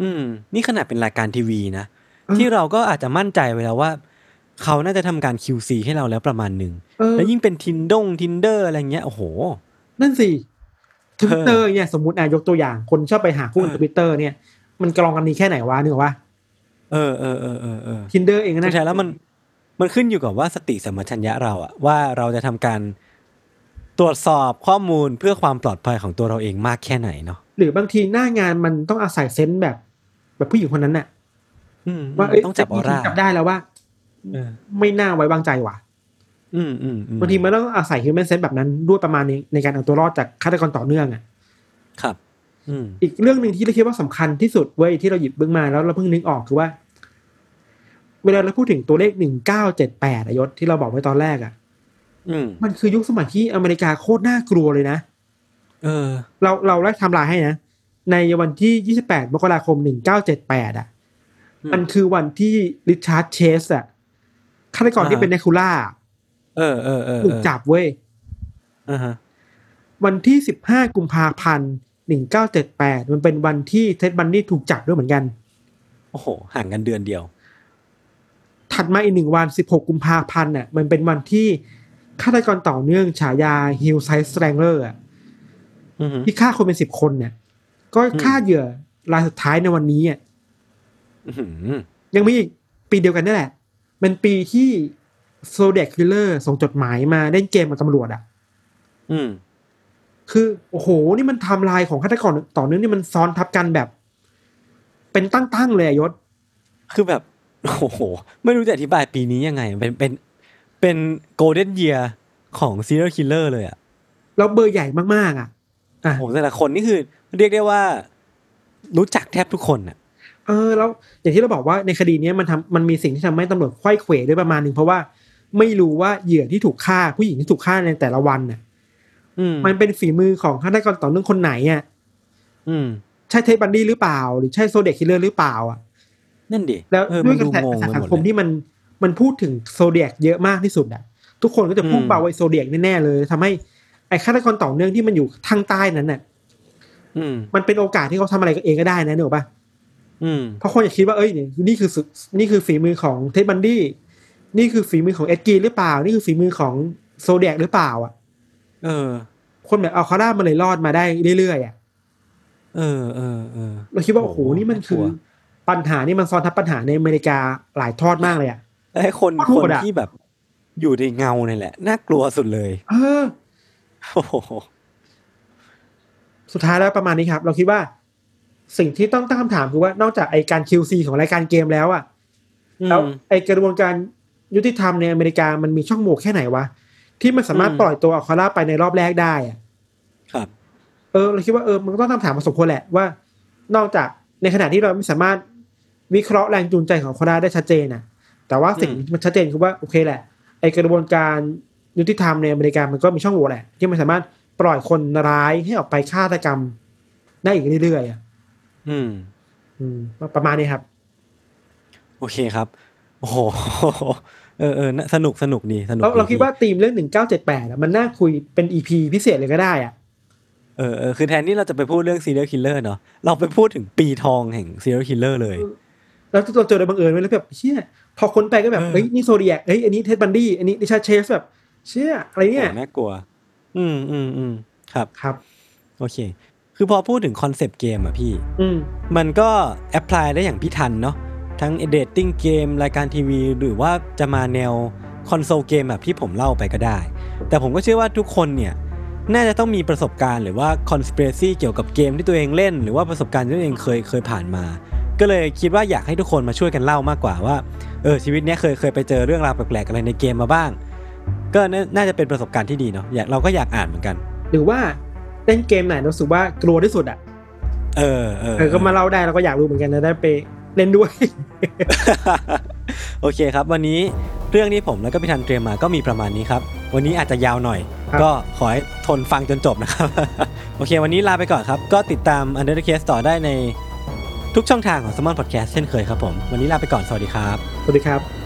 อืม นี่ขนาดเป็นรายการทีวีนะเออที่เราก็อาจจะมั่นใจไว้แล้วว่า เขาน่าจะทำการ QC ให้เราแล้วประมาณหนึ่งเออแล้วยิ่งเป็นทินดงทินเดอร์อะไรเงี้ยโอ้โห นั่นสิ ทวิตเตอร์เออเนี่ยสมมติอะยกตัวอย่างคนชอบไปหาคู่ในเออทวิตเตอร์เนี่ยมันกรองกันนี้แค่ไหนวะเนกอะว่าเออเออเออเออเออทินเดอร์เองก็สุนะดท้ายแล้วมันมันขึ้นอยู่กับว่าสติสัมปชัญญะเราอะว่าเราจะทำการตรวจสอบข้อมูลเพื่อความปลอดภัยของตัวเราเองมากแค่ไหนเนาะหรือบางทีหน้างานมันต้องอาศัยเซนส์แบบ แบบผู้หญิงคนนั้นน่ะอืมว่าเอ้ยต้องจับออร่าจับได้แล้วว่าเออไม่น่าไว้วางใจว่ะอืมอืมอืม บางทีมันต้องอาศัย human sense แบบนั้นด้วยประมาณนี้ในการเอาตัวรอดจากฆาตกรต่อเนื่องอะครับอืมอีกเรื่องหนึ่งที่เราคิดว่าสำคัญที่สุดเว้ยที่เราหยิบเบื้องมาแล้วเราเพิ่งนึกออกคือว่า เวลาเราพูดถึงตัวเลขหนึ่งเก้าเจ็ดแปดยศที่เราบอกไว้ตอนแรกอะอืมมันคือยุคสมัยที่อเมริกาโคตรน่ากลัวเลยนะเออ เราเราไล่ไทำลายให้นะในวันที่28มกราคม1978อะอืมมันคือวันที่ริชาร์ดเชสอะฆาตกรที่อ่าเป็นเนคูล่า เออเออเออถูกจับเว้ยอ่าฮะวันที่15กุมภาพันธ์1978มันเป็นวันที่เท็ดบันดี้ถูกจับด้วยเหมือนกัน โอ้โห ห่างกันเดือนเดียว ถัดมาอีกหนึ่งวัน16กุมภาพันธ์น่ะ มันเป็นวันที่ฆาตกรต่อเนื่องฉายา Hillside Strangler อะอือฮึที่ฆ่าคนเป็นสิบคนเนี่ย ก็ฆ่าเหยื่อรายสุดท้ายในวันนี้อะอื้อหือยังมีอีกปีเดียวกันนี่แหละเป็นปีที่ โซเด c คิลเลอร์ส่งจดหมายมาเล่นเกมกับตำรวจอะ อืม คือโอ้โห นี่มันไทำลายของฆาตกรต่อเนื่องนี่มันซ้อนทับกันแบบ เป็นตั้งๆเลยอะยศ คือแบบ โอ้โห ไม่รู้จะอธิบายปีนี้ยังไง เป็นเป็นเป็นโกลเด้นเยียของ serial killer เลยอะแล้วเบอร์ใหญ่มากๆอะอะโอ้โหแต่ละคนนี่คือ เรียกได้ว่า รู้จักแทบทุกคนอะเออ แล้วอย่างที่เราบอกว่าในคดีเนี้ยมันทำมันมีสิ่งที่ทำให้ตำรวจไขว้เขวด้วยประมาณหนึ่งเพราะว่า ไม่รู้ว่าเหยื่อที่ถูกฆ่าผู้หญิงที่ถูกฆ่าในแต่ละวันน่ะอืมมันเป็นฝีมือของฆาตกรต่อเนื่องคนไหนอะอืมใช่เทปบันดี้หรือเปล่า หรือใช่โซเด c คิลเลอร์หรือเปล่า อะ นั่นดิแล้วเออด้มัวยนกระดูแสงงกระแสไปสัหงมดคมเลยที่มันมันพูดถึงโซเดียกเยอะมากที่สุดอะ ทุกคนก็จะพุ่งอืมเป้าไว้โซเดียกแน่ๆเลยทำให้ไอ้ฆาตกรต่อเนื่องที่มันอยู่ทางใต้นั้นน่ะอืมมันเป็นโอกาสที่เขาทำอะไรก็เองก็ได้นะเนกอะปะอืมเพราะคนอยากคิดว่าเอ้ยเนี่ยนี่คือสุนี่คือฝีมือของเท็ดบันดี้ นี่คือฝีมือของเอ็ดกีหรือเปล่า นี่คือฝีมือของโซเดียกหรือเปล่า อะ เออ คนแบบอัลคาร่ามันเลยรอดมาได้เรื่อยๆอะเออเออเออเราคิดว่าโอ้โหนี่มันคือน่ากลัวปัญหานี่มันซ้อนทับปัญหาในอเมริกาหลายทอดมากเลยอะไอ้คนโคคนตรอะที่แบบ อยู่ในเงาเนี่ยแหละ น่ากลัวสุดเลย เออโอ้โหสุดท้ายแล้วประมาณนี้ครับ เราคิดว่า สิ่งที่ต้องตั้งคำถามคือว่านอกจากไอการ QC ของรายการเกมแล้วอะแล้วไอกระบวนการ ยุติธรรมในอเมริกามันมีช่องโหว่แค่ไหนวะ ที่มันสามารถอืมปล่อยตัวอัลคาร่าไปในรอบแรกได้อะครับ เออเราคิดว่าเออมันก็ต้องตั้งคำถามมาสมควรแหละว่า นอกจากในขณะที่เราไม่สามารถวิเคราะห์แรงจูงใจของอัลคาร่าได้ชัดเจนนะแต่ว่าสิ่งอืมที่มันชัดเจนคือว่าโอเคแหละไอกระบวนการยุติธรรมในอเมริกามันก็มีช่องโหว่แหละ ที่มันสามารถปล่อยคนร้ายให้ออกไปฆาตกรรมได้อีกเรื่อยๆอะอืม อืม ประมาณนี้ครับ โอเคครับ โอ้โหเออเออน่าสนุกสนุกดีสนุกเราเราดีคิดว่าธีมเรื่องหนึ่งเก้าเจ็ดแปดมันน่าคุยเป็นอีพีพิเศษเลยก็ได้อะเออเออคือแทนที่เราจะไปพูดเรื่อง serial killer เนาะเราไปพูดถึงปีทองแห่ง serial killer เลยแล้วเราเจอโดยบังเอิญไว้แล้วแบบเชี่ยพอค้นไปก็แบบเออเฮ้ยนี่โซเดียกเฮ้ยอันนี้เท็ดบันดี้อันนี้ริชาร์ดเชสแบบเชี่ยอะไรเนี่ยโอ้น่ากลัว อืมอืมอืมครับครับโอเค คือพอพูดถึง concept เกมอะพี่ อืมมันก็ apply ได้อย่างพี่ทันเนาะ ทั้ง dating game รายการทีวี หรือว่าจะมาแนว console game แบบที่ผมเล่าไปก็ได้ แต่ผมก็เชื่อว่าทุกคนเนี่ยน่าจะต้องมีประสบการณ์หรือว่าคอน spiracy เกี่ยวกับเกมที่ตัวเองเล่น หรือว่าประสบการณ์ที่ตัวเองเคยเคยผ่านมา ก็เลยคิดว่าอยากให้ทุกคนมาช่วยกันเล่ามากกว่าว่าเออชีวิตเนี้ยเคยเคยไปเจอเรื่องราวแปลกๆอะไรในเกมมาบ้าง ก็น่าน่าจะเป็นประสบการณ์ที่ดีเนาะอยากเราก็อยากอ่านเหมือนกัน หรือว่าเล่นเกมไหนรู้สึกว่ากลัวที่สุดอะเออเออเออก็มาเล่าได้เราก็อยากรู้เหมือนกันนะได้ไป เล่นด้วย โอเคครับ วันนี้เรื่องที่ผมแล้วก็พี่ทันเตรียมมาก็มีประมาณนี้ครับ วันนี้อาจจะยาวหน่อยครับก็ขอให้ทนฟังจนจบนะครับ โอเค วันนี้ลาไปก่อนครับ ก็ติดตาม Under the Case ต่อได้ในทุกช่องทางของ s ม m o n Podcast เช่นเคยครับผม วันนี้ลาไปก่อน สวัสดีครับ สวัสดีครับ